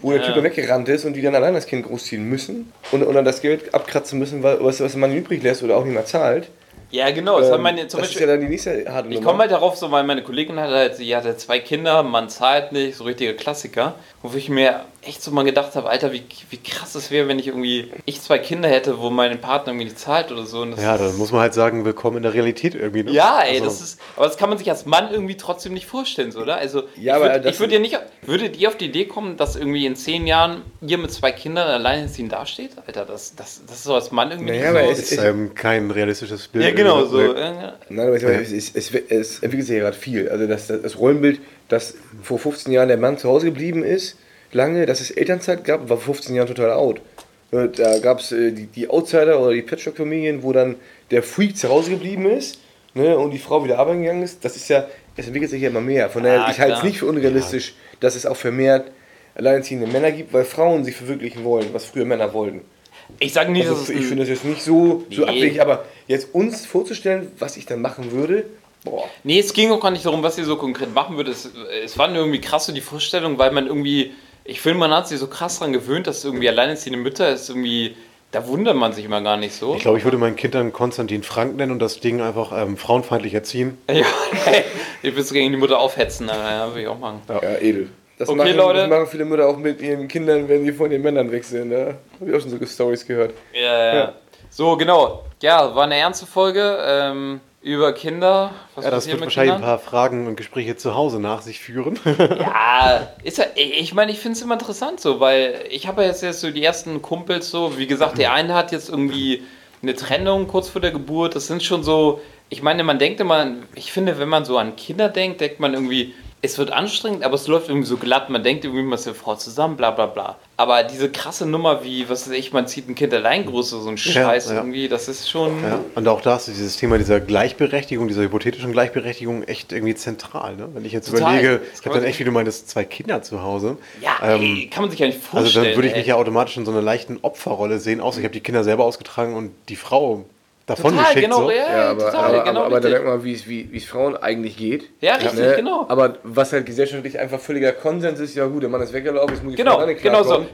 wo der Ja. Typ weggerannt ist und die dann allein das Kind großziehen müssen und, und dann das Geld abkratzen müssen, weil, was, was man übrig lässt oder auch nicht mehr zahlt. Ja, genau. Das, Ähm, meine, zum das Beispiel, ist ja dann die nächste harte Ich komme halt darauf, so, weil meine Kollegin hat halt, sie hatte zwei Kinder, man zahlt nicht, so richtige Klassiker. Wo ich mir echt so mal gedacht habe, Alter, wie, wie krass es wäre, wenn ich irgendwie, ich zwei Kinder hätte, wo mein Partner irgendwie nicht zahlt oder so. Und das Ja, dann muss man halt sagen, willkommen in der Realität irgendwie. Ne? Ja, ey, Also- das ist, aber das kann man sich als Mann irgendwie trotzdem nicht vorstellen, so, oder? Also, Ja, ich aber würd- das- ich würde ja nicht, würdet ihr auf die Idee kommen, dass irgendwie in zehn Jahren ihr mit zwei Kindern alleinerziehend dasteht? Alter, das, das, das ist so als Mann irgendwie Naja, nicht aber so. es- ist ähm, kein realistisches Bild. ja, genau, so. Nein, aber ich es, es, es, es entwickelt sich ja gerade viel. Also das, das, das Rollenbild, dass vor 15 Jahren der Mann zu Hause geblieben ist, lange, dass es Elternzeit gab, war vor 15 Jahren total out. Äh, Da gab es äh, die, die Outsider oder die Patchwork-Familien, wo dann der Freak zu Hause geblieben ist ne, und die Frau wieder arbeiten gegangen ist. Das ist ja, es entwickelt sich ja immer mehr. Von daher, Ah, ich halte es nicht für unrealistisch, dass es auch vermehrt alleinerziehende Männer gibt, weil Frauen sich verwirklichen wollen, was früher Männer wollten. Ich sage nicht, Also dass ich finde das jetzt nicht so, so Nee. abwegig, aber jetzt uns vorzustellen, was ich dann machen würde, boah. Nee, es ging auch gar nicht darum, was sie so konkret machen würde. Es, es war nur irgendwie krass so die Vorstellung, weil man irgendwie, ich finde, man hat sich so krass daran gewöhnt, dass irgendwie alleinerziehende Mütter ist irgendwie, da wundert man sich immer gar nicht so. Ich glaube, ich würde mein Kind dann Konstantin Frank nennen und das Ding einfach ähm, frauenfeindlich erziehen. Ja, ich will gegen die Mutter aufhetzen, aber ja, will ich auch machen. Ja, edel. Das, Okay, machen, Leute. das machen viele Mütter auch mit ihren Kindern, wenn sie von den Männern weg sind. Da habe ich auch schon so Stories gehört. Ja, ja. Ja. So, genau. Ja, war eine ernste Folge ähm, über Kinder. Was Ja, das wird wahrscheinlich ein Kindern? paar Fragen und Gespräche zu Hause nach sich führen. Ja, ist ja, ich meine, ich finde es immer interessant so, weil ich habe ja jetzt, jetzt so die ersten Kumpels so, wie gesagt, der eine hat jetzt irgendwie eine Trennung kurz vor der Geburt, das sind schon so, ich meine, man denkt immer, ich finde, wenn man so an Kinder denkt, denkt man irgendwie, es wird anstrengend, aber es läuft irgendwie so glatt, man denkt irgendwie, man ist eine Frau zusammen, bla bla bla. Aber diese krasse Nummer wie, was weiß ich, man zieht ein Kind allein groß, so ein Scheiß ja. irgendwie, das ist schon... Ja, und auch da ist dieses Thema dieser Gleichberechtigung, dieser hypothetischen Gleichberechtigung echt irgendwie zentral. Ne? Wenn ich jetzt Total. überlege, ich habe dann echt, wie du meintest, zwei Kinder zu Hause. Ja, Ähm, ey, kann man sich ja nicht also vorstellen. dann würde ich ey. mich ja automatisch in so einer leichten Opferrolle sehen, außer ich habe die Kinder selber ausgetragen und die Frau davon Total, geschickt. genau, so. ja, Ja, aber, total, aber, genau aber, aber da merkt man, wie es wie, wie es Frauen eigentlich geht. Ja, richtig, Ne? genau. Aber was halt gesellschaftlich einfach völliger Konsens ist, ja gut, der Mann ist weggelaufen, jetzt muss ich Genau, genau so.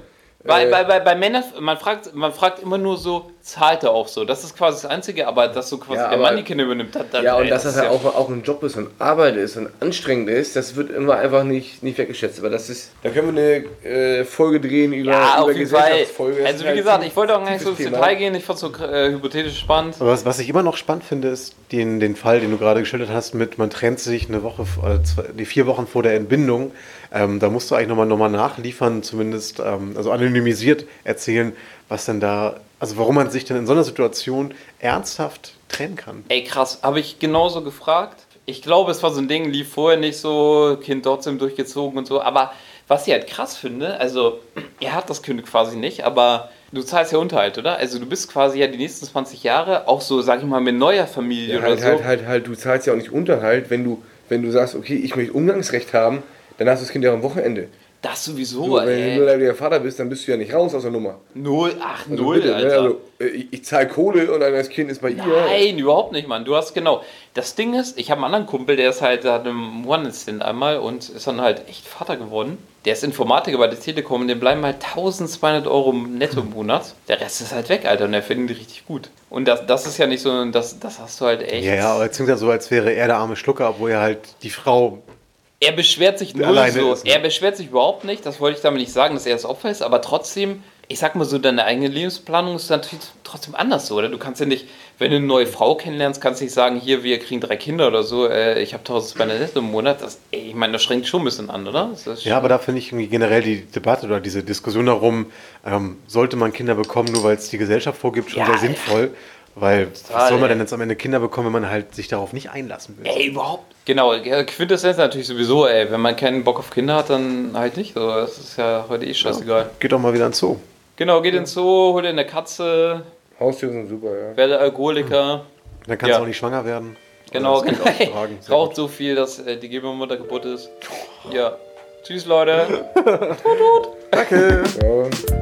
Klarkommen. Bei, Äh, bei, bei, bei Männern, man fragt, man fragt immer nur so, zahlt er auch so? Das ist quasi das Einzige, aber dass so quasi Ja, der aber- Mann die Kinder übernimmt, hat, Ja, und ey, dass das ist halt auch, auch ein Job ist und Arbeit ist und anstrengend ist, das wird immer einfach nicht, nicht wertgeschätzt. Aber das ist, da können wir eine äh, Folge drehen über, Ja, auf über jeden Fall. Gesellschaftsfolge. Das Also wie halt gesagt, ich wollte auch gar nicht so ins Detail gehen, ich fand es so äh, hypothetisch spannend. Aber was, was ich immer noch spannend finde, ist den, den Fall, den du gerade geschildert hast, mit man trennt sich eine Woche, äh, zwei, die vier Wochen vor der Entbindung. Ähm, da musst du eigentlich nochmal noch mal nachliefern, zumindest, ähm, also anonymisiert erzählen, was denn da, also warum man sich denn in so einer Situation ernsthaft trennen kann. Ey, krass, habe ich genauso gefragt. Ich glaube, es war so ein Ding, lief vorher nicht so, Kind trotzdem durchgezogen und so. Aber was ich halt krass finde, also er hat das Kind quasi nicht, aber du zahlst ja Unterhalt, oder? Also du bist quasi ja die nächsten 20 Jahre auch so, sag ich mal, mit neuer Familie Ja, oder halt, so. halt, halt, halt, du zahlst ja auch nicht Unterhalt, wenn du, wenn du sagst, okay, ich möchte Umgangsrecht haben, dann hast du das Kind ja am Wochenende. Das sowieso, So, wenn du ey. nur der Vater bist, dann bist du ja nicht raus aus der Nummer. Null, ach, Also null, bitte, ne? Alter. Also, äh, ich, ich zahle Kohle und dann das Kind ist bei ihr. Nein, überhaupt nicht, Mann. Du hast genau. Das Ding ist, ich habe einen anderen Kumpel, der ist halt, der hat einen One-Stint einmal und ist dann halt echt Vater geworden. Der ist Informatiker bei der Telekom und dem bleiben halt 1200 Euro netto im Monat. Der Rest ist halt weg, Alter, und der verdient richtig gut. Und das, das ist ja nicht so, das, das hast du halt echt. Ja, ja, aber es klingt ja so, als wäre er der arme Schlucker, obwohl er halt die Frau Er beschwert sich null so. ist, ne? Er beschwert sich überhaupt nicht. Das wollte ich damit nicht sagen, dass er das Opfer ist, aber trotzdem ich sag mal so, deine eigene Lebensplanung ist natürlich trotzdem anders so, oder? Du kannst ja nicht, wenn du eine neue Frau kennenlernst, kannst du nicht sagen, hier, wir kriegen drei Kinder oder so, äh, ich habe 1200 netto im Monat. Das, ey, ich meine, das schränkt schon ein bisschen an, oder? Ja, aber da finde ich irgendwie generell die Debatte oder diese Diskussion darum, ähm, sollte man Kinder bekommen, nur weil es die Gesellschaft vorgibt, schon Ja, sehr ja. Weil Total, was soll man ey. denn jetzt am Ende Kinder bekommen, wenn man halt sich darauf nicht einlassen will? Ey, überhaupt. Genau, ja, Quintessenz natürlich sowieso, ey. Wenn man keinen Bock auf Kinder hat, dann halt nicht. So, das ist ja heute eh scheißegal. Geht doch mal wieder ins Zoo. Genau, geht ins Zoo, hol dir eine Katze, Haustiere sind super, ja. werde Alkoholiker. Dann kannst Ja. du auch nicht schwanger werden. Genau, genau. Raucht so viel, dass äh, die Gebärmutter kaputt ist. Ja. Tschüss, Leute. Danke. ja.